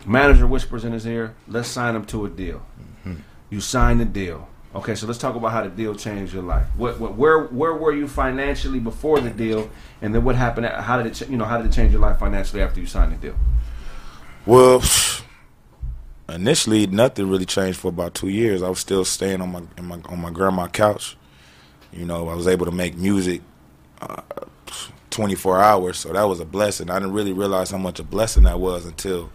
Manager whispers in his ear, "Let's sign him to a deal." You sign the deal. Okay, so let's talk about how the deal changed your life. What, what, where, where were you financially before the deal, and then what happened? How did it, you know, how did it change your life financially after you signed the deal? Well, [sighs] initially nothing really changed for about two years. I was still staying on my, my on my grandma couch. You know, I was able to make music uh, 24 hours, so that was a blessing. I didn't really realize how much a blessing that was until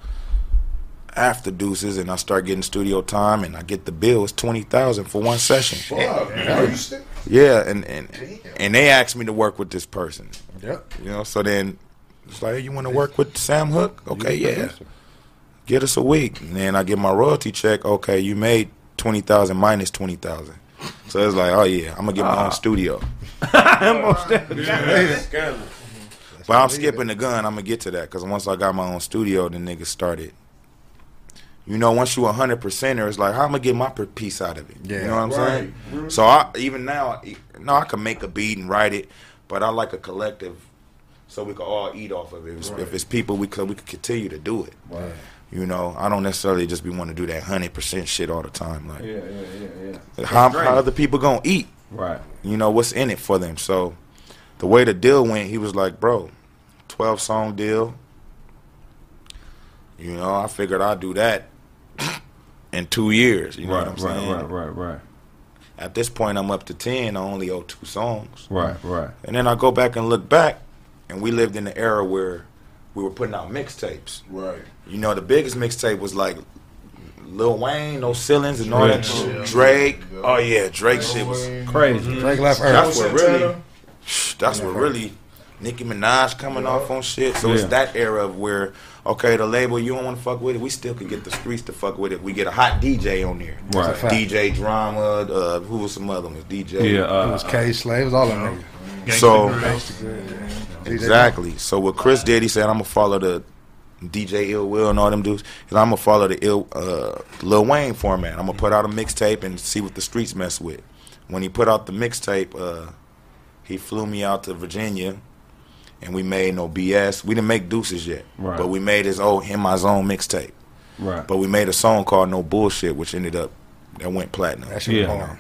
after Deuces, and I start getting studio time, and I get the bill. It's twenty thousand for one session. Fuck, man. You still- Yeah, and and and they asked me to work with this person. Yep. You know, so then it's like, hey, you want to work with Sam Hook? Okay, yeah. Get us a week, and then I get my royalty check. Okay, you made twenty thousand minus twenty thousand. So it's like, oh yeah, I'm gonna get my own ah. studio. [laughs] Most definitely. But I'm skipping the gun. I'm gonna get to that because once I got my own studio, the niggas started. You know, once you a hundred percenter, it's like how I'm gonna get my per- piece out of it. Yeah. you know what I'm saying. Mm-hmm. So I even now, I- no, I can make a beat and write it, but I like a collective, so we can all eat off of it. If, it's, if it's people, we could we could continue to do it. You know, I don't necessarily just be want to do that hundred percent shit all the time. Like, Yeah, yeah, yeah, yeah. how, how other people gonna eat? Right. You know what's in it for them. So the way the deal went, he was like, "Bro, twelve song deal." You know, I figured I'd do that in two years. You know what I'm Right, saying? right, right, right, right, At this point, I'm up to ten. I only owe two songs. right, right. And then I go back and look back, and we lived in the era where we were putting out mixtapes. Right. You know, the biggest mixtape was like Lil Wayne, no ceilings, and all that shit. Drake. Oh yeah, Drake shit was Crazy. Mm-hmm. Drake left That's what really. That's what really. Nicki Minaj coming off on shit. So it's that era of where okay, the label you don't want to fuck with it. We still can get the streets to fuck with it. We get a hot DJ on there. Right. That's a fact. DJ Drama. Uh, who was some other ones? DJ. Yeah, It uh, was Kay Slay. It was all them niggas. So exactly. So what Chris did, he said, "I'm gonna follow the DJ Ill Will and all them dudes. And I'm gonna follow the Ill uh, Lil Wayne format. I'm gonna put out a mixtape and see what the streets mess with. When he put out the mixtape, uh, he flew me out to Virginia, and we made no BS. We didn't make Deuces yet, Right. but we made his old oh, in my zone mixtape. right. But we made a song called No Bullshit, which ended up that went platinum. That shit Yeah. was hard.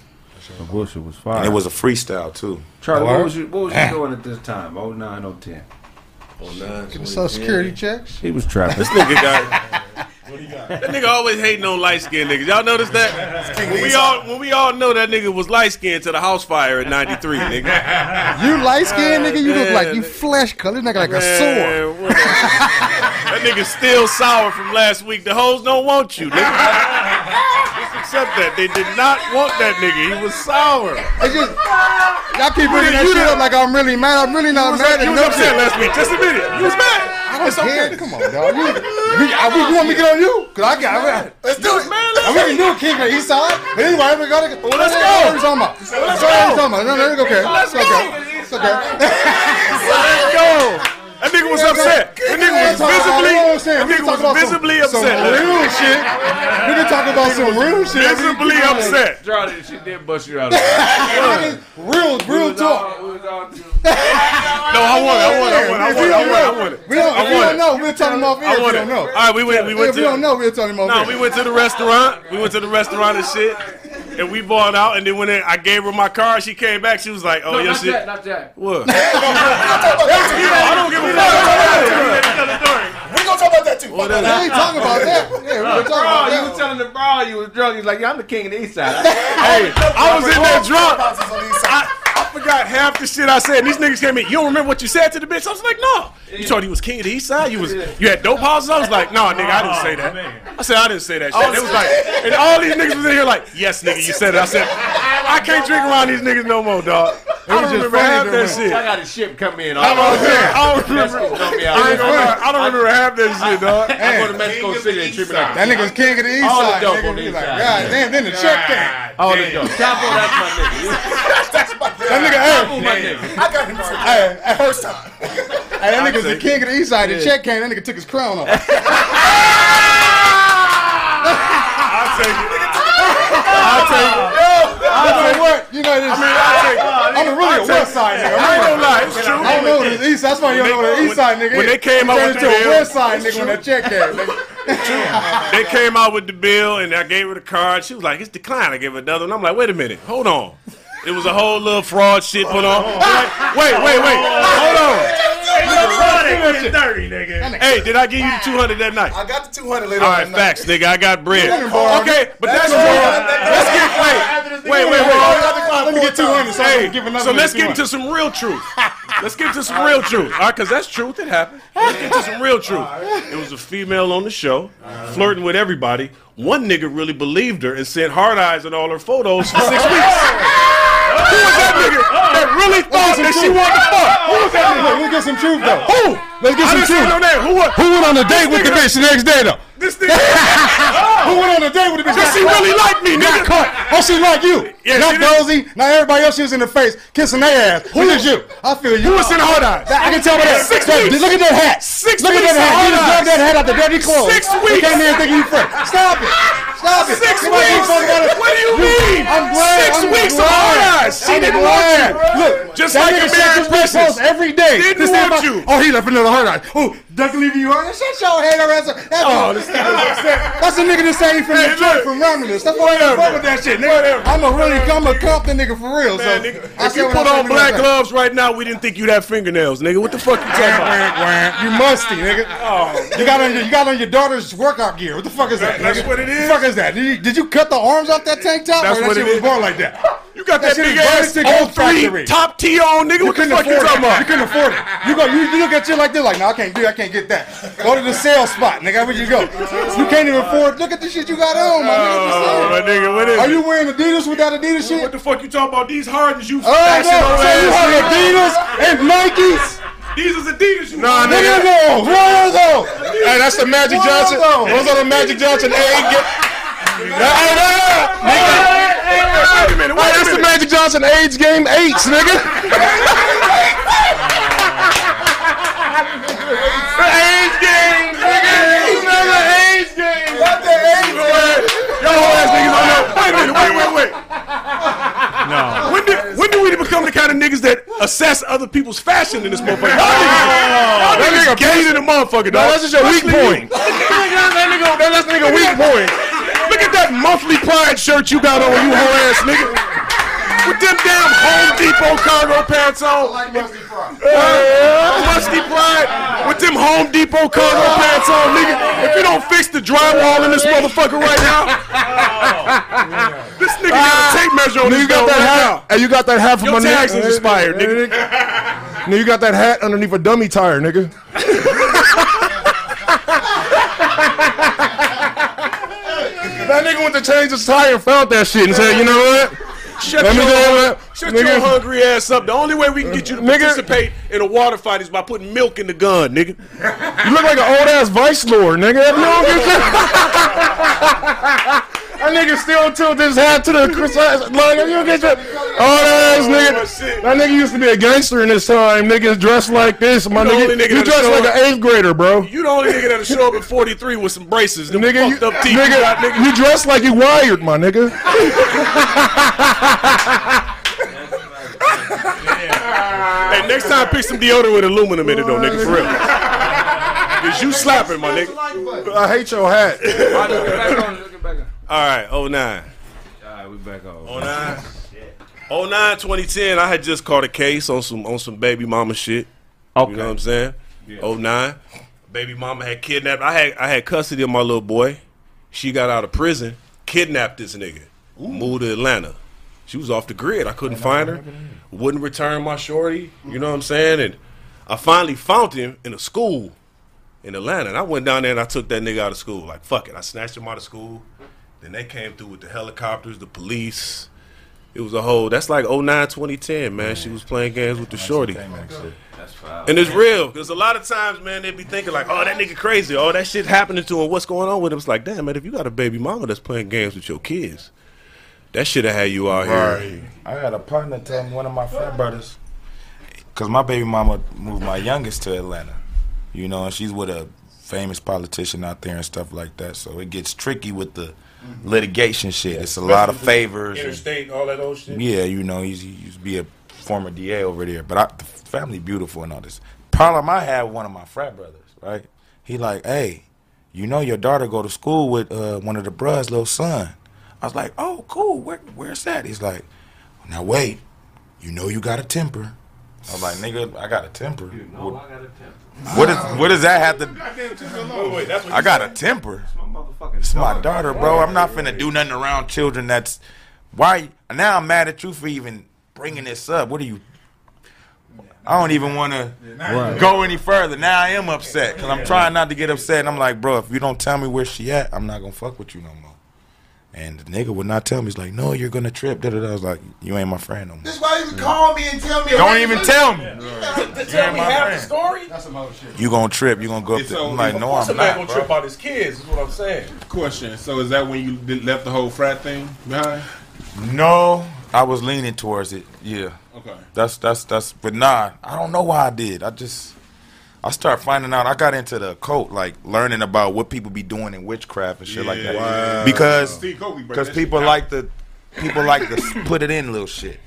The bullshit was fire. And it was a freestyle too. Charlie. What was you? What was you ah. doing at this time? Oh nine, oh ten. Oh, nine, Get the social security checks. He was trapping. This nigga got. [laughs] That nigga always hating on light skinned niggas. Y'all notice that? When we all when we all know that nigga was light skinned to the house fire in '93, nigga. You light skinned nigga, you look like you flesh colored, nigga like a sword. [laughs] That nigga still sour from last week. The hoes don't want you, nigga. Accept that. They did not want that nigga. He was sour. It's just y'all keep bringing that shit up like I'm really mad. I'm really not was, mad you at was upset last week. Just admit it. You was mad. I don't It's care. okay. Come on, dog. You, I, you want me to get on you? Cause I got. I, Let's do it. Man, I mean, you king of the east side. But anyway, we gotta. Well, let's go. What are you talking about? Let's go. What are you talking about? No, no, it's okay. Let's it's okay. go. It's okay. Let's go. [laughs] That nigga was upset. That nigga was visibly, that nigga was visibly upset. real shit. Nigga talk about some real shit. Visibly upset. Charlie, she did bust you out. [laughs] Real, real talk. [laughs] [laughs] No, I want it. I want it. I want it. I want it. I want it. I want it. We don't, I if we want don't it. know, we'll tell him off air I we want it. don't know. All right, we went. We went to. we don't know, we'll tell him off No, we went to the restaurant. We went to the restaurant and shit. And we bought out, and then when I gave her my car, she came back. She was like, "Oh, No, your not shit." that, not that. What? I don't give a We gonna talk about that too. Fuck We ain't talking about that. Yeah, we gonna talk Bro, about you that. was telling the bro you was drunk. You was like, yeah, I'm the king of the east side. Hey, I was in there drunk. Houses on the east side. I, I forgot half the shit I said. And these niggas came in. You don't remember what you said to the bitch? I was like, no. You told he was king of the east side. You was you had dope houses. I was like, no, nigga, I didn't say that. Oh, I said I didn't say that shit. Oh, it was like, and all these niggas was in here like, yes, nigga, you said it. I said, I can't drink around these niggas no more, dog. I don't just remember half that shit. I got a ship coming in. I don't remember. I don't remember. Mexico, I out. ain't gonna. I don't remember half that shit, dog. I go to Mexico City and trip it out. That nigga's king of the east All the side. dope nigga. on the He east like, side. God damn, then the check came. All the dope. Capo, that's my nigga. [laughs] that's my nigga. That nigga, hey, Capo, my nigga. I got him hey, hey, first time. hey, that nigga's the king of the east side. The check came, that nigga took his crown off. [laughs] I'll take it. I'll take it. You know what? You know this. I mean, I'll take it. I'm a really a west side nigga. I ain't gonna lie. It's true. I don't know the east. That's why you don't know the east side nigga. When they came out with the bill, west side nigga when that check came. nigga. [laughs] They came out with the bill and I gave her the card. She was like, it's declined. I gave her another one. I'm like, wait a minute. Hold on. It was a whole little fraud shit put on. I'm wait, wait, wait. Hold on. Dirty, nigga. Hey, did I give you the 200 that night? I got the 200 later All on right, night. facts, nigga. I got bread. Okay, but that's That's true. Let's get wait, wait, wait, wait. Let me get 200 so Hey, give another so let's get 200. into some real truth. [laughs] Let's get into some real truth. All right, because that's truth. It happened. Let's get into some real truth. It was a female on the show, flirting with everybody. One nigga really believed her and sent hard eyes in all her photos for six weeks. [laughs] Who was that nigga uh, uh, that really thought that she wanted to uh, fuck? Who was that nigga? Let's get some truth though. Who? Let's get some truth. Who? [laughs] Who went on a date with the bitch the next day though? This nigga. Who went on a date with the bitch? Cause she really liked me, Got nigga. caught. Oh, she like you. Yeah, not. Dozy. Not everybody else. She was in the face kissing their ass. Who is you? I feel you. Who was in the hard eyes? I can tell by that. Six weeks. Look at that hat. Six Look at that hat. You dug that hat out the dirty clothes. Six You weeks. came here thinking you fresh. Stop it. Stop it. Six Somebody weeks. gotta- What do you mean? I'm glad. Six I'm weeks of hard eyes. She I'm didn't glad. want you. Look, Just that like nigga American sent this bitch Christmas. post every day. Didn't This want you. Oh, he left another hard eye. Oh, Duck leaving you hard. Shut your head around. That's, Oh, this that's a nigga that say he from Hey, Detroit, from Romulus. That's why I don't fuck with that shit, nigga. I'm a really, I'm a Compton nigga for real. Man, so nigga, I if you put on black gloves right now, we didn't think you'd have fingernails, nigga. What the fuck you talking about? You musty, nigga. Oh, you got on your, you got on your daughter's workout gear. What the fuck is that? That's nigga? what it is. The fuck is that? Did you, did you cut the arms off that tank top? That's or that what shit it was born like that? You got that, That shit big ass 03 top T on, nigga. You What the fuck you talking about? You couldn't afford it. You go, you, you look at shit like this, like, no, I can't do, I can't get that. Go to the sales spot, nigga. Where you go? You can't even afford. Look at the shit you got on, my nigga. Oh, my nigga, what is Are you wearing Adidas with that Adidas shit? What the fuck you talking about? These hardens you Oh, no. fashion on So you have. Adidas and Nikes? These is Adidas. You Nah, nigga, no. Are those? Hey, that's the Magic Johnson. those? Are the Magic Johnson eight. [laughs] Hey, Wait a minute, wait a that's the minute. Magic Johnson AIDS game eights, nigga. AIDS games, nigga. Another AIDS game. What the AIDS game? Yo, ass niggas on that. Wait a minute, wait, wait, wait. No. When did when did we become the kind of niggas that assess other people's fashion in this motherfucker? Y'all niggas, y'all niggas gay to the motherfucker, dog. that's just your weak Especially point. you. [laughs] that nigga, that, that's nigga weak point. Look at that monthly pride shirt you got on, you whole ass nigga. With them damn Home Depot cargo pants on. Uh, musty pride with them Home Depot cargo pants on, nigga. If you don't fix the drywall in this motherfucker right now, this nigga got a tape measure on Now his you got belt that right hat. now. Hey, you got that hat from Your underneath. tags is expired, nigga. Now you got that hat underneath a dummy tire, nigga. [laughs] that nigga went to change his tire and found that shit and said, you know what? Shut, Let your, you shut nigga. your hungry ass up. The only way we can get you to Nigga. participate in a water fight is by putting milk in the gun, nigga. You look like an old ass vice lord, nigga. You don't get [laughs] That nigga still tilt his hat to the Chris. Like you get your oh that ass oh, nigga. That nigga used to be a gangster in his time. Niggas dressed like this, my You nigga. nigga You dressed like an eighth grader, bro. You the only nigga that'll show up at 43 with some braces. Them Nigga, you, fucked up teeth. nigga, got, nigga. you dressed like you wired, my nigga. [laughs] Hey, next time pick some deodorant with aluminum in it though, nigga, for real. [laughs] Cause you slapping, my nigga. I hate your hat. [laughs] All right, 09. All right, we back on. 09. 09, 2010, I had just caught a case on some on some baby mama shit. Okay. You know what I'm saying? Yeah. 09. Baby mama had kidnapped. I had I had custody of my little boy. She got out of prison, kidnapped this nigga, moved to Atlanta. She was off the grid. I couldn't find her. Wouldn't return my shorty. You know what I'm saying? And I finally found him in a school in Atlanta. And I went down there and I took that nigga out of school. Like, fuck it. I snatched him out of school. Then they came through with the helicopters, the police. It was a whole, that's like 09, 2010, man. She was playing games with the shorty. That's foul. And it's real. Because a lot of times, man, they be thinking like, oh, that nigga crazy. Oh, that shit happening to him. What's going on with him? It's like, damn, man, if you got a baby mama that's playing games with your kids, that should have had you out here. I had a partner tell me one of my frat brothers, because my baby mama moved my youngest to Atlanta, you know, and she's with a famous politician out there and stuff like that. So it gets tricky with the litigation shit. It's a lot of favors. and- Interstate, all that old shit. yeah, you know, he's, he used to be a former DA over there, but I, the family beautiful and all this. Problem I had with one of my frat brothers, right? He like, hey, you know your daughter go to school with uh, one of the bruh's little son. I was like, oh, cool. Where, where's that? He's like, now wait, you know you got a temper. I was like, nigga, I got a temper. what, what is what does that have to? Wait, that's I got a temper. It's my daughter, bro. I'm not finna do nothing around children. That's why. Now I'm mad at you for even bringing this up. What are you? I don't even want to go any further. Now I am upset because I'm trying not to get upset. And I'm like, bro, if you don't tell me where she at, I'm not gonna fuck with you no more. And the nigga would not tell me. He's like, no, you're gonna trip. Da, da, da. I was like, you ain't my friend no more. That's why you call me and tell me. Don't even tell me. Tell me half the story. That's some other shit. You gonna trip? You gonna go up It's there? so- I'm like, of no, What's a I'm man not. gonna bro. trip out his kids? Is what I'm saying. Question. So is that when you did, left the whole frat thing behind? No, I was leaning towards it. Yeah. Okay. That's that's that's. But nah, I don't know why I did. I just I start finding out. I got into the occult, like learning about what people be doing in witchcraft and shit like that. Wow. Because Steve Kobe break because people like to people like to put it in little shit.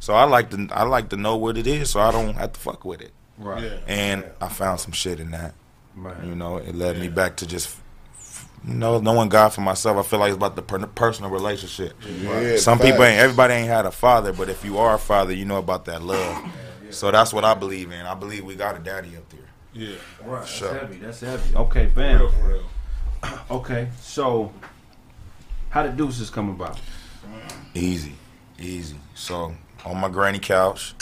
So I like to I like to know what it is, so I don't have to fuck with it. Right. Yeah. And I found some shit in that. Right. You know, it led me back to just. You know, knowing God for myself, I feel like it's about the per- personal relationship. Yeah, Some people ain't, everybody ain't had a father, but if you are a father, you know about that love. So that's what I believe in. I believe we got a daddy up there. Yeah. Right. That's Sure. heavy. That's heavy. Okay, bam. Real for real. [clears throat] Okay, so how did deuces come about? Easy, easy. So on my granny couch,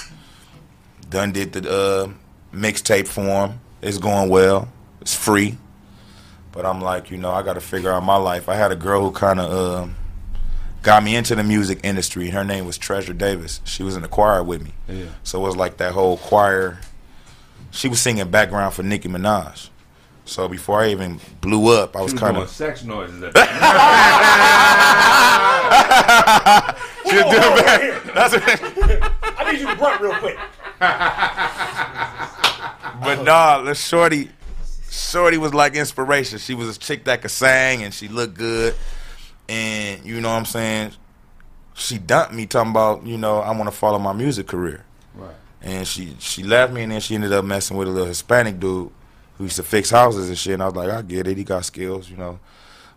done did the uh, mixtape form. It's going well. It's free, but I'm like, you know, I got to figure out my life. I had a girl who kind of uh, got me into the music industry. Her name was Treasure Davis. She was in the choir with me. Yeah. So it was like that whole choir. She was singing background for Nicki Minaj. So before I even blew up, I was She kind of sex noises. At [laughs] she was doing back. That's what, [laughs] I need you to grunt real quick. But nah, the shorty, shorty was like inspiration. She was a chick that could sing and she looked good, and you know what I'm saying. She dumped me talking about you know I want to follow my music career, right. And she she left me, and then she ended up messing with a little Hispanic dude who used to fix houses and shit. And I was like, I get it, he got skills, you know.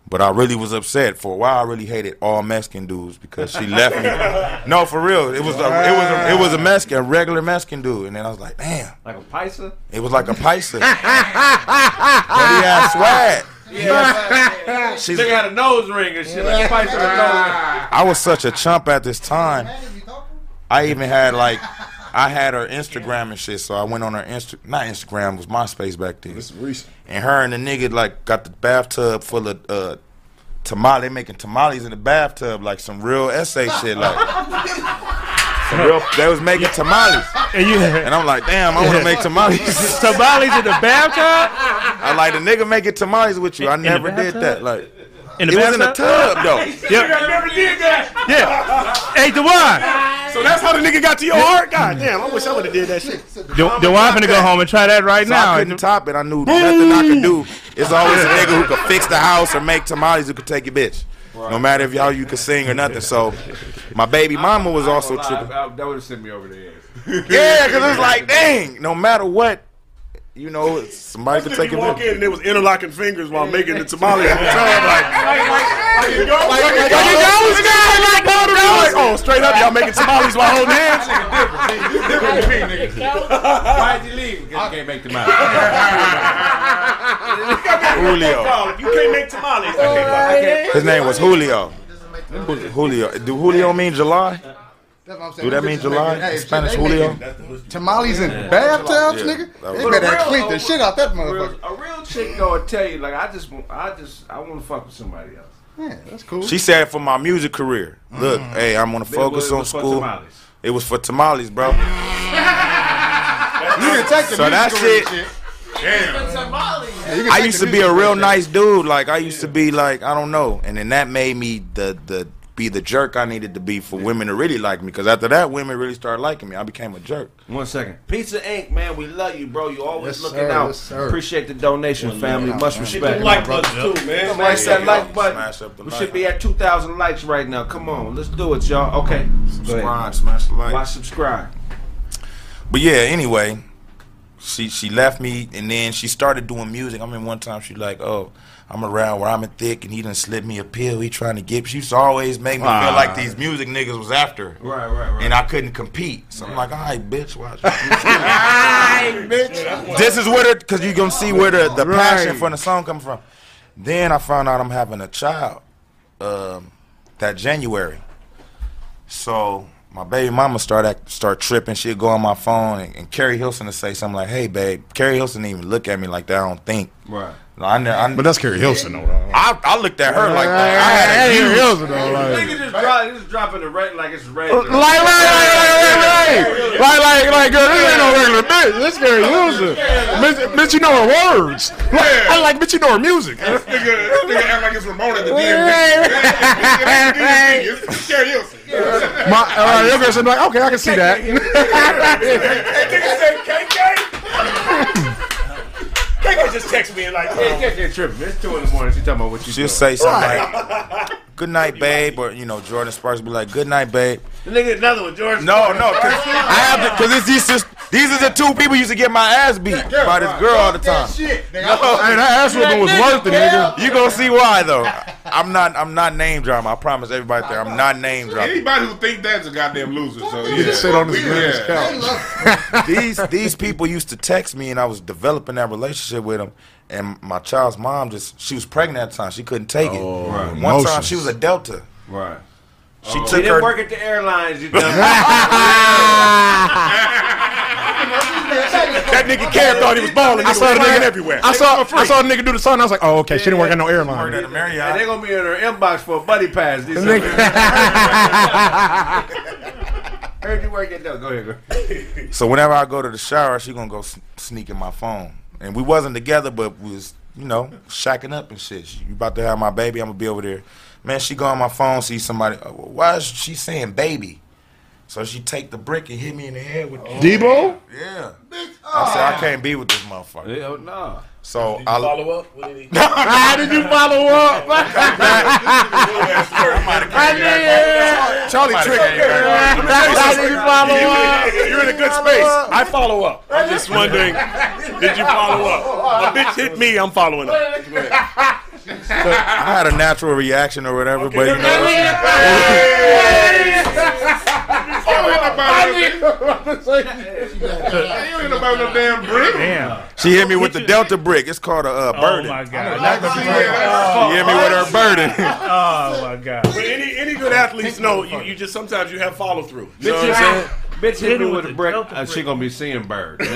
But I really was upset for a while. I really hated all Mexican dudes because she left me. [laughs] No, for real, it was a, it was a, it was a Mexican, a regular Mexican dude, and then I was like, damn. Like a paisa? It was like a paisa. [laughs] but he had swag. Yeah. She's- Nigga had a nose ring and shit. Like a paisa with a nose ring. I was such a chump at this time. I even had like, I had her Instagram and shit. So I went on her Insta, not Instagram, it was MySpace back then. This is recent. And her and the nigga like got the bathtub full of uh, tamale. They making tamales in the bathtub, like some real essay shit. Like [laughs] some real, they was making tamales. And you And I'm like, damn, I want to make tamales. [laughs] tamales in the bathtub. I like the nigga making tamales with you. I In never did that. Like, In the it was in the bathtub? tub though. [laughs] Yep. never did that. Yeah. Hey, Dewan. So that's how the nigga got to your heart. God damn, I wish I would have did that shit. De- Dewan finna go home and try that right So now. I couldn't top it. I knew nothing I could do. It's always a nigga who could fix the house or make tamales who could take your bitch. No matter if y'all you could sing or nothing. So my baby mama was also tripping. I- I- That would have sent me over the edge. Yeah, because it's like, dang, no matter what, you know, somebody could take you your walk bitch. in and there was interlocking fingers while making the tamales in the tub. Like, Like, you go, like, like, like, like, like, oh, straight up, y'all making tamales while holding hands. Why'd you leave? Because you can't make them out. Julio. You can't make tamales. His name was Julio. Julio. Do Julio mean July? That's what I'm saying. Do that mean July? Hey, In shit, Spanish, they Julio? making Tamales in bathtubs, Yeah, nigga. that They better But a clean real- the shit out that motherfucker. a real chick though will tell you like I just want- I just I want to fuck with somebody else. Yeah, that's cool. She said for my music career. Look, mm-hmm. hey, I'm gonna focus was- on was school. tamales. It was for tamales, bro. [laughs] You can take the So that music shit- Yeah, I used to be a real nice dude. Like I used to be like I don't know, and then that made me the the be the jerk I needed to be for women to really like me. Because after that, women really started liking me. I became a jerk. One second. Pizza Inc. Man, we love you, bro. You always Yes, looking sir, out. yes, sir. Appreciate the donation, family. Much respect. Like buttons too, man. Smash that like button. Smash up the We like. should be at 2,000 likes right now. Come on, let's do it, y'all. Okay. Subscribe, smash the like. Why subscribe? But yeah, anyway, she she left me, and then she started doing music. I mean, one time she like, oh, I'm around where I'm thick, and he done slip me a pill. He trying to get. She used to always make me feel like these music niggas was after. Right, right, right. And I couldn't compete. So I'm like, all right, bitch, watch. [laughs] All right, bitch. This is where the, cause you gonna see where the, the passion for the song come from. Then I found out I'm having a child, um, that January. So my baby mama start act, start tripping. She'd go on my phone and, and Keri Hilson to say something like, "Hey, babe." Keri Hilson didn't even look at me like that. I don't think. Right. I, I, but that's Keri Hilson though. I, I looked at her like Right. I had Keri Hilson though. Like, nigga just, drop, just dropping the red like it's red. Like, like, like, like, like, like, like, like, girl, this ain't no regular bitch. This Keri Hilson. Bitch, you know her words. Like, I like, bitch, you know her music. This nigga, this act like it's Ramona the DMV. It's Keri Hilson. My, uh, your girl said, like, okay, I can see that. KK just text me and like, Hey, get that tripping. It's 2 in the morning. She talking about what you She'll doing. say something like, "Good night, babe," or you know, Jordin Sparks be like, "Good night, babe." The nigga, another one, Jordin. No, no, cause I have to, cause it's these just, these are the two people used to get my ass beat by this girl all the time. Shit, Hey, that ass whooping was worth it, nigga. You gonna see why though? I'm not, I'm not name dropping. I promise everybody there, I'm not name dropping. Anybody who think that's a goddamn loser. So yeah, Sit on this We- yeah. couch. [laughs] These, these people used to text me, and I was developing that relationship with them. And my child's mom just, she was pregnant at the time. She couldn't take it. Oh, One time she was a Delta. Right. She oh. She took didn't her. work at the airlines. You dumb. [laughs] that nigga Cam thought he was balling. I saw was the nigga everywhere. I saw, I saw the nigga do the song. I was like, oh, okay, she didn't work at no worked at airline. a And Marriott. they're gonna be in her inbox for a buddy pass. These [laughs] Heard you work at that. Go ahead, go. So whenever I go to the shower, she gonna go s- sneak in my phone. And we wasn't together, but we was, you know, shacking up and shit. She, you about to have my baby? I'm gonna be over there. Man, she go on my phone, see somebody. Why is she saying baby? So she take the brick and hit me in the head with. It. Debo? Yeah. I said I ah. can't be with this motherfucker. Hell no. So I Follow up. What did he? [laughs] How did you follow up? [laughs] Charlie tricked me. How did you follow up? You're in a good space. I follow up. I'm just wondering, did you follow up? A bitch hit me, I'm following up. I had a natural reaction or whatever, but you know. You ain't about no damn brick. Damn. She hit me with the Delta brick. It's called a uh, Oh my god. She hit me with her burden. [laughs] Oh my god. But any any good athletes know you, you just sometimes you have follow through. You know Bitch what I'm saying? hit, bitch hit me Hit with her a brick. Delta Uh, she gonna be seeing bird. [laughs] [laughs]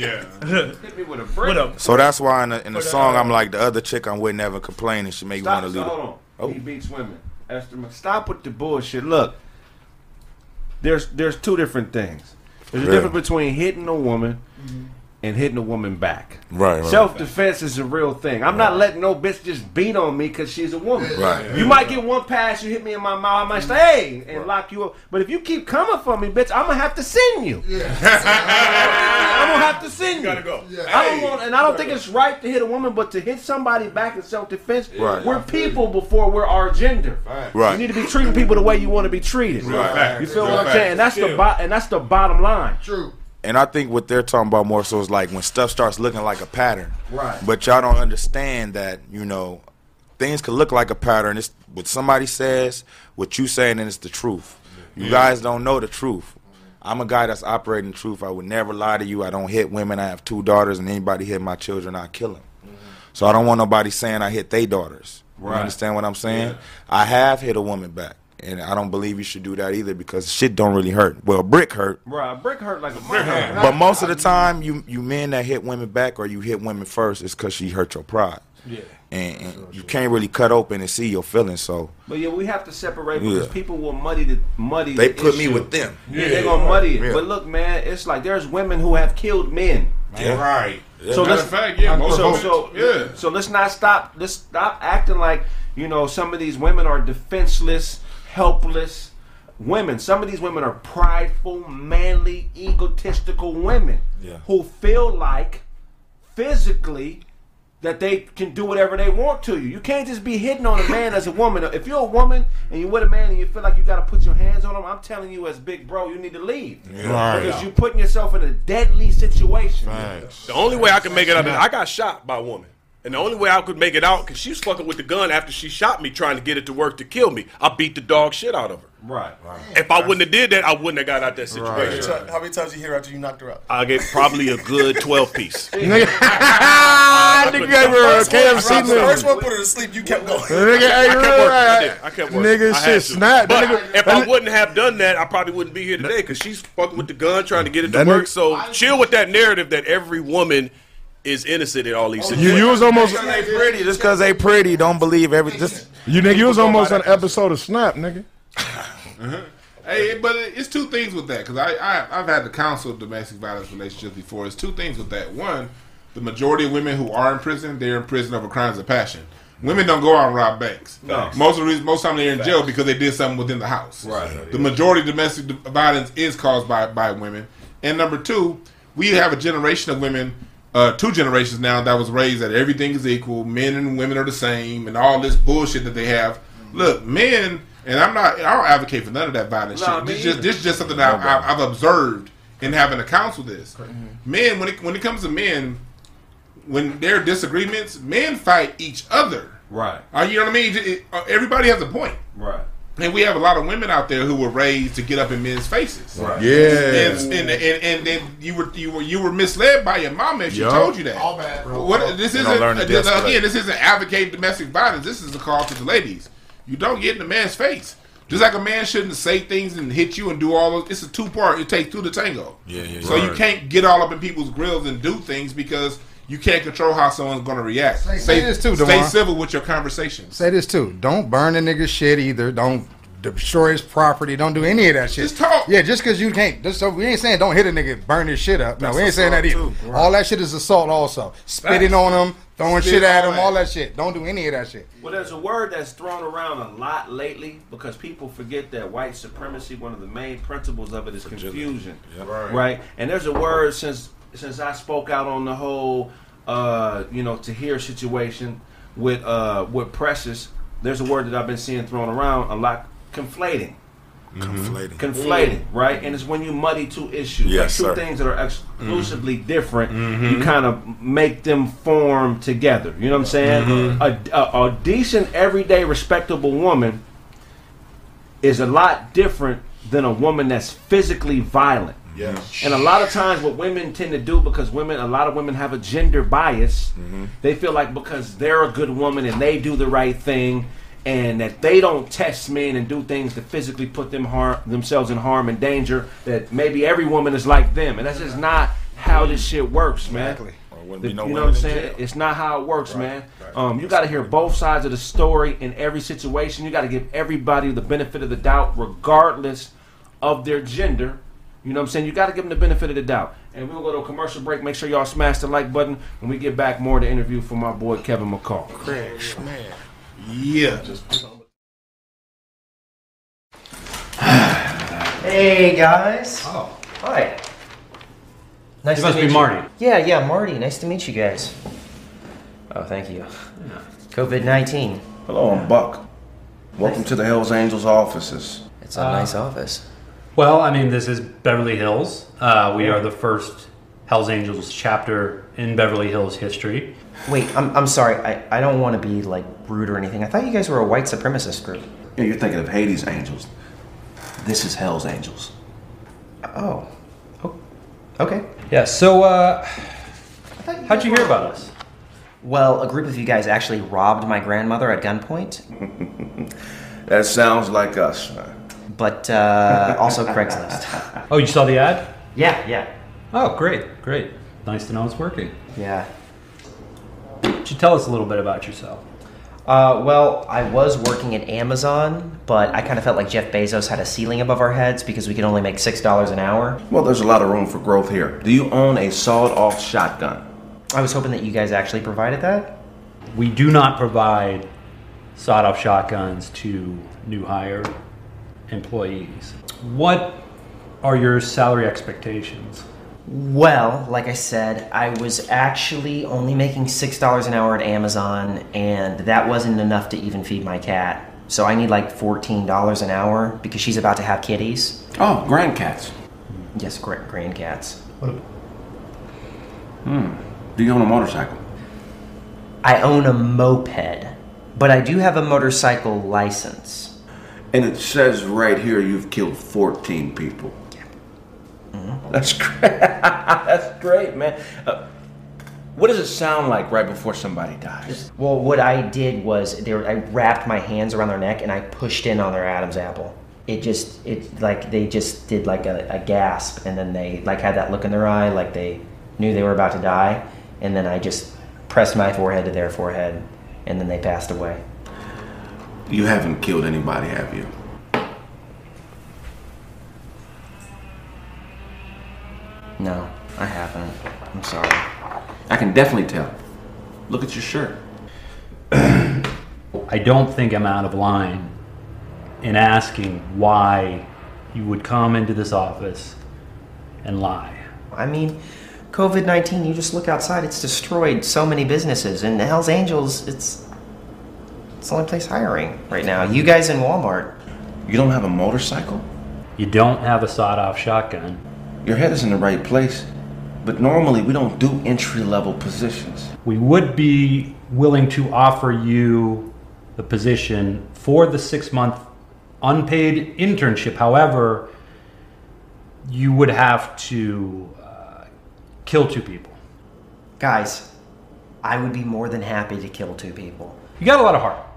Hit me with a brick. So that's why in the, in the song I'm like the other chick I would never complain and she make you Stop. want to leave. hold on. Oh. He beats women. Esther, stop with the bullshit. Look, there's there's two different things. There's a Yeah. difference between hitting a woman mm-hmm. And hitting a woman back. Right, right. Self defense is a real thing. I'm not letting no bitch just beat on me because she's a woman. Right. You might get one pass, you hit me in my mouth, I might say, hey, and lock you up. But if you keep coming for me, bitch, I'm gonna have to send you. [laughs] I'm gonna have to send you. Gotta go. Yeah. I don't want, and I don't think it's right to hit a woman, but to hit somebody back in self defense, Right. we're people before we're our gender. Right. You need to be treating people the way you want to be treated. Right. You feel Real what I'm saying? And that's the Skill. bo- and that's the bottom line. True. And I think what they're talking about more so is like when stuff starts looking like a pattern. Right. But y'all don't understand that, you know, things can look like a pattern. It's what somebody says, what you saying, and it's the truth. You guys don't know the truth. I'm a guy that's operating truth. I would never lie to you. I don't hit women. I have two daughters, and anybody hit my children, I kill them. Mm-hmm. So I don't want nobody saying I hit their daughters. You Right. understand what I'm saying? I have hit a woman back, and I don't believe you should do that either because shit don't really hurt. Well, brick hurt, Right, brick hurt like a brick hurt. but most of the time, you you men that hit women back or you hit women first is because she hurt your pride. Yeah. And, and you can't really cut open and see your feelings. So But yeah, we have to separate because Yeah. people will muddy the muddy. they the put me with them. Yeah, they're gonna muddy it. Yeah. But look, man, it's like there's women who have killed men. Yeah. Right. So Matter let's fact, yeah, most so, so yeah. So let's not stop. Let's stop acting like you know some of these women are defenseless, helpless women. Some of these women are prideful, manly, egotistical women Yeah. who feel like physically that they can do whatever they want to you. You can't just be hitting on a man as a woman. If you're a woman and you're with a man and you feel like you got to put your hands on him, I'm telling you as big bro, you need to leave. Right. Because you're putting yourself in a deadly situation. The only way I can make it out, I got shot by a woman. And the only way I could make it out, because she was fucking with the gun after she shot me, trying to get it to work to kill me. I beat the dog shit out of her. Right. right. If I wouldn't have did that, I wouldn't have got out that situation. Right. How many times you hear her after you knocked her out? I get probably a good 12 piece. [laughs] Nigga gave her a KFC The first one put her to sleep. You kept going. Nigga, hey, I kept real working. I did. I kept working. Nigga, shit to. snapped. But nigga- if I wouldn't have done that, I probably wouldn't be here today because she's fucking with the gun, trying to get it to work. So chill with that narrative that every woman is innocent in all these You, situations. you was almost, Just 'cause they pretty, just because they pretty, don't believe every. Just you nigga, you was almost an episode of Snap, nigga. uh-huh. [laughs] Hey, but it's two things with that because I, I I've had to counsel of domestic violence relationships before. It's two things with that. One, the majority of women who are in prison, they're in prison over crimes of passion. Women don't go out and rob banks. No. Most of the reason, most time they're in jail because they did something within the house. Right. The majority of domestic violence is caused by by women. And number two, we have a generation of women, uh, two generations now that was raised that everything is equal, men and women are the same, and all this bullshit that they have. Look, men, and I'm not, I don't advocate for none of that violent No, shit. me This just this is just something that I, I, I've observed in having to counsel this. Men, when it when it comes to men, when there are disagreements, men fight each other. Right. Uh, you know what I mean? It- uh, everybody has a point. Right. And we have a lot of women out there who were raised to get up in men's faces. Yeah. And, and, and, and then you were you were you were misled by your mama if she Yup. told you that. All bad, bro. What this You isn't don't learn this- again. This isn't advocating domestic violence. This is a call to the ladies. You don't get in the man's face. Just like a man shouldn't say things and hit you and do all those. It's a two part. It takes two to tango. Yeah, yeah, So you can't get all up in people's grills and do things because you can't control how someone's going to react. Say- say this too, Stay Devon. civil with your conversation. Say this too. Don't burn a nigga shit either. Don't destroy his property. Don't do any of that shit. Just talk. Yeah, just because you can't. Just, so we ain't saying don't hit a nigga, burn his shit up. No, we ain't saying that either. assault, too. All that shit is assault. Also, spitting on him, throwing Spit shit at all him, all that shit. Don't do any of that shit. Well, there's a word that's thrown around a lot lately because people forget that white supremacy. One of the main principles of it is confusion, Right. right? And there's a word since since I spoke out on the whole, uh, you know, to hear situation with uh, with Precious. There's a word that I've been seeing thrown around a lot: conflating. Mm-hmm. conflating. conflating, mm. right? And it's when you muddy two issues, Yes, like two sir. things that are exclusively mm-hmm. different. You mm-hmm. kind of make them form together. You know what I'm saying? A, a, a decent, everyday, respectable woman is a lot different than a woman that's physically violent. Yeah. And a lot of times, what women tend to do, because women, a lot of women have a gender bias, they feel like because they're a good woman and they do the right thing, and that they don't test men and do things to physically put them harm themselves in harm and danger, that maybe every woman is like them, and that's just not how this shit works, man. Wouldn't The- you know what I'm saying? jail. It's not how it works, man. Um, you got to hear both sides of the story in every situation. You got to give everybody the benefit of the doubt, regardless of their gender. You know what I'm saying? You got to give them the benefit of the doubt. And we'll go to a commercial break. Make sure y'all smash the like button. When we get back, more of the interview from my boy Kevin McCall. Craig man. Yeah. Hey guys. Oh. Hi. Nice You to must meet be you. Marty. Yeah, yeah, Marty. Nice to meet you guys. Oh, thank you. COVID nineteen. Hello, I'm Buck. Welcome to the Hells Angels offices. It's a Uh, nice office. Well, I mean, this is Beverly Hills. Uh, we are the first Hells Angels chapter in Beverly Hills history. Wait, I'm, I'm sorry. I, I don't want to be like rude or anything. I thought you guys were a white supremacist group. Yeah, you're thinking of Hades Angels. This is Hell's Angels. Oh. oh. Okay. Yeah. So, uh, how'd you hear about us? Well, a group of you guys actually robbed my grandmother at gunpoint. [laughs] That sounds like us. But uh, also Craigslist. [laughs] Oh, you saw the ad? Yeah, yeah. Oh, great, great. Nice to know it's working. Yeah. Could you tell us a little bit about yourself? Uh, well, I was working at Amazon, but I kind of felt like Jeff Bezos had a ceiling above our heads because we could only make six dollars an hour. Well, there's a lot of room for growth here. Do you own a sawed-off shotgun? I was hoping that you guys actually provided that. We do not provide sawed-off shotguns to new hire employees. What are your salary expectations? Well, like I said, I was actually only making six dollars an hour at Amazon, and that wasn't enough to even feed my cat. So I need like fourteen dollars an hour because she's about to have kitties. Oh, grandcats. Yes, gra- grandcats. Hmm. Do you own a motorcycle? I own a moped, but I do have a motorcycle license. And it says right here you've killed 14 people. That's great. [laughs] That's great, man. Uh, what does it sound like right before somebody dies? Well, what I did was they were, I wrapped my hands around their neck and I pushed in on their Adam's apple. It just it like they just did like a, a gasp and then they like had that look in their eye like they knew they were about to die and then I just pressed my forehead to their forehead and then they passed away. You haven't killed anybody, have you? No, I haven't. I'm sorry. I can definitely tell. Look at your shirt. [clears throat] I don't think I'm out of line in asking why you would come into this office and lie. I mean, COVID 19, you just look outside, it's destroyed so many businesses. And the Hell's Angels, it's, it's the only place hiring right now. You guys in Walmart. You don't have a motorcycle? You don't have a sawed off shotgun. Your head is in the right place. But normally we don't do entry level positions. We would be willing to offer you the position for the six month unpaid internship. However, you would have to uh, kill two people. Guys, I would be more than happy to kill two people. You got a lot of heart.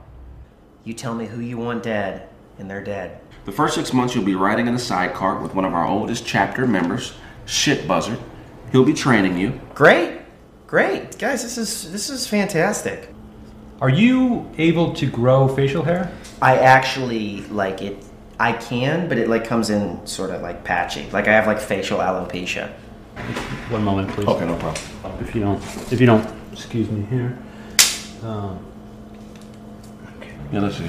You tell me who you want dead, and they're dead. The first six months you'll be riding in the sidecar with one of our oldest chapter members, Shit Buzzard. He'll be training you. Great, great, guys. This is this is fantastic. Are you able to grow facial hair? I actually like it. I can, but it like comes in sort of like patchy. Like I have like facial alopecia. One moment, please. Okay, no problem. If you don't, if you don't, excuse me here. Um, Yeah, let's see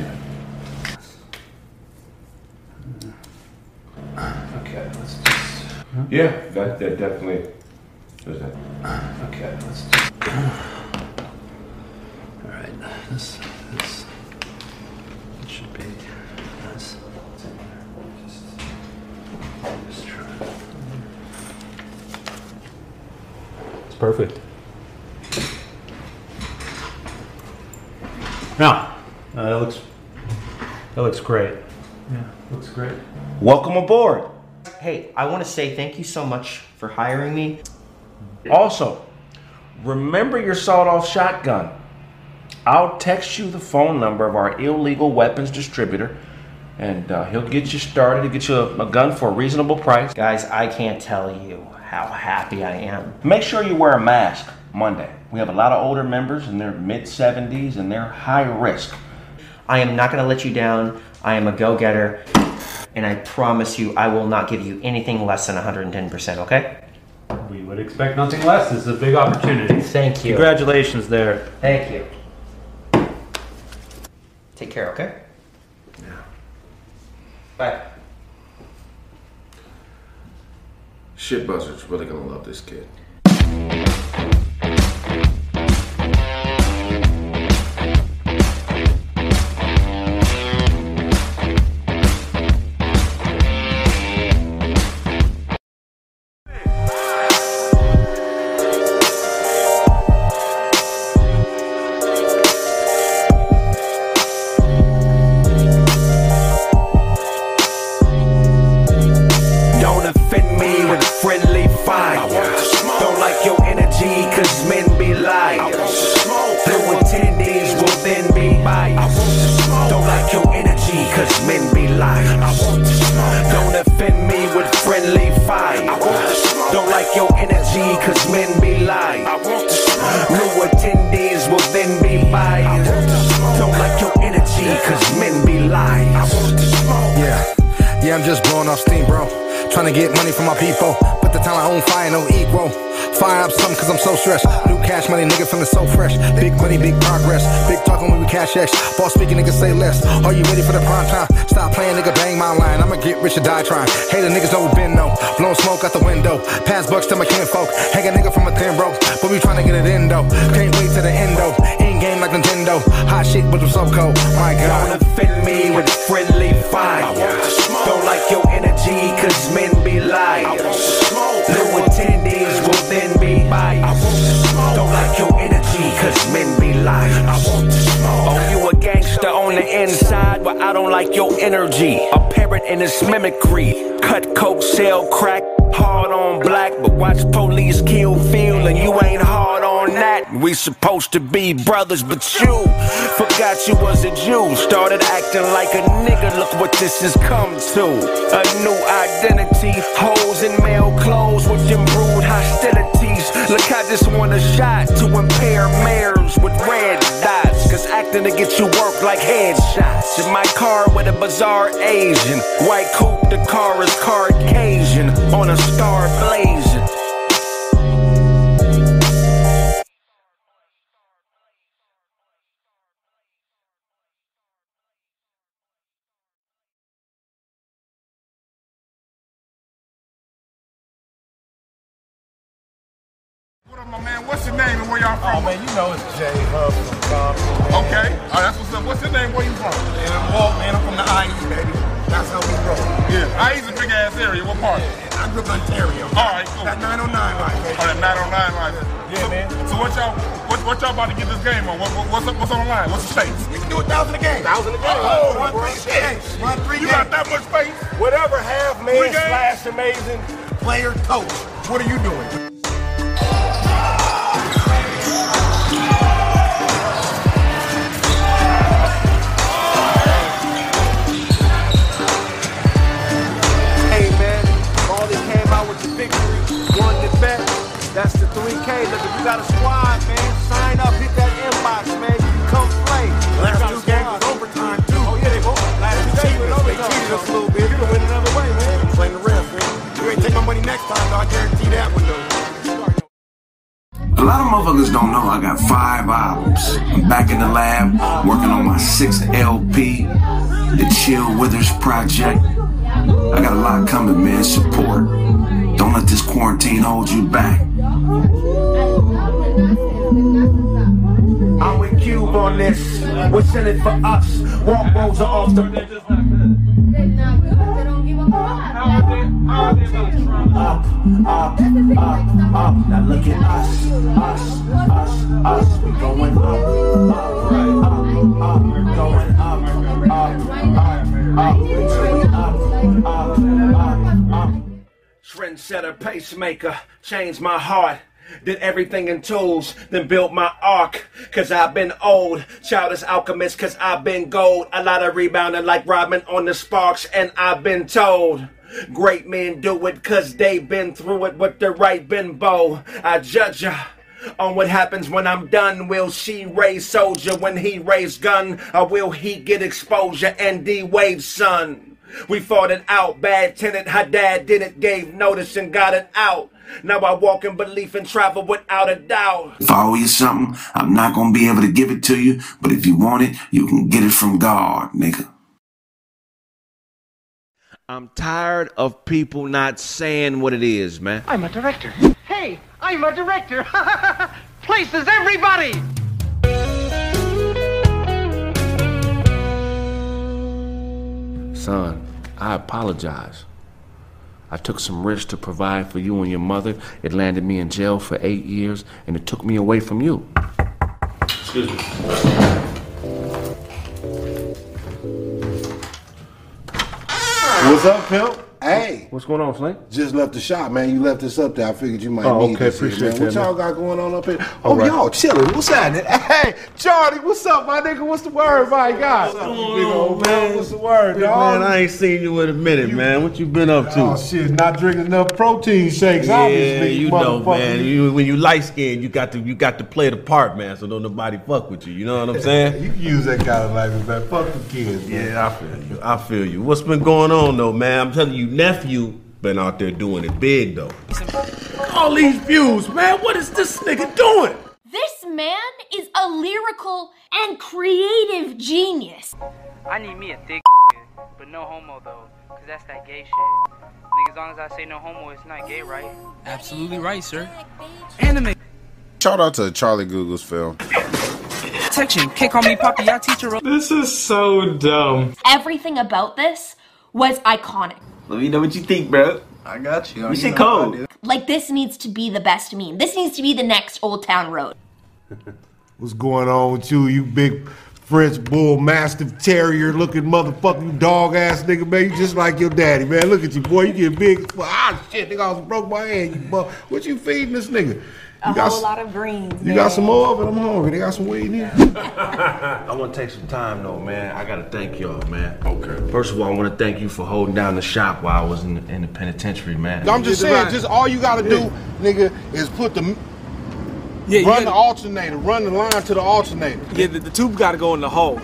okay, let's just. Yeah, that, that definitely does that. Okay, let's just. All right, this, this it should be. This. Just, just try. It's perfect. Now, uh, that looks. That looks great. Yeah, looks great. Welcome aboard. Hey, I want to say thank you so much for hiring me. Also, remember your sawed off shotgun. I'll text you the phone number of our illegal weapons distributor, and uh, he'll get you started to get you a, a gun for a reasonable price. Guys, I can't tell you how happy I am. Make sure you wear a mask Monday. We have a lot of older members, and they're mid 70s, and they're high risk. I am not going to let you down. I am a go getter. And I promise you, I will not give you anything less than 110%, okay? we would expect nothing less. This is a big opportunity. Thank you. Congratulations there. Thank you. Take care, okay? Yeah. Bye. Shit buzzard's really gonna love this kid. Just blowing off steam, bro. Trying to get money from my people, but the time I own fire no equal. Fire up something cause I'm so stressed. New cash money, nigga feeling so fresh. Big money, big progress. Big talking when we cash X. Boss speaking, nigga say less. Are you ready for the prime time? Stop playing, nigga, bang my line. I'ma get rich or die trying. Hater niggas know we been no. Blowing smoke out the window. Pass bucks to my kinfolk. Hang a nigga from a thin rope. But we trying to get it in though. Can't wait to the end though. In game like Nintendo. Hot shit, but I'm so cold. My god. Don't offend me with friendly fire. Don't like your energy, cause men be liars. Blue attendees will then be biased. Don't like your energy, cause men be liars. Oh, you a gangster on the inside, but I don't like your energy. A parrot in its mimicry. Cut coke, sell crack. Hard on black, but watch police kill Phil, and you ain't hard on that. We supposed to be brothers, but you forgot you was a Jew. Started acting like a nigga. Look what this has come to. A new identity, hoes in male clothes with them rude hostilities. Look, I just want a shot to impair mares with red dots. Cause acting to get you work like headshots. In my car with a bizarre Asian. White coupe, the car is Caucasian. On a star blazing. What's your name and where y'all from? Oh man, you know it's Jay Hub from Okay, All right, that's what's up. What's your name? Where you from? And Walt, man, I'm from the IE, baby. That's how we roll. Yeah, IE's a big ass area. What part? I grew up in Ontario. All right, cool. That 909 line, baby. Oh, that 909 line. Yeah, so, man. So what y'all, what, what y'all about to get this game on? What, what, what's up, what's on the line? What's the stakes? We can do a thousand a game. Thousand a game. Oh, Oh, run three shit. games. Run three You games. got that much space? Whatever half man Three slash amazing player coach. What are you doing? That's the 3K. Look, if you got a squad, man, sign up, hit that inbox, man. You can come play. Last Got a two games squad. was overtime too. Oh yeah, they both. Last two They games was cheated. They cheated us a little bit. You can win another way, man. Play the ref, man. You ain't take my money next time, though. I guarantee that one, though. A lot of motherfuckers don't know I got five albums. I'm back in the lab, working on my sixth LP, the Chill Withers Project. I got a lot coming, man. Support. Don't let this quarantine hold you back. I'm with Cube on this. What's in it for us? Walk rolls are off the. Up, up, up, up. Now look at us, us, us, us. We going up, up, up, up, going up, up, up, up. We going up, up, up, up. Trendsetter, pacemaker, changed my heart. Did everything in tools, then built my arc. Cause I've been old, childish alchemist, cause I've been gold. A lot of rebounding like Robin on the sparks, and I've been told. Great men do it cause they been through it with the right bin bow. I judge ya On what happens when I'm done, will she raise soldier when he raise gun, or will he get exposure and D Wade son? We fought it out, bad tenant, her dad didn't gave notice and got it out. Now I walk in belief and travel without a doubt. If I owe you something, I'm not gonna be able to give it to you, but if you want it, you can get it from God, nigga. I'm tired of people not saying what it is, man. I'm a director. Hey, I'm a director. [laughs] Places everybody. Son, I apologize. I took some risks to provide for you and your mother. It landed me in jail for eight years, and it took me away from you. Excuse me. What's up, pimp? Hey. What's going on, Slink? Just left the shop, man. You left this up there. I figured you might Oh, need okay. this here, Appreciate man. that, What y'all man. got going on up here? Oh, All oh, right. y'all chilling. What's happening? [laughs] Hey, Charlie, what's up, my nigga? What's the word, my guy? What's up, you big old man? What's the word, dog? Man, I ain't seen you in a minute, man. What you been up to? Oh, shit, not drinking enough protein shakes, Yeah, obviously, you know, motherfucker. man. You, when you light skinned, you got to you got to play the part, man. So don't nobody fuck with you. You know what I'm [laughs] saying? you can use that kind of language, man. Fuck the kids, man. Yeah, I feel you. I feel you. What's been going on though, man? I'm telling you, nephew been out there doing it big though. All these views, man. What is this nigga doing? This man is a lyrical and creative genius. I need me a thick [laughs] but no homo though, cause that's that gay shit. Nigga, as long as I say no homo, it's not gay, right? Absolutely right, sir. Anime. Shout out to Charlie Google's film. Protection. Can't call me Poppy, I teach her. This is so dumb. Everything about this was iconic. Let me know what you think, bro. I got you. We should should code. Like, this needs to be the best meme. This needs to be the next Old Town Road. [laughs] What's going on with you, you big French bull mastiff terrier looking motherfucking dog ass nigga, man? You just like your daddy, man. Look at you, boy. You get big. Ah, shit, nigga, I almost broke my hand. You bu- What you feeding this nigga? A You got, whole s- lot of greens. you got some more of it? I'm hungry. They got some weed in here. [laughs] I want to take some time though, man. I gotta thank y'all, man. Okay. First of all, I want to thank you for holding down the shop while I was in the, in the penitentiary, man. I'm just saying, just all you gotta do, nigga, is put the Yeah, run gotta- the alternator, run the line to the alternator. Yeah, the, the tube got to go in the hole.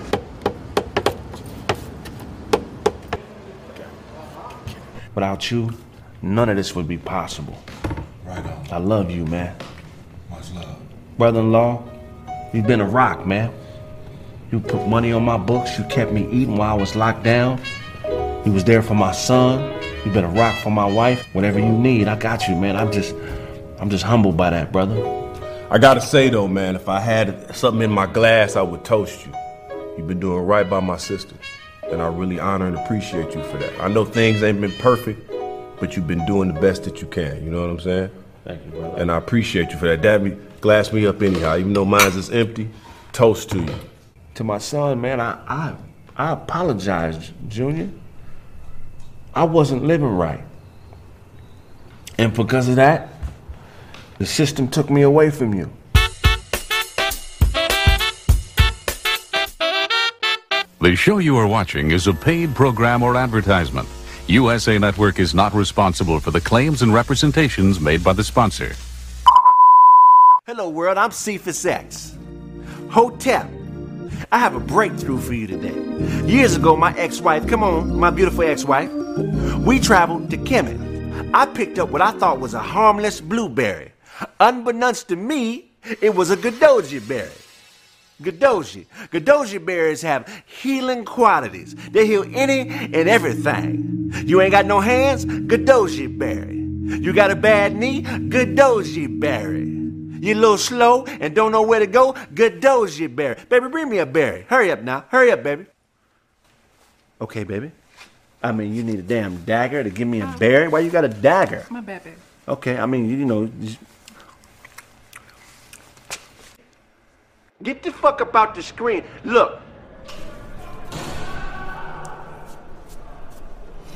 Without you, none of this would be possible. Right on. I love you, man. Brother-in-law, you've been a rock, man. You put money on my books. You kept me eating while I was locked down. You was there for my son. You've been a rock for my wife. Whatever you need, I got you, man. I'm just, I'm just humbled by that, brother. I gotta say though, man, if I had something in my glass, I would toast you. You've been doing right by my sister, and I really honor and appreciate you for that. I know things ain't been perfect, but you've been doing the best that you can. You know what I'm saying? Thank you, brother. And I appreciate you for that. That glass me up anyhow, even though mine's is empty. Toast to you. To my son, man, I, I, I apologize, Junior. I wasn't living right, and because of that, the system took me away from you. The show you are watching is a paid program or advertisement. USA Network is not responsible for the claims and representations made by the sponsor. Hello, world. I'm Cephas X. Hotep. I have a breakthrough for you today. Years ago, my ex-wife, come on, my beautiful ex-wife, we traveled to Kemet. I picked up what I thought was a harmless blueberry. Unbeknownst to me, it was a Godoji berry. Godoji. Godoji berries have healing qualities. They heal any and everything. You ain't got no hands? Godoji berry. You got a bad knee? Godoji berry. You a little slow and don't know where to go? Good doze, you berry. Baby, bring me a berry. Hurry up now. Hurry up, baby. Okay, baby. I mean, you need a damn dagger to give me a berry? Why you got a dagger? My bad, baby. Okay, I mean, you know. just- Get the fuck up out the screen. Look.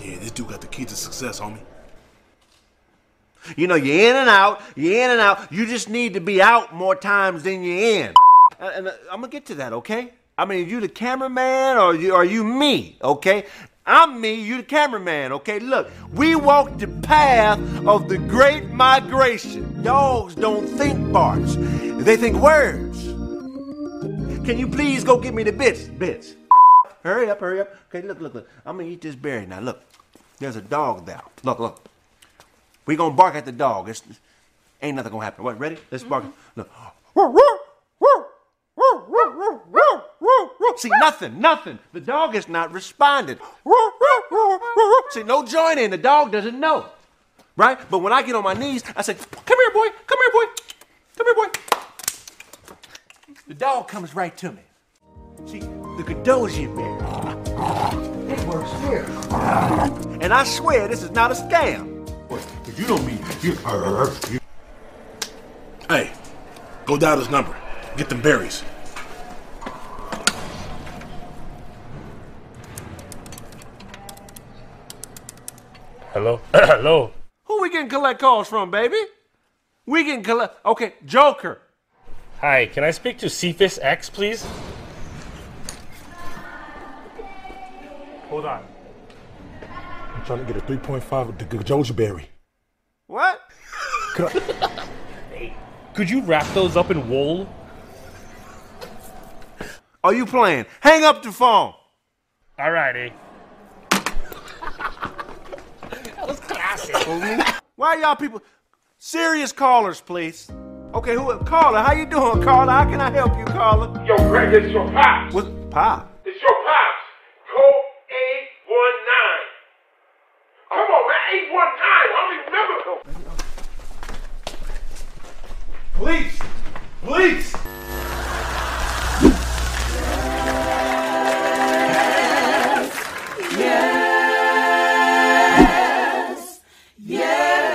Yeah, this dude got the key to success, homie. You know, you're in and out, you're in and out. You just need to be out more times than you're in. And, and, uh, I'm gonna get to that, okay? I mean, you the cameraman or you, are you me, okay? I'm me, you the cameraman, okay? Look, we walk the path of the great migration. Dogs don't think barks, they think words. Can you please go get me the bits? Bits. Hurry up, hurry up. Okay, look, look, look. I'm gonna eat this berry now. Look, there's a dog there. Look, look. We gonna bark at the dog. It's, ain't nothing gonna happen. What, ready? Let's mm-hmm. bark. Look. See, nothing, nothing. The dog is not responding. See, no joining. The dog doesn't know. Right? But when I get on my knees, I say, Come here, boy. Come here, boy. Come here, boy. The dog comes right to me. See, the Godosian bear. It works here. And I swear this is not a scam. You don't mean uh, you. Hey, go dial his number. Get them berries. Hello? [clears throat] Hello? Who we getting collect calls from, baby? We getting collect. Okay, Joker. Hi, can I speak to Cephas X, please? Hold on. I'm trying to get a 3.5 of the Goji berry. What? Could you wrap those up in wool? Are you playing? Hang up the phone. Alrighty. That was classic. [laughs] Why y'all people serious callers, please? Okay, who caller? How you doing, caller? How can I help you, caller? Yo, Greg, it's your pops. What pop? It's your pops. Code 819. Come on, man. 819. I don't even remember. Police! Police!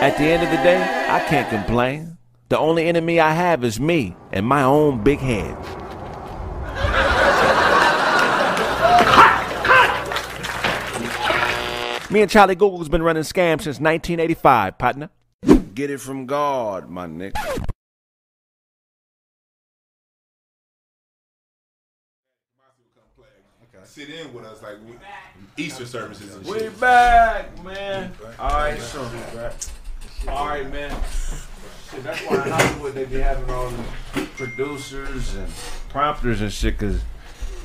At the end of the day, I can't complain. The only enemy I have is me and my own big head. Me and Charlie Google's been running scams since 1985, partner. Get it from God, my nigga. Sit in with us like we- Easter services and shit. We back, man. All right, so all right, man. Shit, that's why in Hollywood they be having all the producers and prompters and shit, cause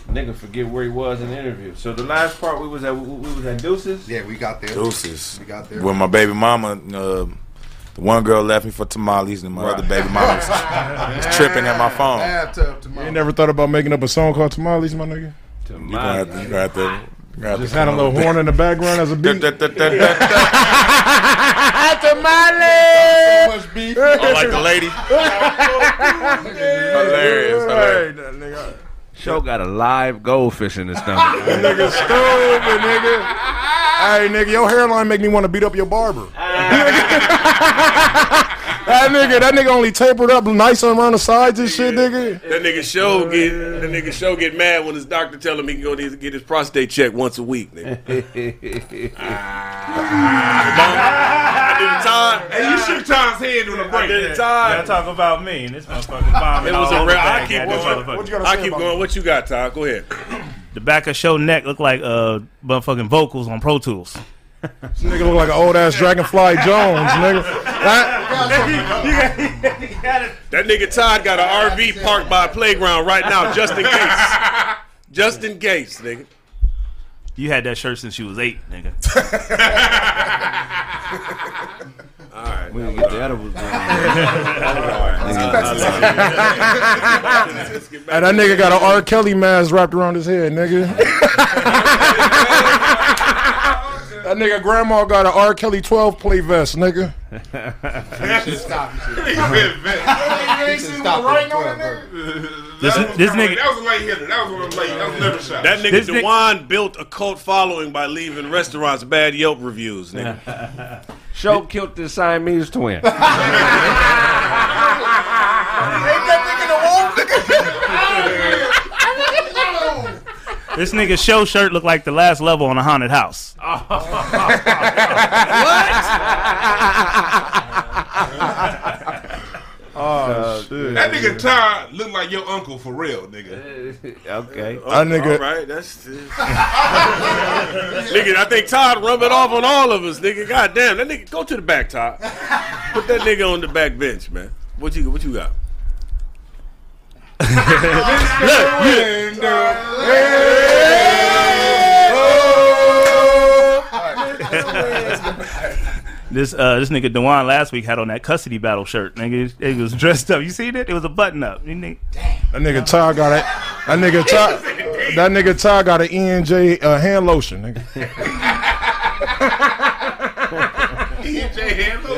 nigga forget where he was in the interview. So the last part we was at, we we was at Deuces. Yeah, we got there. Deuces. We got there. When my baby mama, uh, the one girl left me for tamales, and my other baby mama was, [laughs] was tripping at my phone. You never thought about making up a song called Tamales, my nigga? You gonna have to, you gonna have to, you gonna have Just had a little horn in the background as a beat. [laughs] Tamales! Oh, like the lady. [laughs] Hilarious, hilarious. Show got a live goldfish in his stomach. [laughs] nigga stupid, nigga. Hey, nigga, your hairline make me want to beat up your barber. [laughs] that nigga, that nigga only tapered up nice around the sides and shit, nigga. That nigga show get that nigga show get mad when his doctor tell him he can go to get his prostate checked once a week. Nigga. [laughs] Ah. I did the time. Hey, you shook Tom's head on the I break. did the time. Y'all talk about me and this motherfucker bombing It was all a real. I back, keep goddamn going. motherfucker. I keep going. What you got, Todd? Go ahead. The back of show neck look like uh motherfucking vocals on Pro Tools. [laughs] This nigga look like an old ass Dragonfly [laughs] Jones, nigga. That nigga Todd got an RV parked by a playground right now, just in case. [laughs] Just in case, nigga. You had that shirt since you was eight, nigga. [laughs] All right. We didn't get the edibles [laughs] Hey, that nigga got an R. Kelly mask wrapped around his head, nigga. [laughs] that nigga grandma got an R. Kelly 12 play vest, nigga. You should stop. You should You should stop at 12, bro. This, this nigga, That was a late hitter. That was one of them late. That was never shot. That nigga This nigga- Dewan built a cult following by leaving restaurants bad Yelp reviews, nigga. [laughs] Show killed the Siamese twin. [laughs] Ain't that nigga the wall, nigga? [laughs] this nigga show shirt looked like the last level on a haunted house. [laughs] Uh, That nigga Todd look like your uncle for real, nigga. okay. That nigga- All right, that's. nigga, I think Todd rub it off on all of us, nigga. God damn, that nigga, go to the back, Todd. Put that nigga on the back bench, man. What you what you got? This uh, this nigga Dewan last week had on that custody battle shirt. Nigga, it was dressed up. You seen it? It was a button up. Nigga- That nigga Ty got it. That nigga Ty. That nigga Ty got an ENJ uh, hand lotion. Nigga. [laughs]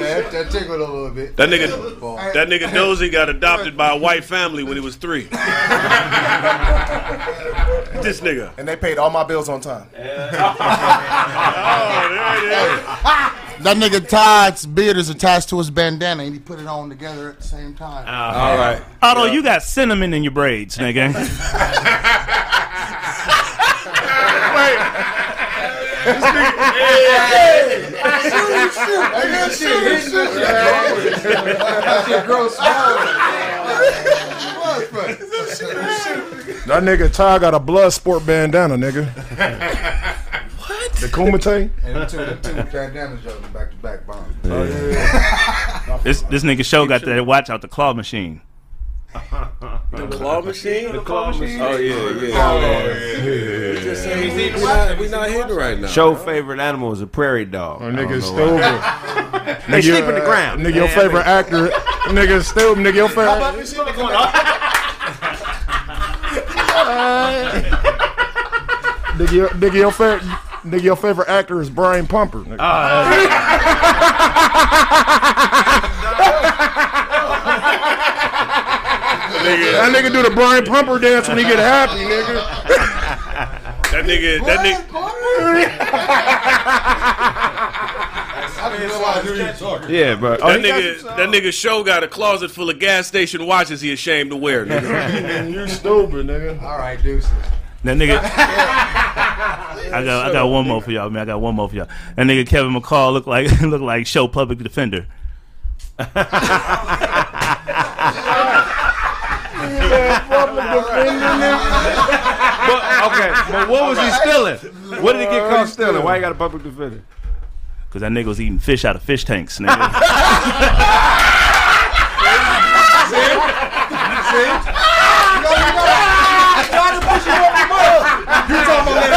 Yeah, that, that tickled a little bit. That nigga, that nigga [laughs] Dozy got adopted by a white family when he was three. [laughs] this nigga. And they paid all my bills on time. [laughs] Oh, that nigga Todd's beard is attached to his bandana, and he put it on together at the same time. Oh, all right. Although you got cinnamon in your braids, nigga. That nigga Ty got a blood sport bandana, nigga. what? The Kumite? And the two, the two bandanas back to back bomb. Oh, yeah. This this nigga show got that watch out the claw machine. The claw machine? The claw machine? Oh, yeah, yeah. Oh, yeah. We just saying we, we not, we not hitting right now. Show favorite animal is a prairie dog. Oh, nigga don't stupid. [laughs] Nigga, They sleep in the uh, ground. Nigga, your favorite actor. Nigga stupid. Nigga, your favorite. [laughs] Nigga, your, nigga, your favorite. Nigga, your favorite actor is Brian Pumper. Nigga. [laughs] that nigga do the Brian Pumper dance when he get happy, nigga. [laughs] That nigga, that nigga. [laughs] Yeah, bro. that oh, nigga, that nigga show got a closet full of gas station watches he ashamed to wear. Nigga. [laughs] you stupid, nigga. All right, deuces. That nigga. I got I got one more for y'all, man. I got one more for y'all. That nigga Kevin McCall look like look like show public defender. But, okay, but what was he stealing? What did he get caught stealing? Why he got a public defender? Cause that nigga was eating fish out of fish tanks, nigga. see? See? see? You talking about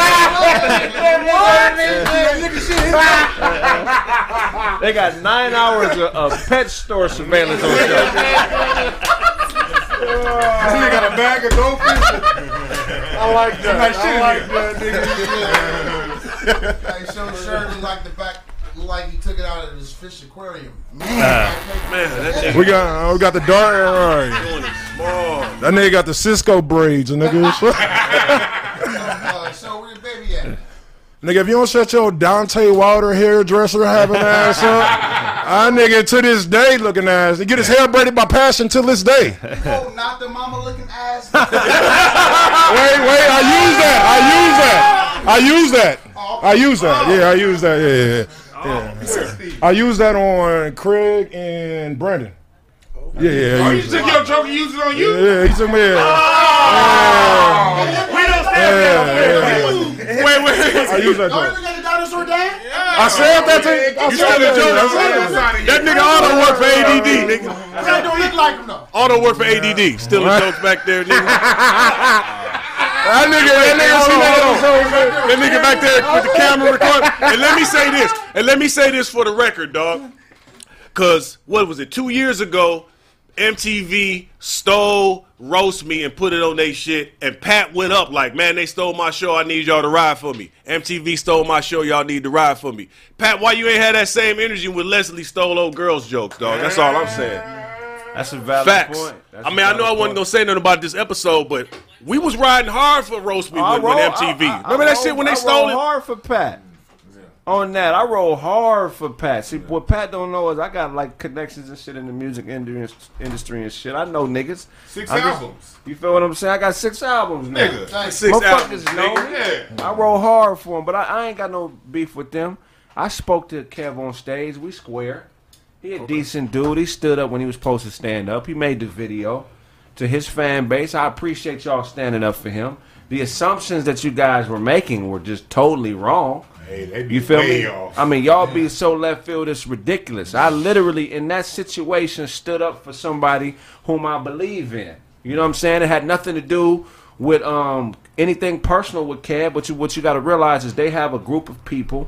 They got nine hours of, of pet store surveillance on show. [laughs] This nigga got a bag of goldfish. I like that. Somebody I shit like in that, nigga. Hey, so shirt look like the back, like he took it out of his fish aquarium. Man, that We got uh, we got the dark. All right. That nigga got the Sisqo braids, nigga. Uh, so where your baby at? Nigga, if you don't shut your Dante Wilder hairdresser having ass up, [laughs] I nigga to this day looking ass. He get his hair braided by passion till this day. [laughs] Oh, not the mama looking ass. [laughs] wait, wait, I use that. I use that. I use that. I use that. Yeah, I use that. Yeah, yeah. yeah. Oh, I use that on Craig and Brandon. Yeah, yeah. Oh, you took that. your joke and used it on you? Yeah, he took me. Yeah. Oh! We don't stand Yeah, there. yeah. Wait, wait. I use that Oh, joke. you got a dinosaur dad? I said that to I You said that to joke. That. That nigga Otto work for ADD, nigga. That don't look like him though. Auto work for ADD. Still the jokes back there, nigga. [laughs] That nigga, that nigga, see that episode? That nigga back there with the camera recording. And let me say this. And let me say this for the record, dog. Cause what was it? Two years ago, MTV stole roast me and put it on they shit. And Pat went up like, man, they stole my show. I need y'all to ride for me. MTV stole my show. Y'all need to ride for me. Pat, why you ain't had that same energy when Leslie stole old girls jokes, dog? That's all I'm saying. That's a valid Facts. point. That's I mean, I know I wasn't point. gonna say nothing about this episode, but we was riding hard for roast me I with roll- MTV. I- I- Remember that shit when they stole it? hard for Pat. On that, I roll hard for Pat. See, what Pat don't know is I got like connections and shit in the music industry and shit. I know niggas. Six just- albums. you feel what I'm saying? I got six albums. Nigga. Six albums, nigga. me. I roll hard for them, but I, I ain't got no beef with them. I spoke to Kev on stage. We square. He a decent dude. He stood up when he was supposed to stand up. He made the video to his fan base. I appreciate y'all standing up for him. The assumptions that you guys were making were just totally wrong. Hey, they You feel me? off. I mean, y'all be so left field. It's ridiculous. I literally, in that situation, stood up for somebody whom I believe in. You know what I'm saying? It had nothing to do with um anything personal with Kev. But you, what you got to realize is they have a group of people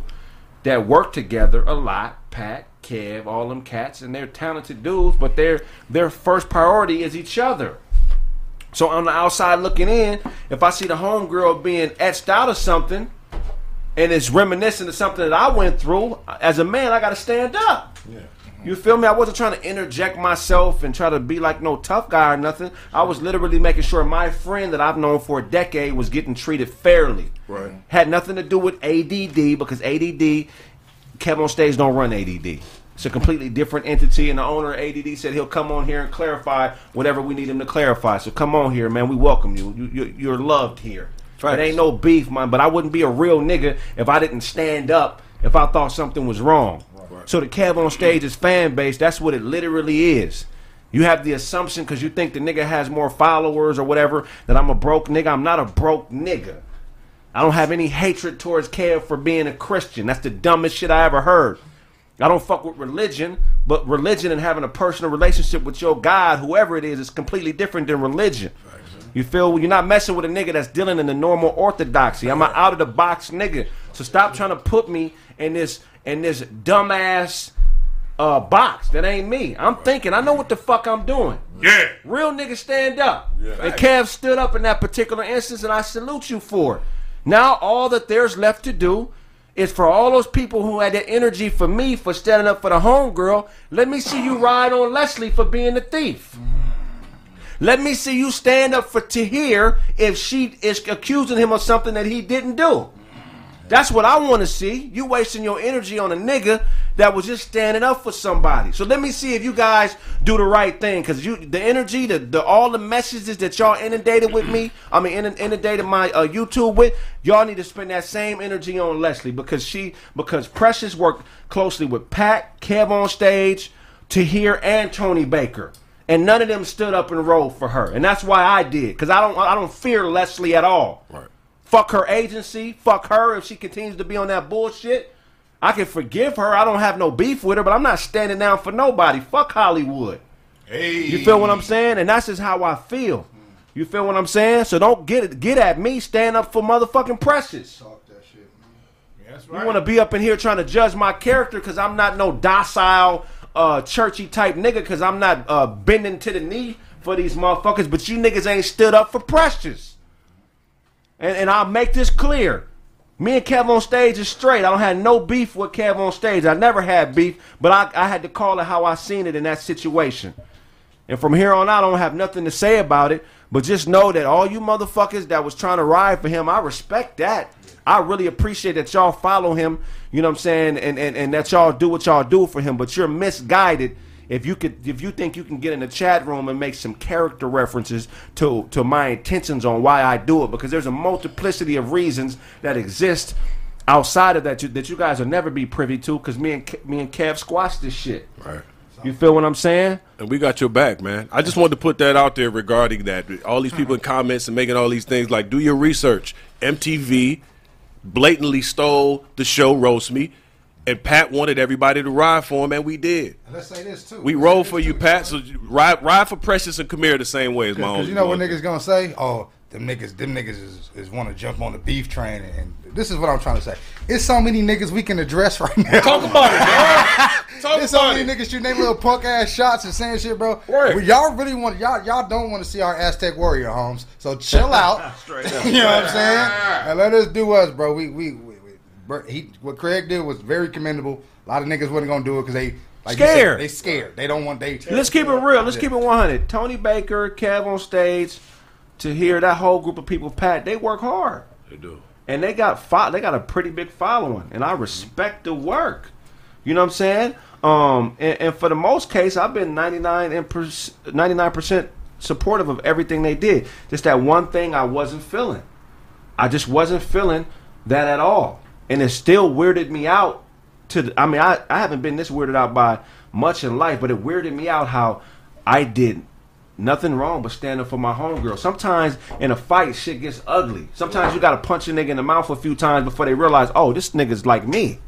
that work together a lot. Pat, Kev, all them cats, and they're talented dudes. But their their first priority is each other. So on the outside looking in, if I see the homegirl being etched out of something, and it's reminiscent of something that I went through, as a man, I got to stand up. You feel me? I wasn't trying to interject myself and try to be like no tough guy or nothing. I was literally making sure my friend that I've known for a decade was getting treated fairly. Right. Had nothing to do with ADD because ADD, Kevin on stage don't run ADD. It's a completely different entity, and the owner of ADD said he'll come on here and clarify whatever we need him to clarify. So come on here, man. We welcome you. you, you you're loved here. It ain't no beef, man. But I wouldn't be a real nigga if I didn't stand up if I thought something was wrong. So the Kev on stage is fan base, that's what it literally is. You have the assumption because you think the nigga has more followers or whatever that I'm a broke nigga. I'm not a broke nigga. I don't have any hatred towards Kev for being a Christian. That's the dumbest shit I ever heard. I don't fuck with religion, but religion and having a personal relationship with your God, whoever it is, is completely different than religion. You feel you're not messing with a nigga that's dealing in the normal orthodoxy. I'm an out of the box nigga. So stop trying to put me in this in this dumbass uh, box. That ain't me. I'm thinking. I know what the fuck I'm doing. Yeah. Real niggas stand up. Yeah. And Kev stood up in that particular instance, and I salute you for it. Now all that there's left to do is for all those people who had the energy for me for standing up for the homegirl. Let me see you ride on Leslie for being a thief. Let me see you stand up for Tahir if she is accusing him of something that he didn't do. That's what I want to see. You wasting your energy on a nigga that was just standing up for somebody. So let me see if you guys do the right thing, because you the energy, the, the all the messages that y'all inundated with me, I mean inund- inundated my uh, YouTube with, y'all need to spend that same energy on Leslie because she because Precious worked closely with Pat, Kev on stage, Tahir, and Tony Baker. And none of them stood up and rolled for her, and that's why I did, because I don't, I don't fear Leslie at all. Right. Fuck her agency. Fuck her if she continues to be on that bullshit. I can forgive her. I don't have no beef with her, but I'm not standing down for nobody. Fuck Hollywood. Hey. You feel what I'm saying? And that's just how I feel. You feel what I'm saying? So don't get it, get at me. Stand up for motherfucking Precious. Talk that shit, man. That's right. You want to be up in here trying to judge my character because I'm not no docile, uh, churchy type nigga because I'm not uh, bending to the knee for these motherfuckers. But you niggas ain't stood up for Precious. And, and I'll make this clear. Me and Kev on stage is straight. I don't have no beef with Kev on stage. I never had beef, but I, I had to call it how I seen it in that situation. And from here on out, I don't have nothing to say about it. But just know that all you motherfuckers that was trying to ride for him, I respect that. I really appreciate that y'all follow him. You know what I'm saying, and, and and that y'all do what y'all do for him. But you're misguided if you could if you think you can get in the chat room and make some character references to to my intentions on why I do it. Because there's a multiplicity of reasons that exist outside of that you, that you guys will never be privy to. Because me and me and Kev squashed this shit. Right. You feel what I'm saying? And we got your back, man. I just wanted to put that out there regarding that. All these people in comments and making all these things like do your research. MTV blatantly stole the show Roast Me, and Pat wanted everybody to ride for him, and we did. And let's say this too. We rolled for you, Pat. So ride, ride for Precious and Kamir the same way as my own. Because you know what niggas gonna say? Oh, them niggas, them niggas is, is want to jump on the beef train, and this is what I'm trying to say. It's so many niggas we can address right now. Talk about it, dog. [laughs] Talk There's so many it. niggas shooting their little punk ass shots and saying shit, bro. Well, y'all really want y'all y'all don't want to see our Aztec warrior homes, so chill out. [laughs] Straight [laughs] you know what I'm saying? And let us do us, bro. We we, we, we bro, he what Craig did was very commendable. A lot of niggas wasn't gonna do it because they like you said, Scared. they scared. They don't want they. Let's keep it real. Let's keep it 100. Tony Baker, Kev on stage, Tahir that whole group of people, Pat, they work hard. They do. And they got fo- they got a pretty big following, and I respect the work. You know what I'm saying? Um, and, and for the most case, I've been 99 and 99 percent supportive of everything they did. Just that one thing I wasn't feeling. I just wasn't feeling that at all, and it still weirded me out. To the, I mean, I, I haven't been this weirded out by much in life, but it weirded me out how I did nothing wrong but standing up for my homegirl. Sometimes in a fight, shit gets ugly. Sometimes you gotta punch a nigga in the mouth a few times before they realize, oh, this nigga's like me.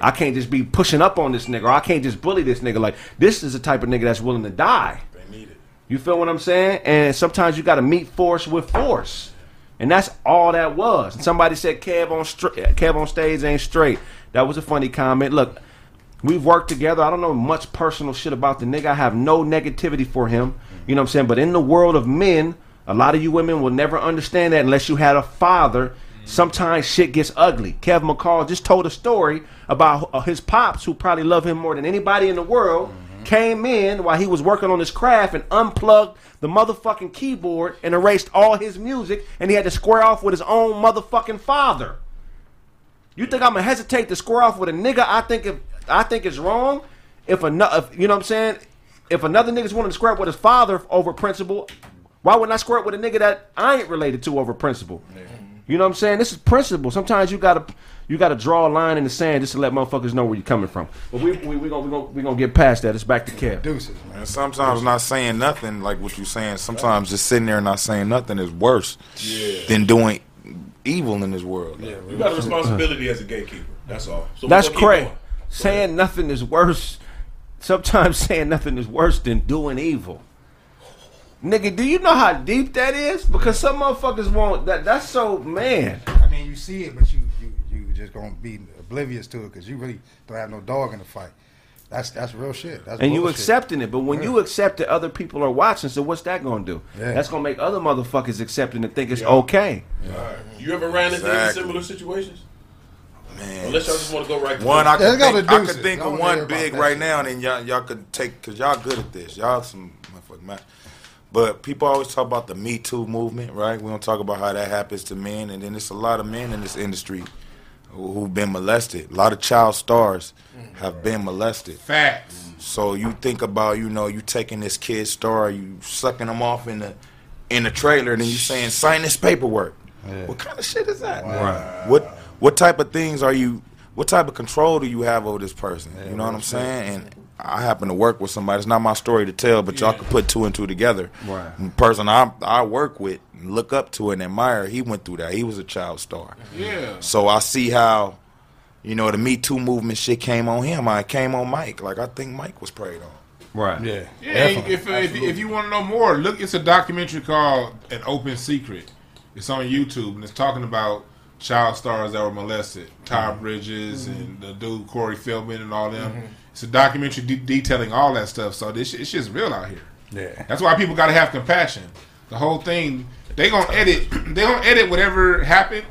I can't just be pushing up on this nigga, or I can't just bully this nigga. Like this is the type of nigga that's willing to die. They need it. You feel what I'm saying? And sometimes you got to meet force with force, and that's all that was. And somebody said Kev on stra- Kev on stage ain't straight. That was a funny comment. Look, we've worked together. I don't know much personal shit about the nigga. I have no negativity for him. You know what I'm saying? But in the world of men, a lot of you women will never understand that unless you had a father. Sometimes shit gets ugly. Kev McCall just told a story about uh, his pops, who probably love him more than anybody in the world, came in while he was working on his craft and unplugged the motherfucking keyboard and erased all his music, and he had to square off with his own motherfucking father. You think I'm gonna hesitate to square off with a nigga? I think if I think it's wrong. If another, you know what I'm saying? If another nigga's wanting to square up with his father over principle, why wouldn't I square up with a nigga that I ain't related to over principle? You know what I'm saying? This is principle. Sometimes you gotta you gotta draw a line in the sand just to let motherfuckers know where you're coming from. But we we we gonna we gonna, we gonna get past that. It's back to Kev. Deuces, And sometimes not saying nothing, like what you're saying, sometimes just sitting there and not saying nothing is worse than doing evil in this world. Yeah, you got a responsibility as a gatekeeper. That's all. So That's we're gonna keep crazy. Saying nothing is worse. Sometimes [laughs] saying nothing is worse than doing evil. Nigga, do you know how deep that is? Because some motherfuckers won't. That that's so man. I mean, you see it, but you you you just gonna be oblivious to it because you really don't have no dog in the fight. That's that's real shit. That's and you bullshit. accepting it, but when you accept that other people are watching, so what's that gonna do? Yeah. That's gonna make other motherfuckers accepting and think it's okay. You ever ran into Exactly. similar situations? Man. Unless y'all just want to go right. to One. I could think, I could think of one big right now, and then y'all, y'all could take, because y'all good at this. Y'all some motherfucking man. But people always talk about the Me Too movement, right? We don't talk about how that happens to men, and then it's a lot of men in this industry who- who've been molested. A lot of child stars mm. have been molested. Facts. So you think about, you know, you taking this kid's star, you sucking them off in the in the trailer, and then you saying sign this paperwork. What kind of shit is that? Right. What what type of things are you? What type of control do you have over this person? you know what I'm saying? And I happen to work with somebody. It's not my story to tell, but y'all can put two and two together. Right. The person I I work with, and look up to, and admire. He went through that. He was a child star. Yeah. So I see how, you know, the Me Too movement shit came on him. I came on Mike. Like I think Mike was preyed on. Right. Yeah. Yeah, if, if, if you want to know more, look. It's a documentary called "An Open Secret." It's on YouTube and it's talking about child stars that were molested, Ty Mm-hmm. Bridges and the dude Corey Feldman and all them. It's a documentary de- detailing all that stuff. So this it's just real out here. Yeah. That's why people got to have compassion. The whole thing, they gonna edit. [clears throat] They gonna edit whatever happened.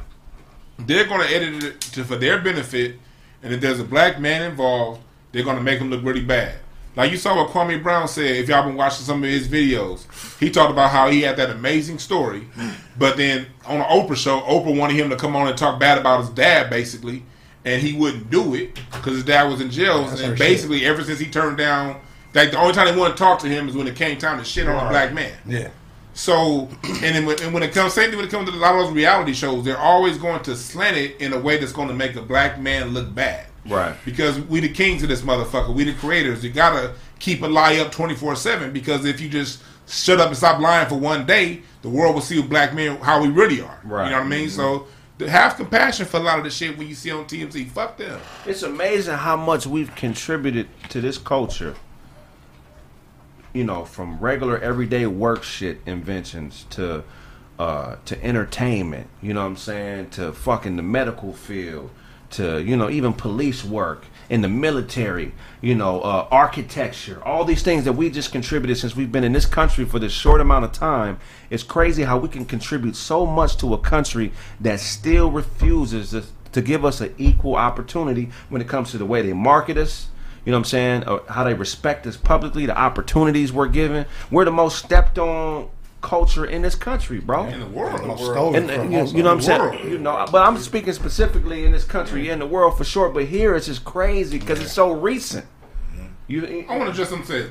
They're gonna edit it to, for their benefit. And if there's a black man involved, they're gonna make him look really bad. Like you saw what Kwame Brown said. If y'all been watching some of his videos, he talked about how he had that amazing story, but then on the Oprah show, Oprah wanted him to come on and talk bad about his dad, basically, and he wouldn't do it because his dad was in jail. That's and basically, ever since he turned down, like the only time they wanted to talk to him is when it came time to shit on a black man. Yeah. So, [clears throat] and then when, and when it comes, same thing when it comes to a lot of those reality shows, they're always going to slant it in a way that's going to make a black man look bad. Right. Because we the kings of this motherfucker. We the creators. You gotta keep a lie up twenty four seven. Because if you just shut up and stop lying for one day, the world will see black men how we really are. Right. You know what I mean? So to have compassion for a lot of the shit when you see on TMZ. Fuck them. It's amazing how much we've contributed to this culture. You know, from regular everyday work shit inventions to uh to entertainment, you know what I'm saying, to fucking the medical field, to you know, even police work in the military, you know, uh, architecture, all these things that we just contributed since we've been in this country for this short amount of time. It's crazy how we can contribute so much to a country that still refuses to, to give us an equal opportunity when it comes to the way they market us. You know what I'm saying? Or how they respect us publicly, the opportunities we're given. We're the most stepped on culture in this country, bro. In the world. Most stolen And, from and you, most you know what I'm of saying? world. You know, but I'm speaking specifically in this country, in the world for sure. But here it's just crazy because it's so recent. You, I want to just say,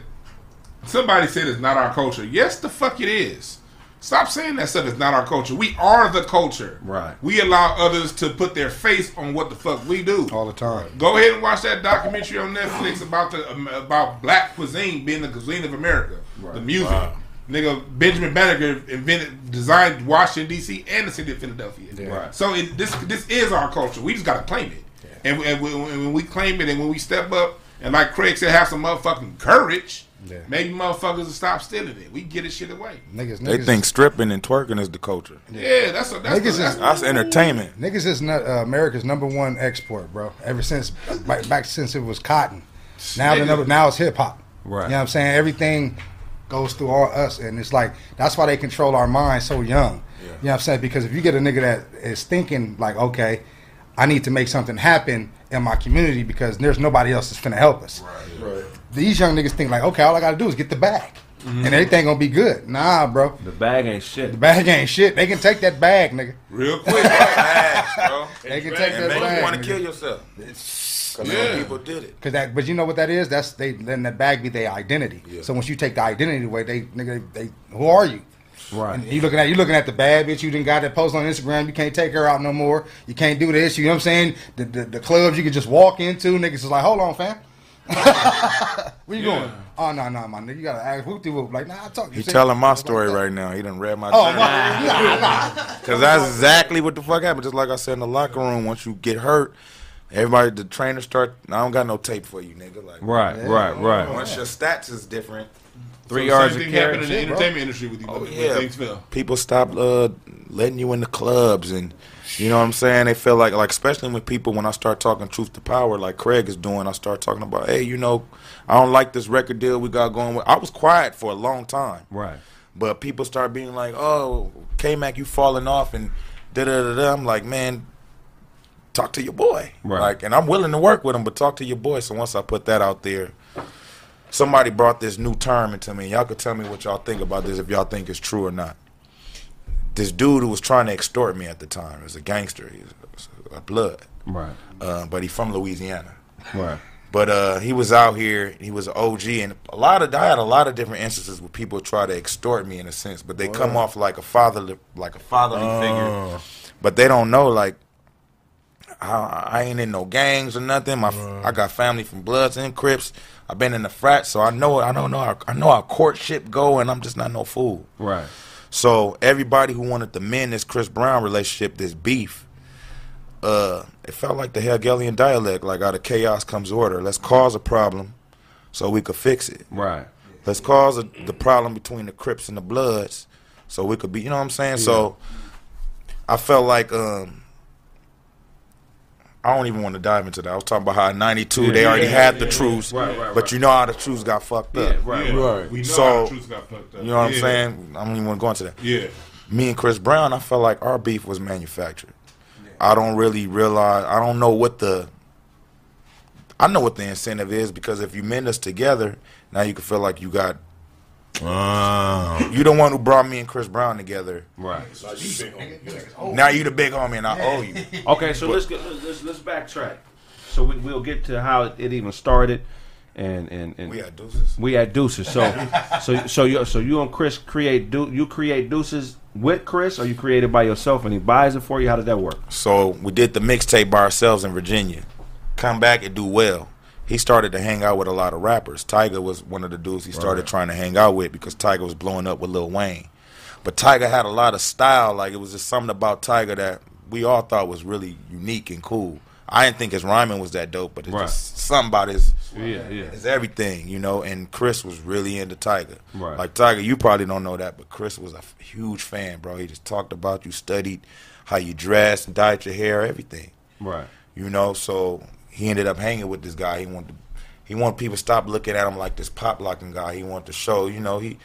somebody said it's not our culture. Yes, the fuck it is. Stop saying that stuff It's not our culture. We are the culture. Right. We allow others to put their face on what the fuck we do all the time. Go ahead and watch that documentary on Netflix about the um, about black cuisine being the cuisine of America, the music. Wow. Nigga, Benjamin Banneker invented, designed Washington D.C. and the city of Philadelphia. Right. So it, this this is our culture. We just got to claim it, and, and, we- and when we claim it, and when we step up, and like Craig said, have some motherfucking courage. Maybe motherfuckers will stop stealing it. We get this shit away. Niggas, They think stripping and twerking is the culture. Yeah, that's a, that's, Niggas the, is- that's That's entertainment. Niggas is not, uh, America's number one export, bro. Ever since back, back since it was cotton. Now the number now it's hip hop. Right. You know what I'm saying? Everything goes through all us, and it's like that's why they control our minds so young. You know what I'm saying? Because if you get a nigga that is thinking like, okay, I need to make something happen in my community because there's nobody else that's gonna help us. Right. These young niggas think like, okay, all I gotta do is get the bag, mm-hmm. and everything gonna be good. Nah, bro. The bag ain't shit. The bag ain't shit. They can take that bag, nigga. real quick. Bags, bro. They can take And that make bag. you want to nigga. kill yourself. Because Yeah. people did it. Cause that, but you know what that is? That's they. Then that bag be their identity. So once you take the identity away, they nigga, they, who are you? Right. And you looking at you looking at the bad bitch you didn't got that post on Instagram. You can't take her out no more. You can't do this. You know what I'm saying? The the, the clubs you can just walk into. Niggas is like, hold on, fam. [laughs] Where you Yeah. going? Oh no no my nigga, you gotta ask whoop de whoop. Like nah, I talk. He telling my story right now. He done read my Oh journal. my, nah, nah. Because [laughs] that's exactly what the fuck happened. Just like I said in the locker room, once you get hurt, everybody, the trainer start. I don't got no tape for you, nigga. Like, Right, right, right. Once your stats is different, Three So yards same of thing carry. happened in the Shit, bro. entertainment industry with you. oh when yeah, things fell. people stop uh, letting you in the clubs, and you know what I'm saying. They feel like, like especially when people, when I start talking truth to power, like Craig is doing, I start talking about, hey, you know, I don't like this record deal we got going. with I was quiet for a long time. Right. But people start being like, "Oh, K Mac, you falling off," and da da da da. I'm like, man, talk to your boy. Right. Like, and I'm willing to work with him, but talk to your boy. So once I put that out there, somebody brought this new term into me. Y'all could tell me what y'all think about this if y'all think it's true or not. This dude who was trying to extort me at the time was a gangster. He was a blood, Right. uh, but he's from Louisiana. Right. But uh, he was out here. He was an OG, and a lot of I had a lot of different instances where people try to extort me in a sense, but they come off like a fatherly, like a fatherly Oh. figure. But they don't know like I, I ain't in no gangs or nothing. My I got family from Bloods and Crips. I've been in the frat, so I know I don't know how, I know how courtship go, and I'm just not no fool. Right. So everybody who wanted to mend this Chris Brown relationship, this beef, uh, it felt like the Hegelian dialect, like out of chaos comes order. Let's cause a problem so we could fix it. Right. Let's cause a, the problem between the Crips and the Bloods so we could be, you know what I'm saying? So I felt like um I don't even want to dive into that. I was talking about how in '92 Yeah, they already yeah, had yeah, the truths, right, right, but you know how the truths got fucked up. Yeah, right, Yeah. right. We know So how the truth got fucked up. you know what I'm saying? I don't even want to go into that. Yeah. Me and Chris Brown, I felt like our beef was manufactured. I don't really realize. I don't know what the. I know what the incentive is because if you mend us together, now you can feel like you got. Oh. You the one who brought me and Chris Brown together. Right. Now you the big homie and I owe you. [laughs] Okay, so let's get let's let's backtrack. So we, we'll get to how it, it even started, and and, and We had deuces. we had deuces. So so so you so you and Chris create du- you create deuces with Chris, or you created by yourself and he buys it for you? How did that work? So we did the mixtape by ourselves in Virginia. Come back and do well. He started to hang out with a lot of rappers. Tyga was one of the dudes he started trying to hang out with because Tyga was blowing up with Lil Wayne. But Tyga had a lot of style. Like it was just something about Tyga that we all thought was really unique and cool. I didn't think his rhyming was that dope, but it's Right. just something about his Yeah, yeah. his everything, you know. And Chris was really into Tyga. Right. Like Tyga, you probably don't know that, but Chris was a huge fan, bro. He just talked about you, studied how you dressed, dyed your hair, everything. Right. You know, so he ended up hanging with this guy. He wanted to, he wanted people to stop looking at him like this pop locking guy. He wanted to show, you know, he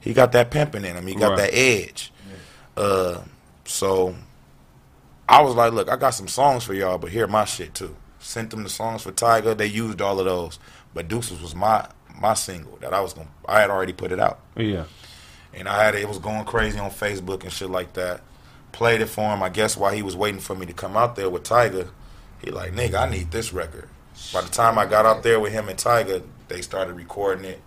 he got that pimping in him. He got Right. that edge. Uh, so I was like, look, I got some songs for y'all, but hear my shit too. Sent them the songs for Tyga. They used all of those, but Deuces was my my single that I was gonna. I had already put it out Yeah. and I had it was going crazy on Facebook and shit like that. Played it for him. I guess while he was waiting for me to come out there with Tyga, he like, nigga, I need this record. By the time I got out there with him and Tyga, they started recording it.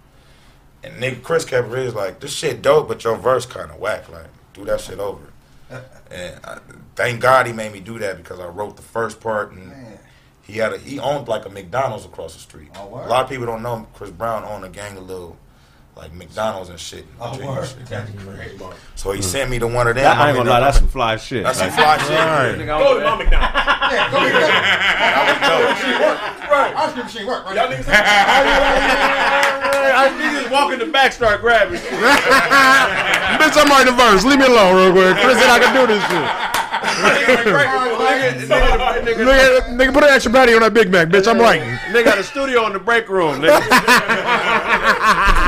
And nigga Chris kept really like, this shit dope, but your verse kind of whack. Like, do that shit over. [laughs] And I, thank God he made me do that because I wrote the first part and he had a he owned like a McDonald's across the street. Oh, a lot of people don't know Chris Brown owned a gang of little like McDonald's and shit. Oh, word. shit. That's crazy. So he sent me to one of them. That- I ain't gonna lie, that's some fly shit. That's some fly shit. Right. Go to my McDonald's. Yeah, go ahead. Right. Ice cream machine work. Right. Y'all niggas. I niggas walk in the back, start grabbing. [laughs] Bitch, I'm writing the verse. Leave me alone real quick. Chris said I can do this shit. Nigga, nigga, put an extra patty on that Big Mac, bitch. I'm writing. They got a studio in the break room. Nigga.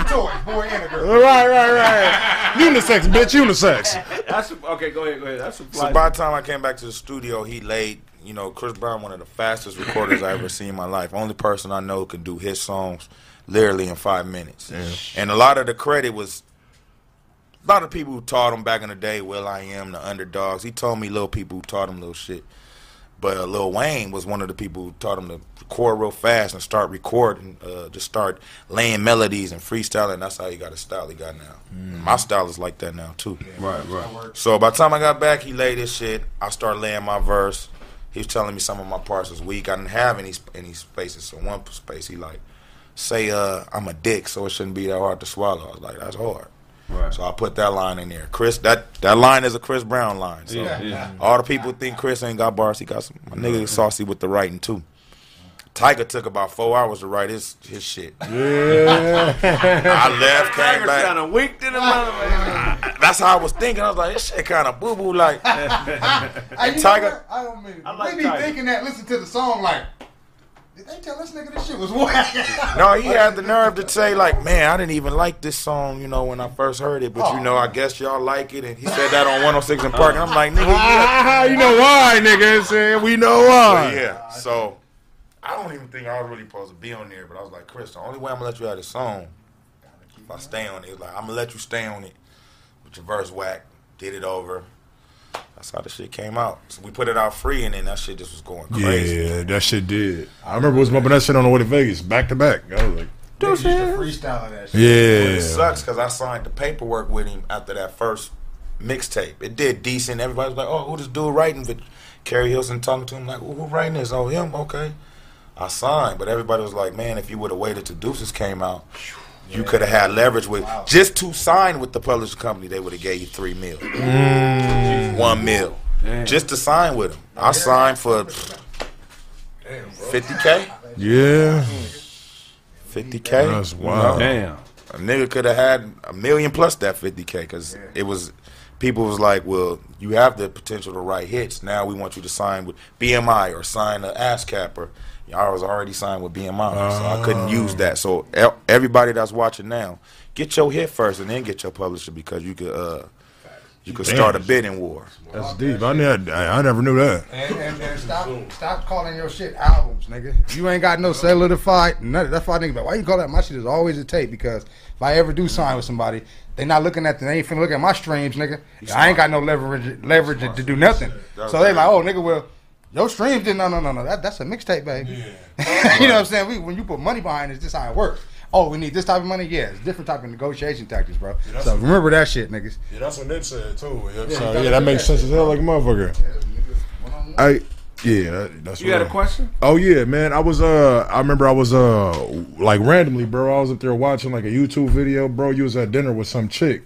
Toys, boy and a girl. Right, right, right. Unisex, bitch. Unisex. That's okay. Go ahead, go ahead. That's some fly. So by the time I came back to the studio, he laid, you know, Chris Brown, one of the fastest recorders I ever seen in my life. Only person I know could do his songs literally in five minutes. And a lot of the credit was a lot of people who taught him back in the day, will.i.am, the underdogs. He told me little people who taught him little shit. But uh, Lil Wayne was one of the people who taught him to record real fast and start recording, uh, just start laying melodies and freestyling. That's how he got his style he got now. My style is like that now too. Right, right. So by the time I got back, he laid his shit. I started laying my verse. He was telling me some of my parts was weak. I didn't have any any spaces. So one space he like, say uh, I'm a dick, so it shouldn't be that hard to swallow. I was like, that's hard. Right. So I put that line in there. Chris, that that line is a Chris Brown line. So Yeah, yeah. all the people think Chris ain't got bars. He got some. My nigga is saucy with the writing too. Tyga took about four hours to write his his shit. [laughs] Yeah. I left, came Tyga's back. kind of weak to the motherfucker. That's how I was thinking. I was like, this shit kind of boo boo. Like, [laughs] Hey, you Tyga- I don't mean. I like we be Tyga. thinking that. Listen to the song like. Did they tell this nigga this shit was whack? [laughs] no, he had the nerve to say like, man, I didn't even like this song, you know, when I first heard it, but you know, I oh. guess y'all like it, and he said that on 106 & Park, and I'm like, nigga, yeah. [laughs] you know why, nigga? Saying we know But why. yeah, so I don't even think I was really supposed to be on there, but I was like, Chris, the only way I'm gonna let you have this song, if I stay on it, like I'm gonna let you stay on it, with your verse whack, did it over. That's how the shit came out. So we put it out free, and then that shit just was going crazy. Yeah, that shit did. I remember was bumping that shit on the way to Vegas, back to back. I was like, They used freestyle of that shit. But yeah. it sucks because I signed the paperwork with him after that first mixtape. It did decent. Everybody was like, "Oh, who this dude writing?" But Keri Hilson talking to him like, "Who who writing this?" Oh, him. Okay. I signed, but everybody was like, "Man, if you would have waited till Deuces came out, you could have had leverage with just to sign with the publishing company. They would have gave you three mil, mm. one mil, just to sign with them. I signed for fifty k." Yeah. 50k. That's you wild. know? Damn. A nigga could have had a million plus that 50k because it was people was like, well, you have the potential to write hits. Now we want you to sign with BMI or sign an ASCAP or I was already signed with BMI, so I couldn't use that. So everybody that's watching now, get your hit first and then get your publisher because you could uh you could start a bidding war. That's deep. I, never, I, I never knew that. And, and, and stop, stop calling your shit albums, nigga. You ain't got no solidified, none, that's why I think about why you call that. My shit is always a tape because if I ever do sign with somebody, they not looking at the, they ain't finna look at my streams, nigga. I ain't got no leverage, leverage to do nothing. So they like, oh, nigga, well, your streams did no, no, no, no. That, that's a mixtape, baby. [laughs] you know what I'm saying? We, when you put money behind it, this how it works. Oh, we need this type of money. Yeah, it's different type of negotiation tactics, bro. that's- So remember that shit, niggas. Yeah, that's what Nip said too. Yeah, Yeah, so, yeah that makes sense as hell, like a motherfucker. I yeah, that, that's. You had a question? Oh yeah, man. I was uh, I remember I was uh, like randomly, bro. I was up there watching like a YouTube video, bro. You was at dinner with some chick.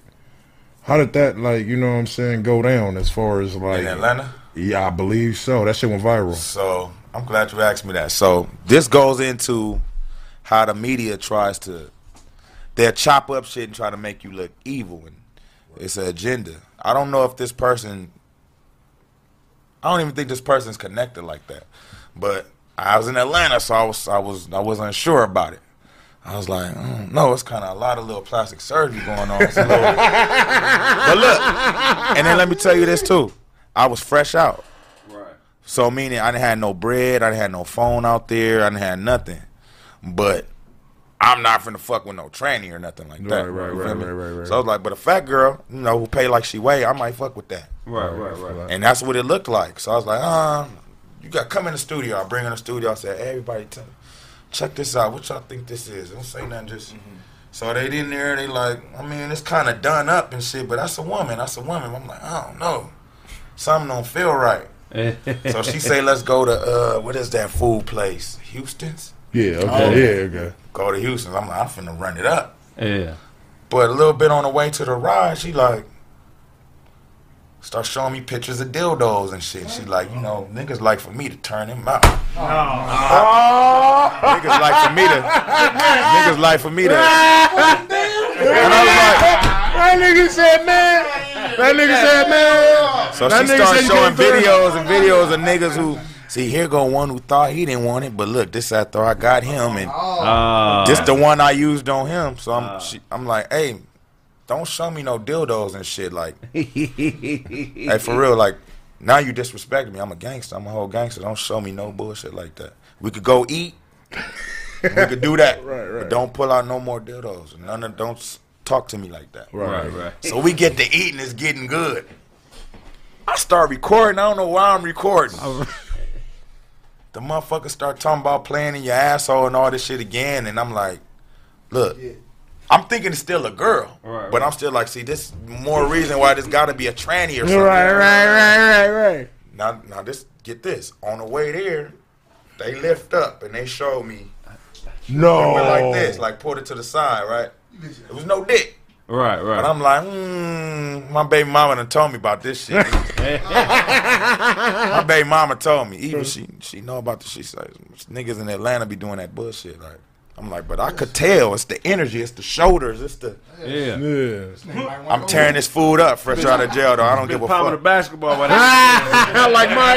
How did that like, you know what I'm saying, go down as far as like In Atlanta? Yeah, I believe so. That shit went viral. So I'm glad you asked me that. So this goes into how the media tries to they'll chop up shit and try to make you look evil and it's an agenda. I don't know if this person I don't even think this person's connected like that. But I was in Atlanta so I was I was I wasn't sure about it. I was like, mm, no, it's kind of a lot of little plastic surgery going on. [laughs] But look, and then let me tell you this too. I was fresh out. Right. So meaning I didn't have no bread, I didn't have no phone out there, I didn't have nothing. But I'm not finna fuck with no tranny or nothing like that. Right, right, right, right, right, right. So I was like, but a fat girl, you know, who pay like she weigh, I might fuck with that. Right, right, right. And that's what it looked like. So I was like, uh, you got come in the studio. I bring in the studio. I said, hey, everybody, tell, check this out. What y'all think this is? Don't say nothing. Just So they in there, they like, I mean, it's kind of done up and shit, but that's a woman, that's a woman. I'm like, I don't know, something don't feel right. [laughs] so she say, let's go to uh, what is that food place? Houston's. Yeah, okay, Oh. yeah, okay. Go to Houston's. I'm like, I'm finna run it up. Yeah. But a little bit on the way to the ride, she like start showing me pictures of dildos and shit. She like, you know, niggas like for me to turn him out. [laughs] niggas like for me to niggas like for me to and I was like, That nigga said, man. That nigga said, man. So That she nigga started showing can't throw it. videos and videos of niggas who see here go one who thought he didn't want it, but look, this after I got him and Ah. this the one I used on him. So I'm she, I'm like, hey, don't show me no dildos and shit. Like, [laughs] hey, for real, like now you disrespect me. I'm a gangster. I'm a whole gangster. Don't show me no bullshit like that. We could go eat. we could do that. [laughs] Right, right. But don't pull out no more dildos. None of don't s- talk to me like that. Right, right. So we get to eating. It's getting good. I start recording. I don't know why I'm recording. [laughs] the motherfucker start talking about playing in your asshole and all this shit again, and I'm like, look. I'm thinking it's still a girl, but I'm still like, see, this more reason why this got to be a tranny or something. Right, right, right, right, right. Now, now this get this. On the way there, they lift up and they show me. No. It went like this, like pulled it to the side, right? It was no dick. Right, right. But I'm like, mm, my baby mama done told me about this shit. [laughs] my baby mama told me. Even she she know about the shit. Like, niggas in Atlanta be doing that bullshit. Like, I'm like, but I could tell. It's the energy. It's the shoulders. It's the. Yeah. Yeah. I'm tearing this food up fresh out of jail though. I don't give a Popping the fuck. basketball by [laughs] that. like my.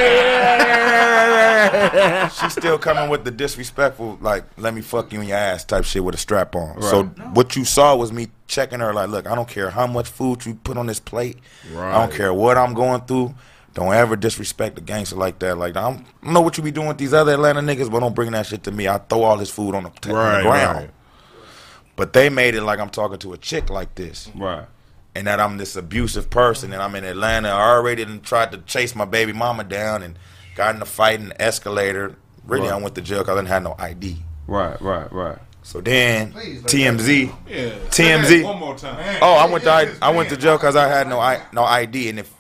[laughs] She's still coming with the disrespectful, like, let me fuck you in your ass type shit with a strap on. So what you saw was me checking her, like, look, I don't care how much food you put on this plate. I don't care what I'm going through. Don't ever disrespect a gangster like that. Like, I'm, I don't know what you be doing with these other Atlanta niggas, but don't bring that shit to me. I throw all this food on the, on the ground. right. But they made it like I'm talking to a chick like this. Right. And that I'm this abusive person and I'm in Atlanta. I already done tried to chase my baby mama down and got in a fight in the escalator. Really, I went to jail because I didn't have no ID. Right, right, right. So then Please, TMZ, Yeah, TMZ. one more time. Oh, I went to I, I went to jail because I had no I, no ID, and if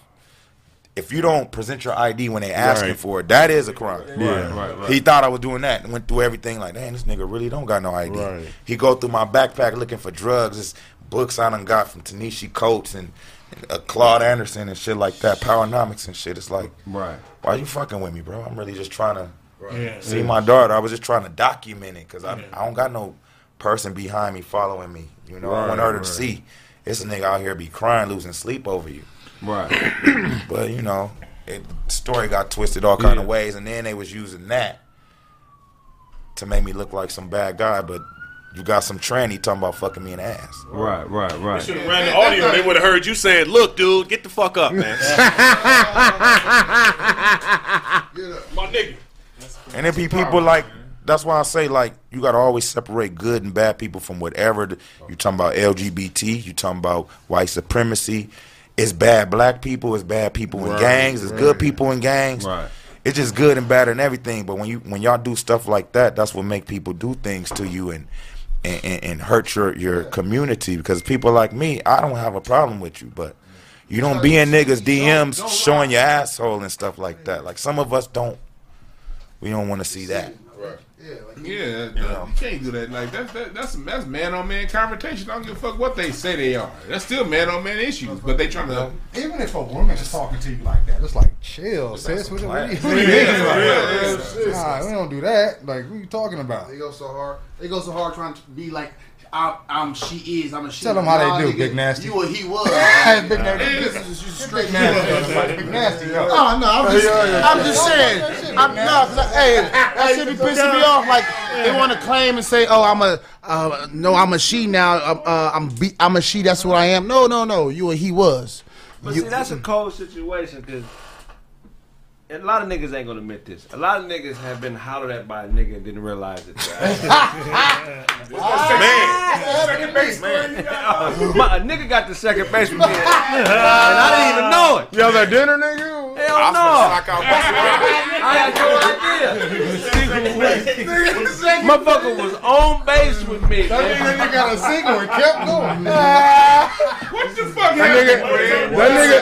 if you don't present your ID when they asking Right. for it, that is a crime. Yeah. Right, right. He thought I was doing that and went through everything like, damn, this nigga really don't got no ID. Right. He go through my backpack looking for drugs. It's books I done got from Ta-Nehisi Coates and, and uh, Claude Anderson and shit like that, Powernomics and shit. It's like, Right. why you fucking with me, bro? I'm really just trying to Yeah. see my daughter. I was just trying to document it because I, I don't got no person behind me following me. You know, I want her to Right, right. see this nigga out here be crying, losing sleep over you. Right. [clears throat] But you know, it, the story got twisted all kind of ways, and then they was using that to make me look like some bad guy. But you got some tranny talking about fucking me in the ass. Right, right, right. Should have ran the audio. They would have heard you saying, "Look, dude, get the fuck up, man." [laughs] My nigga. And it be people like that's why I say like you gotta always separate good and bad people from whatever the, you talking about LGBT, you talking about white supremacy. It's bad black people, it's bad people in gangs, it's right. good people in gangs. Right. It's just good and bad and everything. But when you when y'all do stuff like that, that's what make people do things to you and and, and, and hurt your, your community because people like me, I don't have a problem with you, but you don't be in niggas DMs showing your asshole and stuff like that. Like some of us don't we don't want to see that. Yeah, you, can't do that. Like that's that, that's that's man on man confrontation. I don't give a fuck what they say they are. That's still man on man issues, but they trying to. Even if a woman's just talking to you like that, it's like chill, sis. What, what, what, what Yeah, you mean? yeah, Like, yeah, Nah, we don't do that. Like, what you talking about? They go so hard. They go so hard trying to be like, I'm, I'm she is. I'm a she. Tell them how they do, nigga, Big Nasty. You or he was. [laughs] Hey, Big Nasty. This is just straight Big Nasty. Big Nasty, yo. Oh no, I'm just. I'm just saying. I'm no, 'cause I- hey, that shit be pissing me off. Like they want to claim and say, "Oh, I'm a, uh, no, I'm a she now. Uh, uh, I'm, be, I'm a she. That's what I am." No, no, no. You or he was. But You- see, that's a cold situation because a lot of niggas ain't gonna admit this. A lot of niggas have been hollered at by a nigga and didn't realize it. [laughs] Second base man. [laughs] A nigga got the second base with me, [laughs] and I didn't even know it. Y'all at dinner, nigga? Hell no! knock out [laughs] I I had no idea. Motherfucker was on base with me. That nigga, got a single and kept going. what the fuck That nigga, happened? that nigga,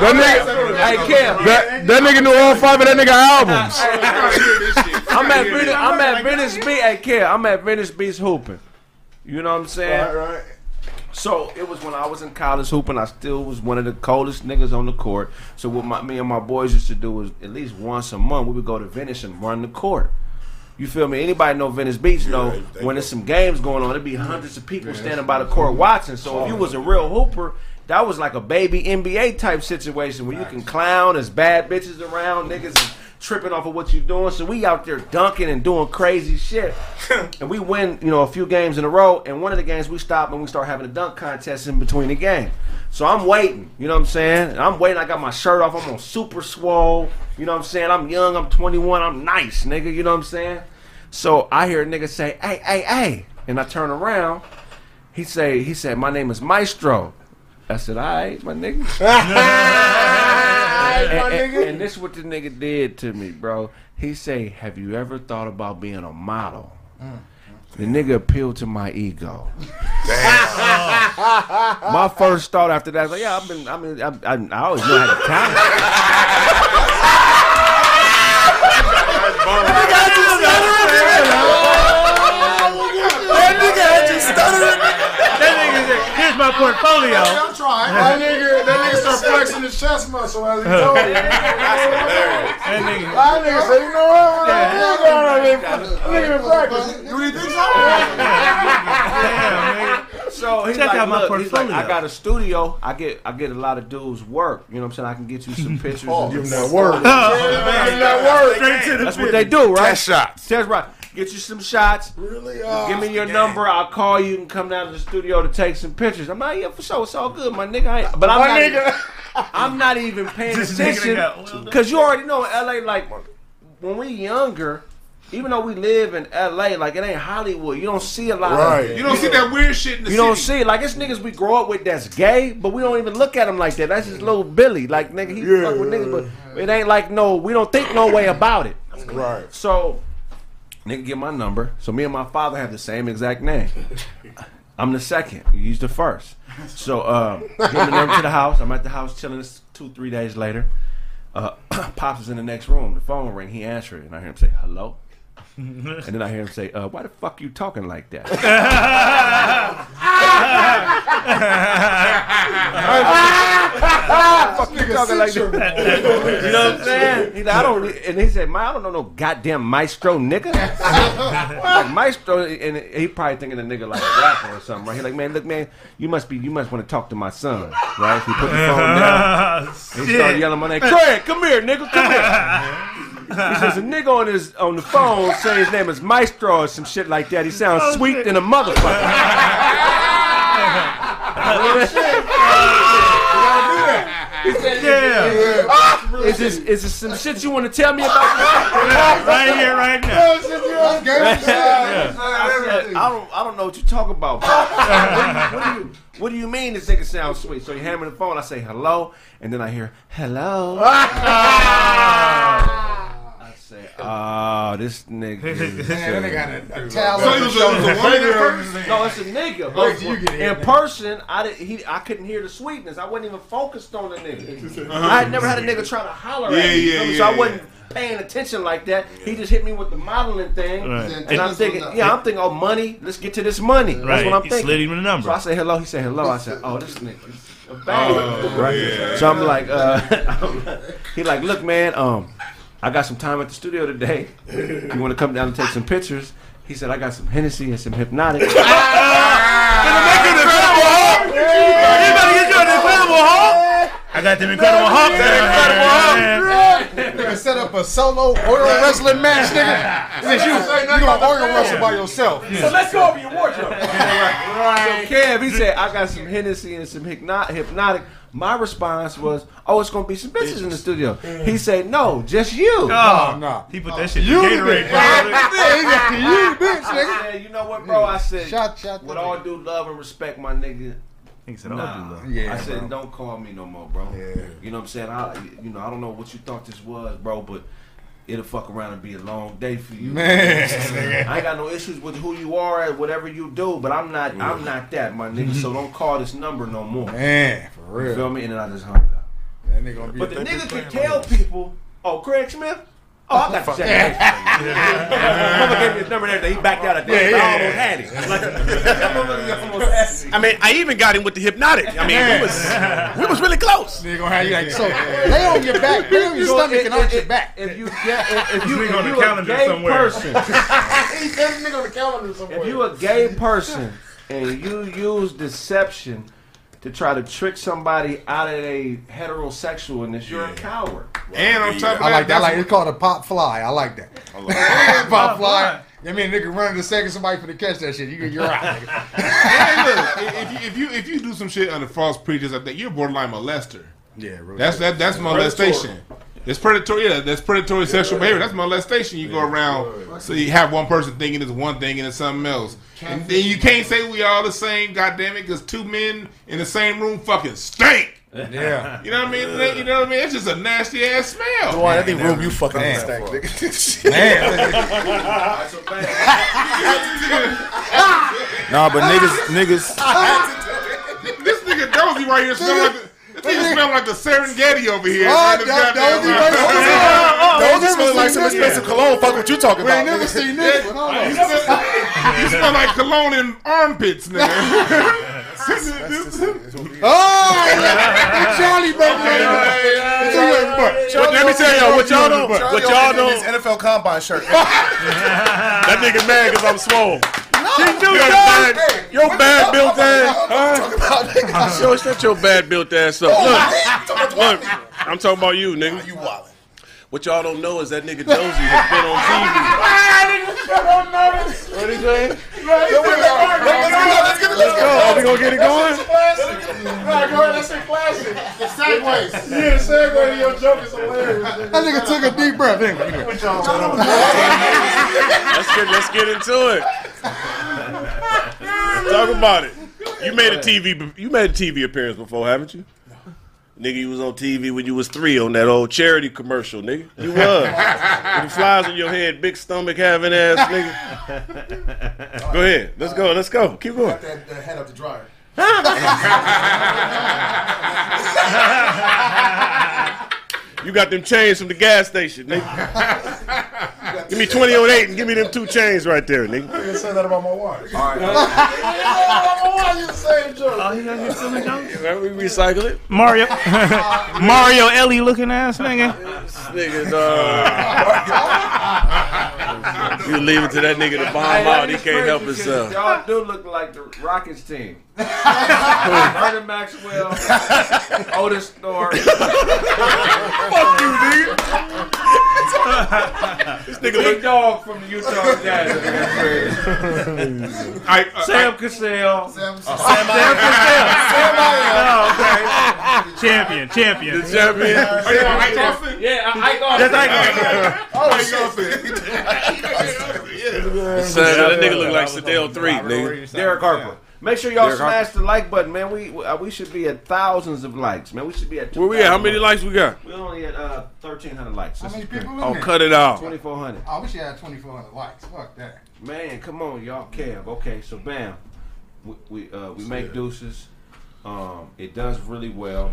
that nigga, Hey, Cam. that, that nigga knew all five of that nigga albums. I'm at Venice. I'm at Venice Beach. Hey, Cam, I'm at Venice Beach hooping. You know what I'm saying? Right, right. So it was when I was in college hooping. I still was one of the coldest niggas on the court. So what my, me and my boys used to do was at least once a month we would go to Venice and run the court. You feel me? Anybody know Venice Beach? know when there's some games going on, there'd be hundreds of people standing by the court watching. So if you was a real hooper, that was like a baby NBA type situation where you can clown. as bad bitches around, niggas tripping off of what you're doing. So we out there dunking and doing crazy shit, [laughs] and we win, you know, a few games in a row. And one of the games we stop and we start having a dunk contest in between the game. So I'm waiting, you know what I'm saying? And I'm waiting. I got my shirt off. I'm on super swole. You know what I'm saying? I'm young. I'm 21. I'm nice, nigga. You know what I'm saying? So I hear a nigga say, "Hey, hey, hey," and I turn around. He say, he said, "My name is Maestro." I said, "All right, my nigga." [laughs] [laughs] and, my and- nigga. and this what the nigga did to me, bro. He say, "Have you ever thought about being a model?" The nigga appealed to my ego. my first thought after that was like, "Yeah, I've been. I mean, I, I, I always knew I had the talent." [laughs] That nigga had you stuttering. That nigga here's my portfolio. I'm trying. That nigga, that nigga start flexing his chest muscle as he [laughs] told me. That nigga. That nigga said, you know what? Nigga, nigga been practicing. You really think so? So he's Check like, out my look, he's like. I got a studio. I get I get a lot of dudes work. You know what I'm saying? I can get you some [laughs] pictures. Oh, and give him some- that word. Yeah, give him that word. Straight to the That's what they do, right? Test shots. Test right. Get you some shots. Really? Oh, give me your number. I'll call you and come down to the studio to take some pictures. I'm like, yeah, for sure. It's all good, my nigga. I but I'm My not. nigga. I'm not even paying [laughs] This nigga attention oiled up. because you already know in LA. Like when we younger, even though we live in LA, like it ain't Hollywood. You don't see a lot Right. of. You don't see that weird shit in the You city. don't see like it's niggas we grow up with that's gay, but we don't even look at him like that. That's just little Billy, like nigga, he Yeah, fuck with yeah, niggas, but it ain't like no. We don't think no way about it. Right. So, nigga, get my number. So me and my father have the same exact name. [laughs] I'm the second. He's the first. So, uh, give the number to the house. I'm at the house chilling. It's two, three days later. Uh, [clears throat] Pops is in the next room. The phone ring. He answered it, and I hear him say, "Hello." [laughs] And then I hear him say, uh, "Why the fuck you talking like that?" [laughs] fuck you talking like that? You know what I'm saying? He's like, I don't. And he said, "Man, I don't know no goddamn maestro nigga." [laughs] like maestro, and he probably thinking the nigga like a rapper or something, right? He's like, "Man, look, man, you must be, you must want to talk to my son, right?" He put the phone down. He started Shit. yelling my name, Craig, come here, nigga, come here. He says a nigga on his on the phone say his name is Maestro or some shit like that. He sounds oh, sweet than a motherfucker. [laughs] Oh, yeah. Is this is this some shit you want to tell me about? Right here, right now. I said, I don't I don't know what you talk about. what, do you, what do you what do you mean this nigga sounds sweet? So he hand me the phone. I say hello, and then I hear hello. [laughs] Ah. I say, oh, this nigga. [laughs] is- Man, that nigga got a, a So towel it on was a- it was a shoulder. woman at first? No, it's a nigga. Wait till you get here. in person, I did, he I couldn't hear the sweetness. I wasn't even focused on the nigga. I had never had a nigga try to holler Yeah, at me. yeah, so yeah, I wasn't paying attention like that. He just hit me with the modeling thing, Right. and I'm thinking, yeah, I'm thinking, oh, money. Let's get to this money. That's Right. what I'm He thinking. slid him the number. So I say hello. He said hello. I said, oh, this nigga. is A bang. Oh, right. yeah. So I'm like, uh, [laughs] I'm like- he like, look, man, um, I got some time at the studio today. [laughs] You want to come down and take some pictures? He said, I got some Hennessy and some Hpnotiq. You better get you an incredible Hulk. I got them incredible Hulk. You gonna set up a solo oil wrestling match, nigga? Since you, you gonna oil wrestle by yourself. So let's go over your wardrobe. [laughs] right. right. So Kev, he said, I got some Hennessy and some hypno- Hpnotiq. My response was, oh, it's going to be some bitches in the studio. He said, no, just you. Oh, no. He put that shit You the Gatorade. bitch. bottle. [laughs] Hey, he got you the bitch, I nigga. said, you know what, bro? I said, Shot, shot. with all due love and respect, my nigga. He said, "Oh, Nah. do love." Yeah, I said, bro. don't call me no more, bro. Yeah. You know what I'm saying? I, you know, I don't know what you thought this was, bro, but it'll fuck around and be a long day for you. Man. I ain't got no issues with who you are and whatever you do, but I'm not. I'm not that, my nigga. So don't call this number no more. Man, for real. You feel me? And then I just hung up. That nigga gonna be But the nigga can fan. tell people, oh, Craig Smith? Oh, I got the second. Mother gave me his number and everything. He backed out of the Yeah, end. yeah, I almost had it. [laughs] Like, almost had it. I mean, I even got him with the Hpnotiq. I mean, we was we was really close. They gonna have you like so. Lay on your back, lay on your stomach, and arch your back. If you get, if, if you, if nigga on the you a gay somewhere. person, [laughs] [laughs] he said nigga on the calendar somewhere. if you a gay person and you use deception to try to trick somebody out of a heterosexualness, you're a coward. And on top of that, I like that. I like it's called a pop fly. I like that. [laughs] pop Pop fly. I mean, nigga running the second somebody for to catch that shit. You, you're out. nigga. [laughs] Hey, look, if you, if you if you do some shit under false pretense like that, you're borderline molester. Yeah, real That's that that's molestation. It's predatory. Yeah, that's predatory sexual behavior. That's molestation. You go around, so you have one person thinking it's one thing and it's something else, and then you can't say we all the same. God damn it, because two men in the same room fucking stink. Yeah. You know what I mean? That- You know what I mean? It's just a nasty ass smell. Boy, that thing room you fucking [laughs] Man. [laughs] stank, nigga. [laughs] Nah, but niggas, niggas. this nigga Dozy right here smell like the, this nigga smell like the Serengeti over here. Oh, man. This that goddamn- Dozy right oh, oh, [laughs] oh, there. Dozy smelling like some expensive cologne. Fuck what you talking We about. ain't never nigga. seen this, but hold on. You smell, you smell like cologne in armpits, nigga. [laughs] Oh. [laughs] Charlie, baby. Let me tell y'all what y'all don't. What y'all His don't. NFL Combine shirt. That nigga mad because I'm swole. You do Your that. bad, your bad built ass. Talking about nigga. Yo, shut your bad built ass up. Oh, look, look, I'm talking about you, nigga. Oh, you wildin'. What y'all don't know is that nigga Dozy has been on TV. [laughs] What he saying? Let's get it. Let's go. Are we gonna get it going? Right, go ahead, that's a classic. The segues. Yeah, the segue to your joke is hilarious. That nigga took a deep breath. What y'all Let's get let's get into it. Talk about it. You made a TV you made a TV appearance before, haven't you? Nigga, you was on TV when you was three on that old charity commercial, nigga. You was. With the flies on your head, big stomach having ass, nigga. Go ahead. Let's go. Let's go. Keep going. Got that, that head up the dryer. [laughs] You got them chains from the gas station, nigga. [laughs] give me 20 on 8 and give me them two chains right there, nigga. I say that about my watch. All right. [laughs] Why you the same joke? Oh, he got his feeling? Yeah, we recycle it. Mario, [laughs] Mario Elie looking ass nigga. Nigga, dog. Uh, you leave it to that nigga to bomb out. He can't help himself. Y'all do look like the Rockets team. [laughs] Vernon Maxwell, Otis Thorpe. Fuck you, nigga. [laughs] this nigga Big look. dog from the Utah Jazz. I, uh, Sam Cassell. Sam, Sam Cassell. Oh, okay. Champion, champion. The champion. Are you on Ike Austin? Yeah, I, I got That's like Oh, Ike Austin. Son, that nigga look like Sedale Threatt, nigga. Derek Harper. Make sure y'all Derek smash the like button, man. We uh, we should be at thousands of likes, man. We should be at. Where we at? How many likes we got? We only at uh, thirteen hundred likes. How many people in Oh, there? cut it out. Twenty four hundred. Oh, we should have 2,400 likes. Fuck that. Man, come on, y'all. Kev. Okay, so bam, we we, uh, we make deuces. Um, it does really well.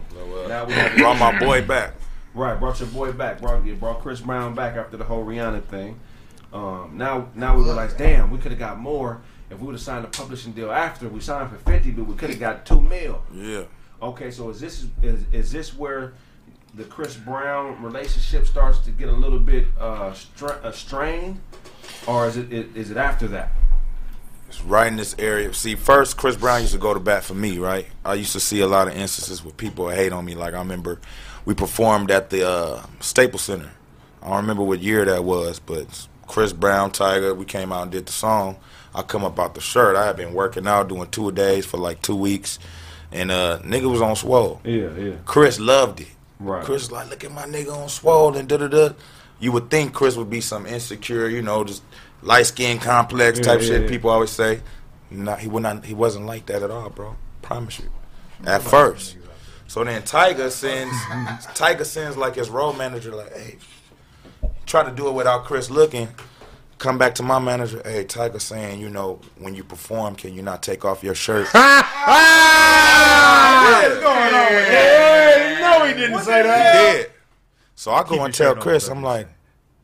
Now we have Brought my boy back. Right, brought your boy back. Brought you brought Chris Brown back after the whole Rihanna thing. Um, now now we realize, damn, we could have got more if we would have signed a publishing deal after. We signed for fifty, but we could have got two mil. Yeah. Okay, so is this is is this where the Chris Brown relationship starts to get a little bit uh, stra- uh strained, or is it is it after that? It's right in this area. See, first, Chris Brown used to go to bat for me, right? I used to see a lot of instances where people hate on me. Like, I remember we performed at the uh, Staples Center. I don't remember what year that was, but Chris Brown, Tyga, we came out and did the song. I come up out the shirt. I had been working out, doing two a days for like two weeks. And uh, nigga was on swole. Yeah, yeah. Chris loved it. Right. Chris was like, look at my nigga on swole and da da da. You would think Chris would be some insecure, you know, just light skin complex type Yeah, shit. yeah. People always say. Not he would not. He wasn't like that at all, bro. Promise you. At first. So then Tyga sends. Tyga sends like his role manager, like, hey, try to do it without Chris looking. Come back to my manager. Hey, Tyga saying, you know, when you perform, can you not take off your shirt? [laughs] Ah! Ah! What's going on with that? No, he didn't say that. He did. So I go and tell Chris, I'm like,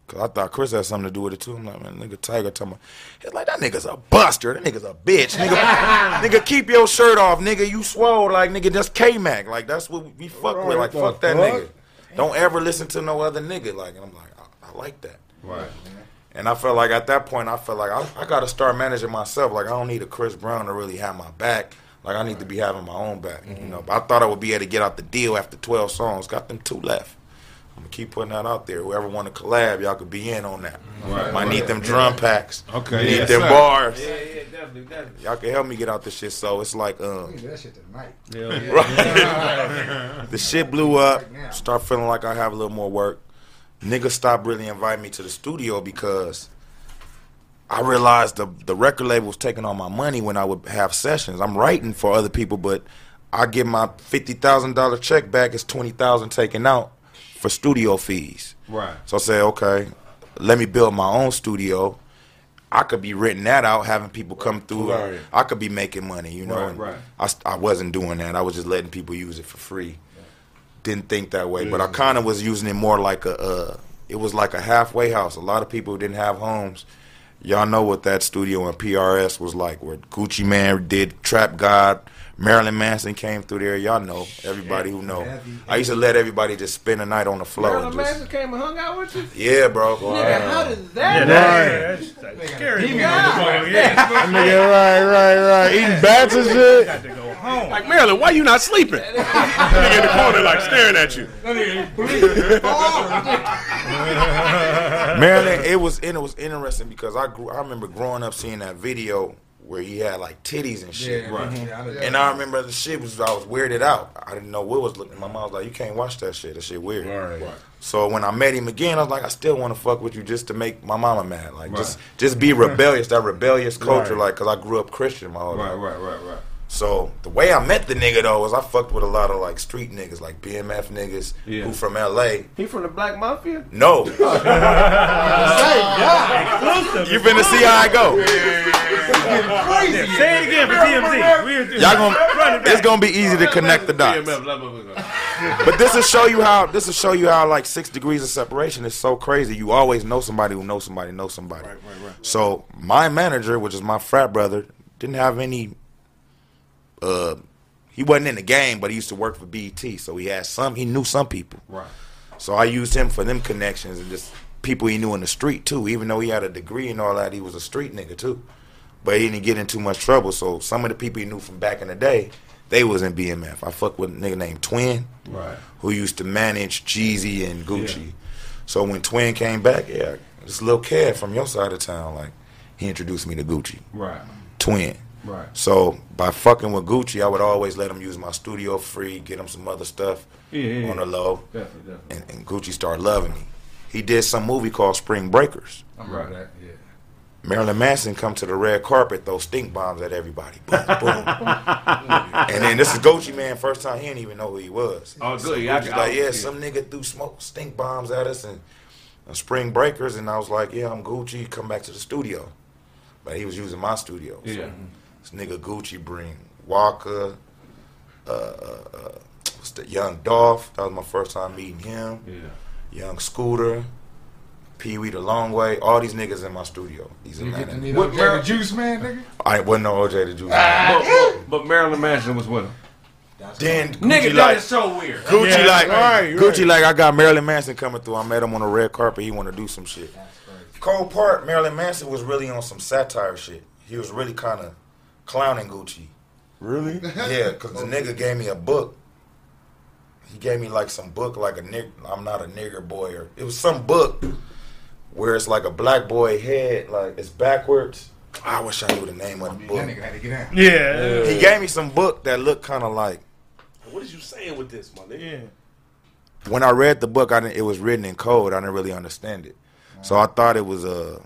cause I thought Chris had something to do with it too. I'm like, man, nigga, Tyga talking about, he's like, that nigga's a buster. That nigga's a bitch. Nigga, [laughs] nigga, keep your shirt off, nigga. You swole, like, nigga, that's K-Mac. Like, that's what we fuck with. Like, fuck that fuck? nigga. Don't ever listen to no other nigga. Like, and I'm like, I, I like that. Right. And I felt like at that point, I felt like I, I got to start managing myself. Like I don't need a Chris Brown to really have my back. Like I need to be having my own back. You know. But I thought I would be able to get out the deal after 12 songs. Got them two left. I'm gonna keep putting that out there. Whoever want to collab, y'all could be in on that. Right. Might need them drum packs. Okay, Need yes, them sir. bars. Yeah, yeah, definitely, definitely. Y'all can help me get out this shit. So it's like um. that shit tonight. [laughs] Right. the shit blew up. Start feeling like I have a little more work. Niggas stopped really inviting me to the studio because I realized the the record label was taking all my money when I would have sessions. I'm writing for other people, but I get my fifty thousand dollar check back. It's twenty thousand taken out for studio fees. Right. So I say, okay, let me build my own studio. I could be renting that out, having people come through. Right. I could be making money, you know. Right, right. I, I wasn't doing that. I was just letting people use it for free. Didn't think that way, but I kind of was using it more like a. Uh, it was like a halfway house. A lot of people didn't have homes. Y'all know what that studio in PRS was like, where Gucci Mane did Trap God, Marilyn Manson came through there. Y'all know, everybody who know. I used to let everybody just spend a night on the floor. Marilyn just, Manson came and hung out with you? yeah, bro. Nigga, how does that Yeah, work? that's- that's scary. He Yeah. got- Yeah. Nigga, right, right, right. Eating bats and shit. Got to go home. Like Marilyn, why you not sleeping? Nigga in the corner like staring at you. [laughs] Marilyn, it was and it was interesting because I grew. I remember growing up seeing that video where he had like titties and shit. Yeah, Right. Mm-hmm. yeah, I know. And I remember the shit was I was weirded out. I didn't know what was looking. My mom was like, "You can't watch that shit. That shit weird." Right. So when I met him again, I was like, I still want to fuck with you just to make my mama mad. Like just just be rebellious. That rebellious culture, Right. like, cause I grew up Christian my whole Right, life. right, right, right. So the way I met the nigga though was I fucked with a lot of like street niggas, like BMF niggas Yeah. who from LA. He from the Black Mafia? No. [laughs] you finna see how I go. Say it again for TMZ. We're- Y'all gonna it's gonna be easy to connect the dots. But this will show you how this will show you how like six degrees of separation is so crazy. You always know somebody who knows somebody knows somebody. Right, right, right. So my manager, which is my frat brother, didn't have any. Uh, he wasn't in the game, but he used to work for BET, so he had some. He knew some people. Right. So I used him for them connections and just people he knew in the street too. Even though he had a degree and all that, he was a street nigga too. But he didn't get in too much trouble. So some of the people he knew from back in the day, they was in BMF. I fuck with a nigga named Twin, Right. who used to manage Jeezy and Gucci. So when Twin came back, yeah, this little kid from your side of town, like he introduced me to Gucci. Right. Twin. Right. So by fucking with Gucci, I would always let him use my studio free, get him some other stuff Yeah, yeah, on the low. Definitely, definitely. And, and Gucci started loving me. He did some movie called Spring Breakers. I remember that. Yeah. Marilyn Manson come to the red carpet, throw stink bombs at everybody. Boom, boom. [laughs] and then this is Gucci Mane, first time he didn't even know who he was. Oh, So good. Yeah, I- I- like, yeah, yeah. some nigga threw smoke stink bombs at us and, and Spring Breakers, and I was like, yeah, I'm Gucci. Come back to the studio. But he was using my studio. So Yeah. This nigga Gucci bring Waka, uh, uh, uh, what's the Young Dolph. That was my first time meeting him. Yeah. Young Scooter, Pee Wee the Long Way. All these niggas in my studio. These You get Atlanta to meet niggas. The Juice Man, nigga. I wasn't no OJ the Juice. But, but, but Marilyn Manson was with him. Then Nigga, Gucci that like is so weird. Gucci Yeah, like right, Gucci like I got Marilyn Manson coming through. I met him on the red carpet. He want to do some shit. Cole Park, Marilyn Manson was really on some satire shit. He was really kind of clowning Gucci. Really? Yeah, because the nigga gave me a book. He gave me like some book, like a nig. I'm not a nigger boy, or it was some book where it's like a black boy head, like it's backwards. I wish I knew the name of the book. That nigga had to get in. Yeah. He gave me some book that looked kind of like. What is you saying with this, my nigga? When I read the book, I didn't, it was written in code. I didn't really understand it, so I thought it was a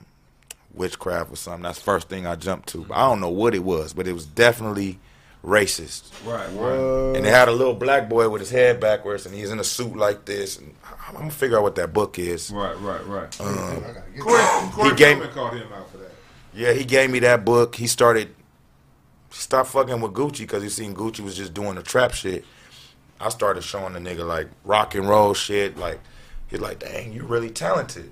witchcraft or something. That's the first thing I jumped to. I don't know what it was, but it was definitely racist. Right, right. And they had a little black boy with his head backwards, and he's in a suit like this. And I'm gonna figure out what that book is. Right, right, right. Um, Corey, Corey he gave Feldman called him out for that. yeah, he gave me that book. He started stop fucking with Gucci because he seen Gucci was just doing the trap shit. I started showing the nigga like rock and roll shit. Like he's like, dang, you really talented.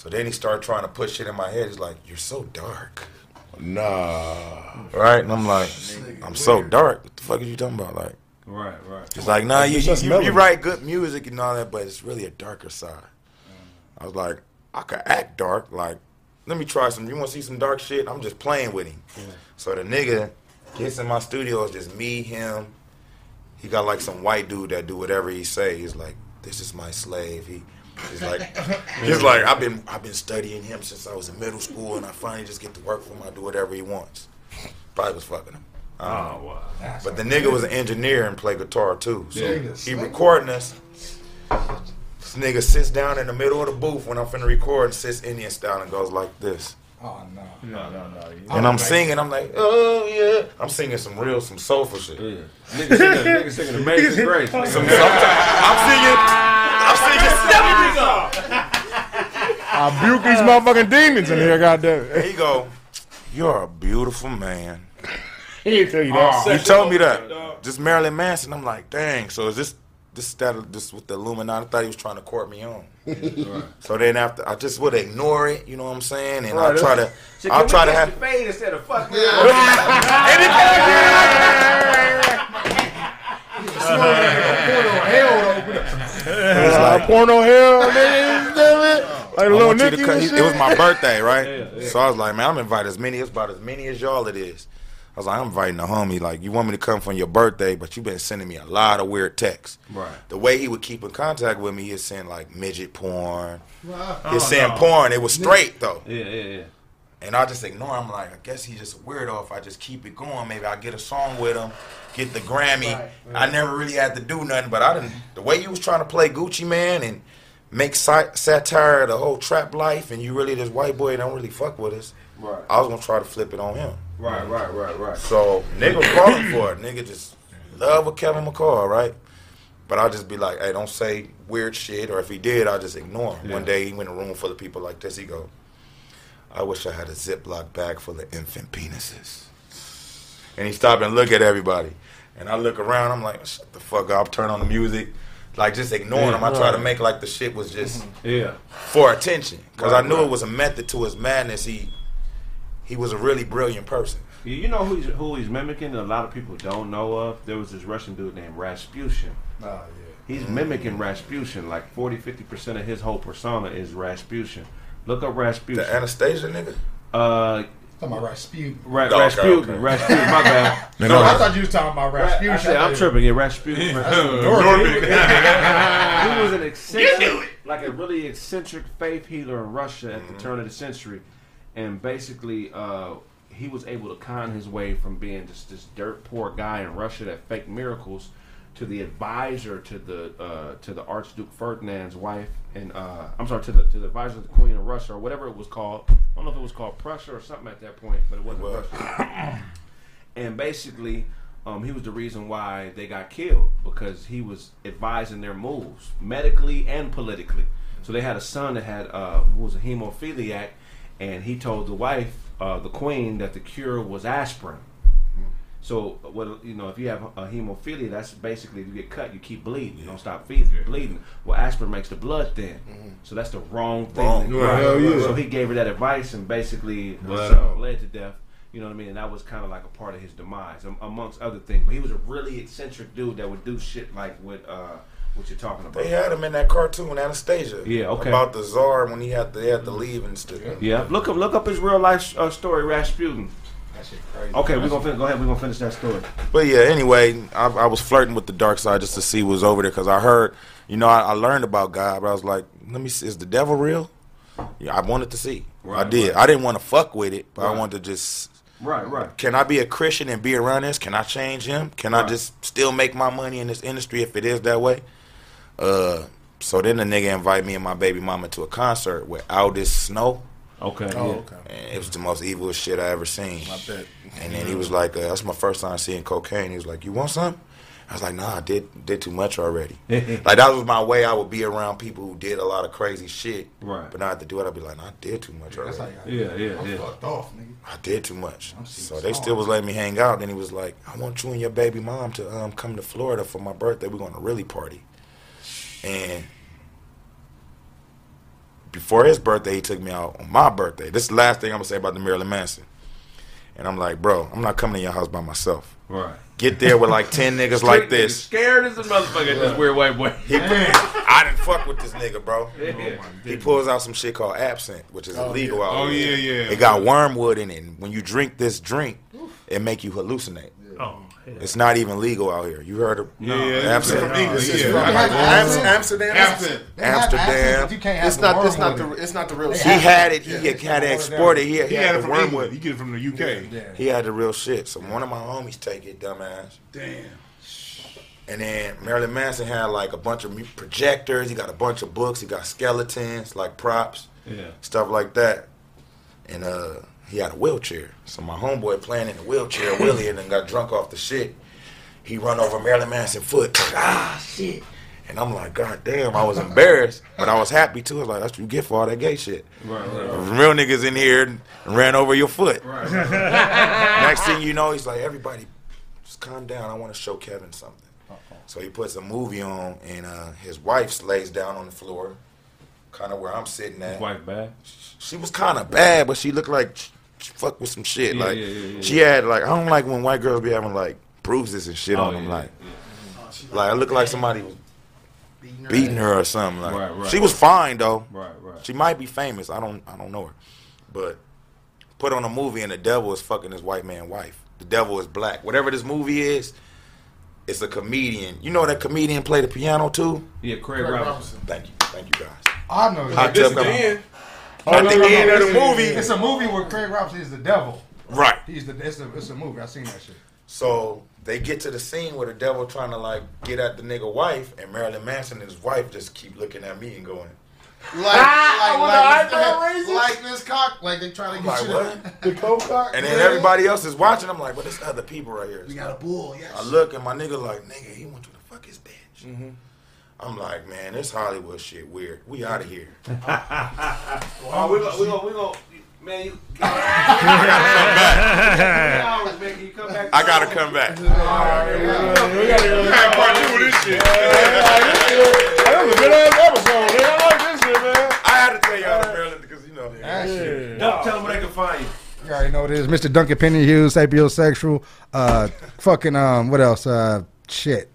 So then he started trying to put shit in my head. He's like, you're so dark. Nah. Right? And I'm like, I'm so dark. What the fuck are you talking about? Like, Right, right. He's like, nah, you, you, you, you write good music and all that, but it's really a darker side. I was like, I could act dark. Like, let me try some. You want to see some dark shit? I'm just playing with him. So the nigga gets in my studio. It's just me, him. He got like some white dude that do whatever he say. He's like, this is my slave. He. He's like, [laughs] he's like, I've been, I've been studying him since I was in middle school, and I finally just get to work for him. I do whatever he wants. Probably was fucking him. I don't know. But the nigga was an engineer and played guitar too. So Yeah. he recording us. This nigga sits down in the middle of the booth when I'm finna record and sits Indian style and goes like this. Oh no. No, no, no. And I'm singing, I'm like, oh yeah. I'm singing some real, some soulful shit. Nigga singing, nigga singing Amazing [laughs] Grace. Some, sometimes I'm singing, I'm singing seventies [laughs] I buke these motherfucking demons in here, goddamn. There you go. You're a beautiful man. He didn't tell you that. Ah, you told me that. Just Marilyn Manson. I'm like, dang. So is this this that this with the Illuminati? I thought he was trying to court me on. [laughs] So then after I just would ignore it, you know what I'm saying, and I try to, So I can we try to have. the fade instead of fuck. [laughs] It's like porno hell, nigga. [laughs] Like little Nicky cut-. It was my birthday, right? [laughs] Yeah, yeah. So I was like, man, I'm invited as many. It's about as many as y'all it is. I was like, I'm inviting a homie. Like, you want me to come for your birthday, but you've been sending me a lot of weird texts. Right. The way he would keep in contact with me, he'd send like midget porn. Wow. He'd Oh, send porn. It was straight though. Yeah, yeah, yeah. And I just ignore him. Like, I guess he's just a weirdo. If I just keep it going, maybe I get a song with him, get the Grammy. I never really had to do nothing, but I didn't. The way you was trying to play Gucci Mane and make sat- satire of the whole trap life, and you really this white boy don't really fuck with us. Right. I was gonna try to flip it on him. Right, right, right, right. So nigga calling for it. Nigga just love with Kevin McCall, right? But I'll just be like, hey, don't say weird shit. Or if he did, I'll just ignore him. One day he went in a room full of people like this. He go, I wish I had a Ziploc bag full of infant penises. And he stopped and look at everybody. And I look around, I'm like, shut the fuck up, turn on the music. Like just ignoring Yeah, him. I try to make like the shit was just Yeah. for attention. Because Right, I knew right. it was a method to his madness. He he was a really brilliant person. You know who he's, who he's mimicking that a lot of people don't know of? There was this Russian dude named Rasputin. Oh, yeah. He's mimicking Rasputin. Like 40, 50% of his whole persona is Rasputin. Look up Rasputin. The Anastasia nigga? Uh, Talking about Rasputin. Ra- Oh, okay, Rasputin. okay. Rasputin, my bad. [laughs] No, no, I thought you was talking about Rasputin. I said, I'm tripping. Yeah, Rasputin. [laughs] Norman. [laughs] he was an eccentric, like a really eccentric faith healer in Russia at the turn of the century, and basically, uh, he was able to con his way from being just this dirt poor guy in Russia that faked miracles to the advisor to the uh, to the Archduke Ferdinand's wife, and uh, I'm sorry to the to the advisor of the Queen of Russia or whatever it was called. I don't know if it was called Prussia or something at that point, but it wasn't Russia. [coughs] and basically um, he was the reason why they got killed because he was advising their moves medically and politically. So they had a son that had uh, who was a hemophiliac, and he told the wife, uh, the queen, that the cure was aspirin. So what you know, if you have a hemophilia, that's basically if you get cut, you keep bleeding. You don't stop feeding, bleeding. Well, aspirin makes the blood thin, so that's the wrong thing. Wrong. Right, hell yeah. So he gave her that advice, and basically her Bled son out. bled to death. You know what I mean? And that was kind of like a part of his demise, amongst other things. But he was a really eccentric dude that would do shit like what uh, what you're talking about. They had him in that cartoon Anastasia. Yeah, okay. About the czar when he had to, they had to leave and stuff. Yeah, look up look up his real life uh, story, Rasputin. That shit crazy. Okay, we're gonna fin- go ahead. We're gonna finish that story. But yeah, anyway, I, I was flirting with the dark side just to see what was over there because I heard, you know, I, I learned about God, but I was like, let me see, is the devil real? Yeah, I wanted to see. I did. right. I didn't want to fuck with it, but I wanted to just. Right, right. Can I be a Christian and be around this? Can I change him? Can I just still make my money in this industry if it is that way? Uh, so then the nigga invite me and my baby mama to a concert with Aldous Snow. Okay, Oh, yeah. okay. And it was the most evil shit I ever seen. I bet. And then he was like, uh, "That's my first time seeing cocaine." He was like, "You want some?" I was like, "Nah, I did did too much already." [laughs] like that was my way. I would be around people who did a lot of crazy shit. Right. But now I have to do it. I'd be like, nah, "I did too much already." Yeah, yeah, yeah. Fucked off, nigga. I did too much. So they still was letting me hang out. Then he was like, I want you and your baby mom to um, come to Florida for my birthday. We're going to really party. And before his birthday, he took me out on my birthday. This is the last thing I'm going to say about the Marilyn Manson. And I'm like, bro, I'm not coming to your house by myself. Right. Get there with like 10 [laughs] niggas like this. Scared as a motherfucker, this weird white boy. He, I didn't fuck with this nigga, bro. Yeah. Oh, he pulls out some shit called absinthe, which is Oh, illegal yeah. out Oh, here. yeah, yeah. It got wormwood in it. And when you drink this drink, it make you hallucinate. Oh, oh. It's not even legal out here. You heard of Yeah, yeah, it's absinthe? from yeah. Amsterdam? Amsterdam. Amsterdam. They have absinthe, Amsterdam. you can't have It's not. It's not the. It's not the real. Shit. He had it. He had, had it exported. He had, He had it from. England. You get it from the UK. He had the real shit. So one of my homies take it, dumbass. Damn. And then Marilyn Manson had like a bunch of projectors. He got a bunch of books. He got skeletons, like props, Yeah. stuff like that. And uh, he had a wheelchair. So my homeboy playing in the wheelchair, [laughs] Willie, and then got drunk off the shit. He run over Marilyn Manson foot. [laughs] Ah, shit. And I'm like, God damn, I was embarrassed, but I was happy too. I was like, that's what you get for all that gay shit. Right, right, right. Real niggas in here and ran over your foot. Right. [laughs] Next thing you know, he's like, everybody, just calm down. I want to show Kevin something. So he puts a movie on, and uh, his wife lays down on the floor, kind of where I'm sitting at. His wife bad? She was kind of bad, but she looked like she, she with some shit. Yeah, like yeah, yeah, yeah. she had like I don't like when white girls be having like bruises and shit Oh, on them. yeah, like, like I look like somebody was beating her or something. Like Right, right. she was fine though. Right, right. She might be famous. I don't I don't know her, but put on a movie and the devil is fucking his white man wife. The devil is black. Whatever this movie is, it's a comedian. You know that comedian play the piano too? Yeah, Craig, Robinson. Thank you, thank you guys. I know. Hot this tub is come- the end. At the end of the movie, It's a movie where Craig Robinson is the devil. Right. He's the. It's a. It's a movie. I seen that shit. So they get to the scene where the devil trying to like get at the nigga wife, and Marilyn Manson and his wife just keep looking at me and going, Like, Ah, like, [laughs] like, eyebrow like, this cock, like they trying to get like, you what? the cock. and then everybody else is watching. I'm like, but there's other people right here. We got a bull. Yes. I look and my nigga like, nigga, he went to the fuck his bitch. I'm like, man, this Hollywood shit weird. We out of here. [laughs] Oh, we go, we go, we go. Man, you. I man, can you come back? I gotta come back. We gotta go back part two of this shit. That was a good ass episode, man. I like this shit, man. I had to tell y'all the Maryland because you know. That shit. Don't tell them where they can find you. You already know what it is. Mr. Duncan Penny Hughes, sapiosexual. Uh, fucking um, what else? Uh, shit.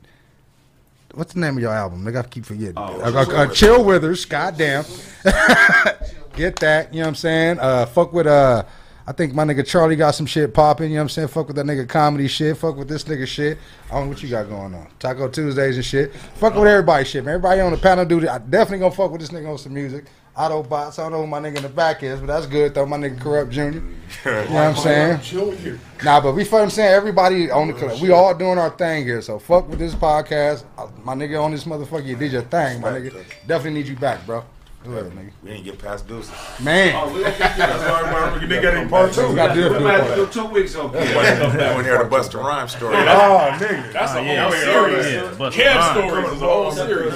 What's the name of your album? Nigga, I keep forgetting. uh, uh, uh, Chill Withers. Goddamn. [laughs] Get that. You know what I'm saying? Uh, fuck with uh. I think my nigga Charlie got some shit popping. You know what I'm saying? Fuck with that nigga comedy shit. Fuck with this nigga shit. I don't know what you got going on. Taco Tuesdays and shit. Fuck with everybody shit, man. Everybody on the panel do that. I definitely gonna fuck with this nigga on some music. Autobots. I don't know who my nigga in the back is, but that's good though. My nigga Corrupt Junior. You know what I'm saying? Nah, but we fucking saying everybody on the club. we all doing our thing here. So fuck with this podcast. Uh, My nigga on this motherfucker, you did your thing, my nigga. Definitely need you back, bro. Go nigga. We didn't get past deuces. Man. Oh, we gonna get That's why we nigga got in part two. We gotta do it. We might have to do two weeks on I went here to bust a rhyme story. Oh, nigga. That's a yeah, whole yeah, series. yeah, bust Kev rhyme. stories is a whole series.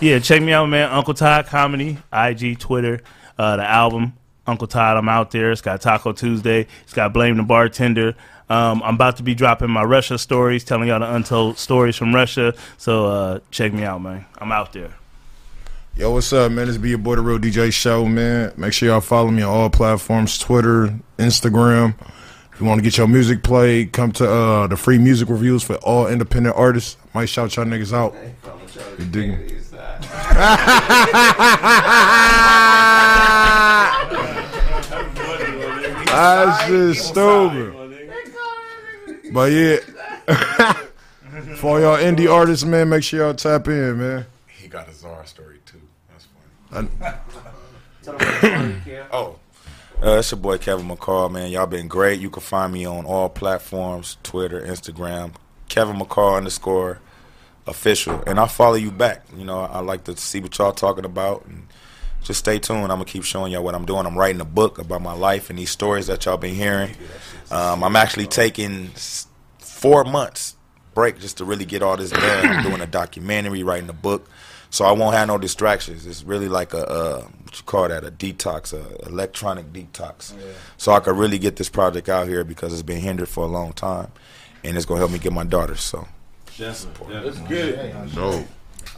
Yeah, check me out, man. Uncle Todd Comedy, IG, Twitter. Uh, the album, Uncle Todd, I'm out there. It's got Taco Tuesday. It's got Blame the Bartender. Um, I'm about to be dropping my Russia stories, telling y'all the untold stories from Russia. So uh, check me out, man. I'm out there. Yo, what's up, man? It's be your boy, the Real DJ Show, man. Make sure y'all follow me on all platforms Twitter, Instagram. If you want to get your music played, come to uh, the free music reviews for all independent artists. Might shout y'all niggas out. You dig me? That's just stupid. But yeah, [laughs] for all y'all indie artists, man, make sure y'all tap in, man. He got a Czar story too. That's I- [coughs] oh. Uh, it's your boy Kevin McCall, man. Y'all been great. You can find me on all platforms Twitter, Instagram, Kevin McCall underscore official. And I'll follow you back. You know, I like to see what y'all talking about and just stay tuned. I'm gonna keep showing y'all what I'm doing. I'm writing a book about my life and these stories that y'all been hearing. Um, I'm actually taking four months break just to really get all this done. I'm [coughs] doing a documentary, writing a book, so I won't have no distractions. It's really like a uh, what you call that a detox, a electronic detox. So I could really get this project out here because it's been hindered for a long time, and it's gonna help me get my daughters. So. That's good. Dope.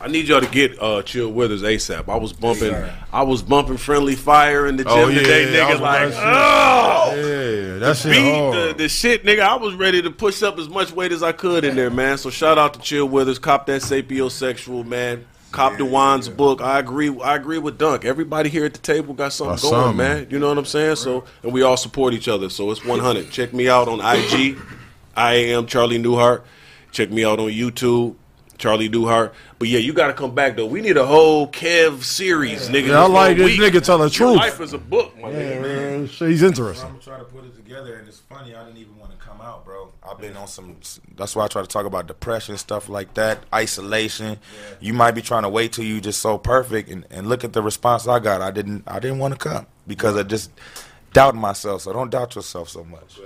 I need y'all to get uh, Chill Withers ASAP. I was bumping, I was bumping Friendly Fire in the gym Oh, yeah, today, yeah, nigga. Like, about oh, Yeah, that the shit beat, hard. the, the shit, nigga. I was ready to push up as much weight as I could in there, man. So shout out to Chill Withers, cop that sapiosexual, man. Cop DeWan's book. I agree. I agree with Dunk. Everybody here at the table got something Got going, something. man. You know what I'm saying? So, and we all support each other. So it's 100. Check me out on IG. I am Charlie Newhart. Check me out on YouTube. Charlie Newhart. But yeah, you got to come back though. We need a whole Kev series, nigga. Yeah, I like this week. nigga tell the Your truth. Life is a book, my Yeah, nigga. man, shit, he's interesting. I'm trying to try to put it together, and it's funny. I didn't even want to come out, bro. I've been on some. That's why I try to talk about depression stuff like that, isolation. Yeah. You might be trying to wait till you just so perfect, and, and look at the response I got. I didn't. I didn't want to come because I just doubted myself. So don't doubt yourself so much.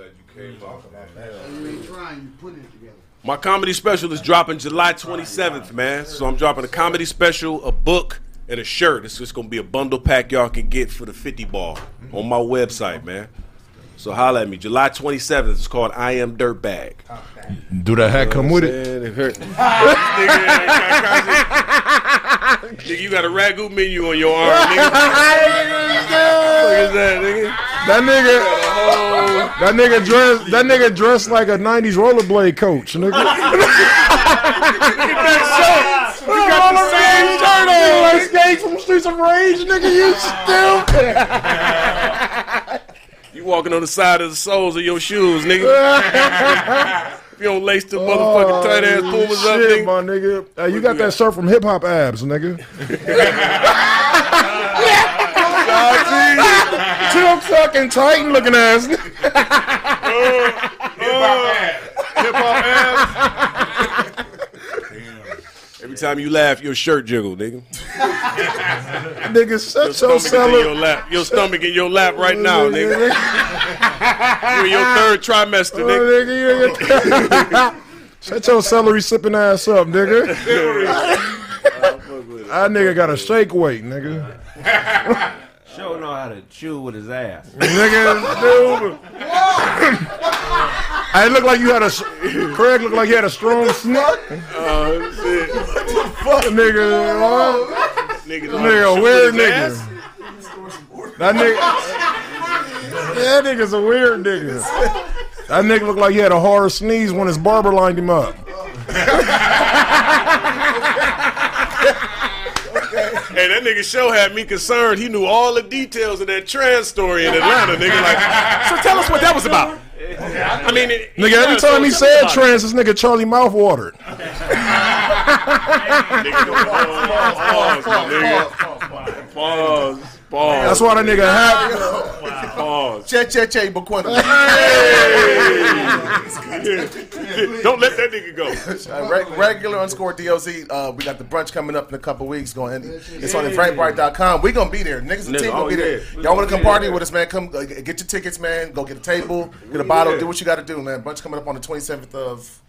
My comedy special is dropping July 27th, man. So I'm dropping a comedy special, a book, and a shirt. It's just gonna be a bundle pack y'all can get for the 50 ball on my website, man. So holla at me. July 27th. It's called I Am Dirtbag. Do that hat come with it? it? hurt. [laughs] nigga, you got a ragu menu on your arm, nigga. [laughs] Look at that, nigga. That nigga, that nigga dressed, that nigga dressed like a '90s rollerblade coach, nigga. That shirt. You got the same shirt on, like Skate from Streets of Rage, nigga. You stupid. [laughs] You walking on the side of the soles of your shoes, nigga. [laughs] if you don't lace the motherfucking tight ass oh, pumas up, Oh, nigga. my nigga. Hey, you got that shirt from Hip Hop Abs, nigga. [laughs] Too fucking Titan looking ass. [laughs] Hip hop ass. Every time you laugh, your shirt jiggle, nigga. nigga, Your shut your stomach in your lap. Your stomach in your lap right now, [laughs] nigga. You in your third trimester, Oh, nigga. nigga, you- Shut your celery sipping ass up, nigga. That nigga got a shake weight, nigga. [laughs] Show know how to chew with his ass. [laughs] Nigga, dude. I look like you had a. Craig looked like he had a strong snot. Oh uh, shit. Fuck, nigga. huh? Nigga, Nigga, weird nigga. That nigga. That nigga's a weird nigga. That nigga looked like he had a hard sneeze when his barber lined him up. [laughs] Hey, that nigga show had me concerned. He knew all the details of that trans story in Atlanta, nigga. Like, so tell us what that was about. I mean, it, Nigga, every yeah, so time he said trans, this nigga Charlie mouth watered. Pause, [laughs] my nigga. Pause. Pause. That's why that nigga happy. Pause. Che che che Baquina. [laughs] Don't let that nigga go. [laughs] Uh, reg- regular underscore DOZ. Uh, we got the brunch coming up in a couple weeks. Going, it's on Eventbrite.com. We gonna be there. Niggas and Nigga, team gonna oh, be there. Y'all wanna come party with us, man? Come uh, get your tickets, man. Go get a table, get a bottle, do what you got to do, man. Brunch coming up on the 27th of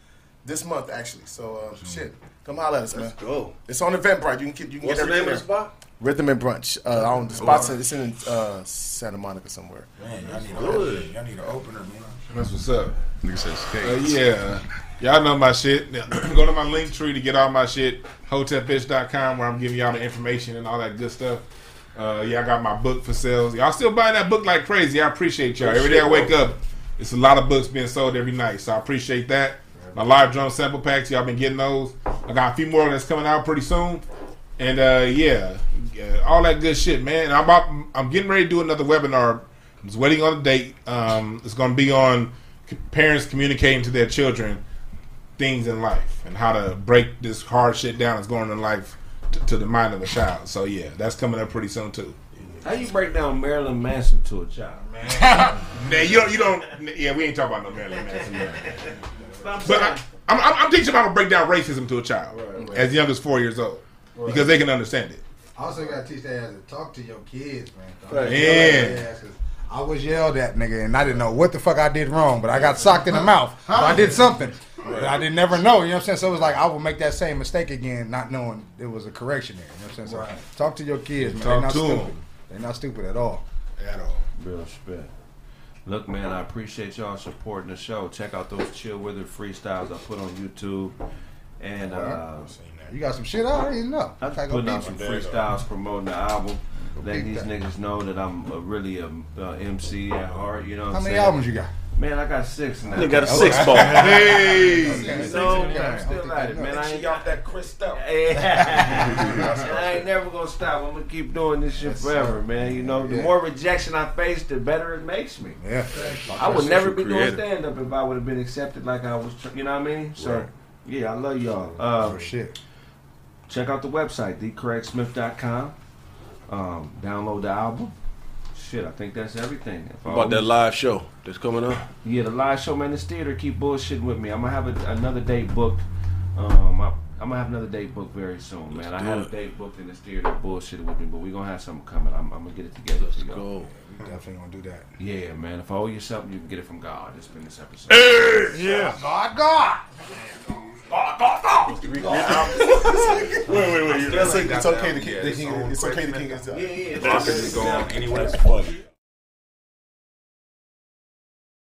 this month, actually. So uh, shit, come holler at us, man. go. It's on Eventbrite. You can get you can What's get the name of the spot? Rhythm and Brunch. Uh, on the spots. It's in uh, Santa Monica somewhere. Man, y'all need, a, y'all need an opener, man. That's what's up. Nigga said Uh, skate. yeah. Y'all know my shit. [clears throat] Go to my link tree to get all my shit. Hotelfish.com where I'm giving y'all the information and all that good stuff. Uh, yeah, I got my book for sales. Y'all still buying that book like crazy. I appreciate y'all. Every day I wake up, it's a lot of books being sold every night. So I appreciate that. My live drum sample packs, y'all been getting those. I got a few more that's coming out pretty soon. And uh, yeah, yeah, all that good shit, man. I'm about, I'm getting ready to do another webinar. I'm just waiting on a date. Um, it's going to be on parents communicating to their children things in life and how to break this hard shit down that's going in life to, to the mind of a child. So yeah, that's coming up pretty soon too. How you break down Marilyn Manson to a child, man? [laughs] Nah, you don't, you don't. Yeah, we ain't talking about no Marilyn Manson. man. [laughs] But I, I'm, I'm, I'm teaching them how to break down racism to a child as young as four years old because they can understand it. Also, got to teach that as to talk to your kids, man. Right. Yeah. Yeah. 'cause I was yelled at, nigga, and I didn't know what the fuck I did wrong, but I got socked in the mouth. So I did something. But I didn't never know, you know what I'm saying? So it was like I will make that same mistake again, not knowing it was a correction there. You know what I'm saying? So talk to your kids, man. Talk They're not to 'em. stupid. They're not stupid at all. At all. Real respect. Look, man, I appreciate y'all supporting the show. Check out those Chill With It freestyles I put on YouTube. And uh, You got some shit out? I didn't know. I'm Okay, go putting out some freestyles promoting the album. Letting these that. niggas know that I'm a, really a uh, MC at heart. You know what How I'm many saying? albums you got? Man, I got six now. Nigga got a Okay. six ball. Hey. Okay, So, man, I'm still at it, man. I ain't off that crystal. [laughs] I ain't never gonna stop. I'm gonna keep doing this shit forever, man. You know, the more rejection I face, the better it makes me. Yeah. I would never be doing Creative. stand up if I would have been accepted like I was. You know what I mean? So, Right. yeah, I love y'all. Uh, For shit. Check out the website, thecraigsmith.com. Um, download the album. Shit, I think that's everything. If I About that live show that's coming up. Yeah, the live show, man. This theater keep bullshitting with me. I'm gonna have a, another date booked. Um, I, I'm gonna have another date booked very soon, man. I do had a date booked in this theater bullshitting with me, but we are gonna have something coming. I'm, I'm gonna get it together. Let's go. We definitely gonna do that. Yeah, man. If I owe you something, you can get it from God. It's been this episode. Yeah. God, God. Wait, wait, wait. It's, it's okay to keep the king. It's okay to king. Yeah, yeah. Rocket is going anywhere. It's funny.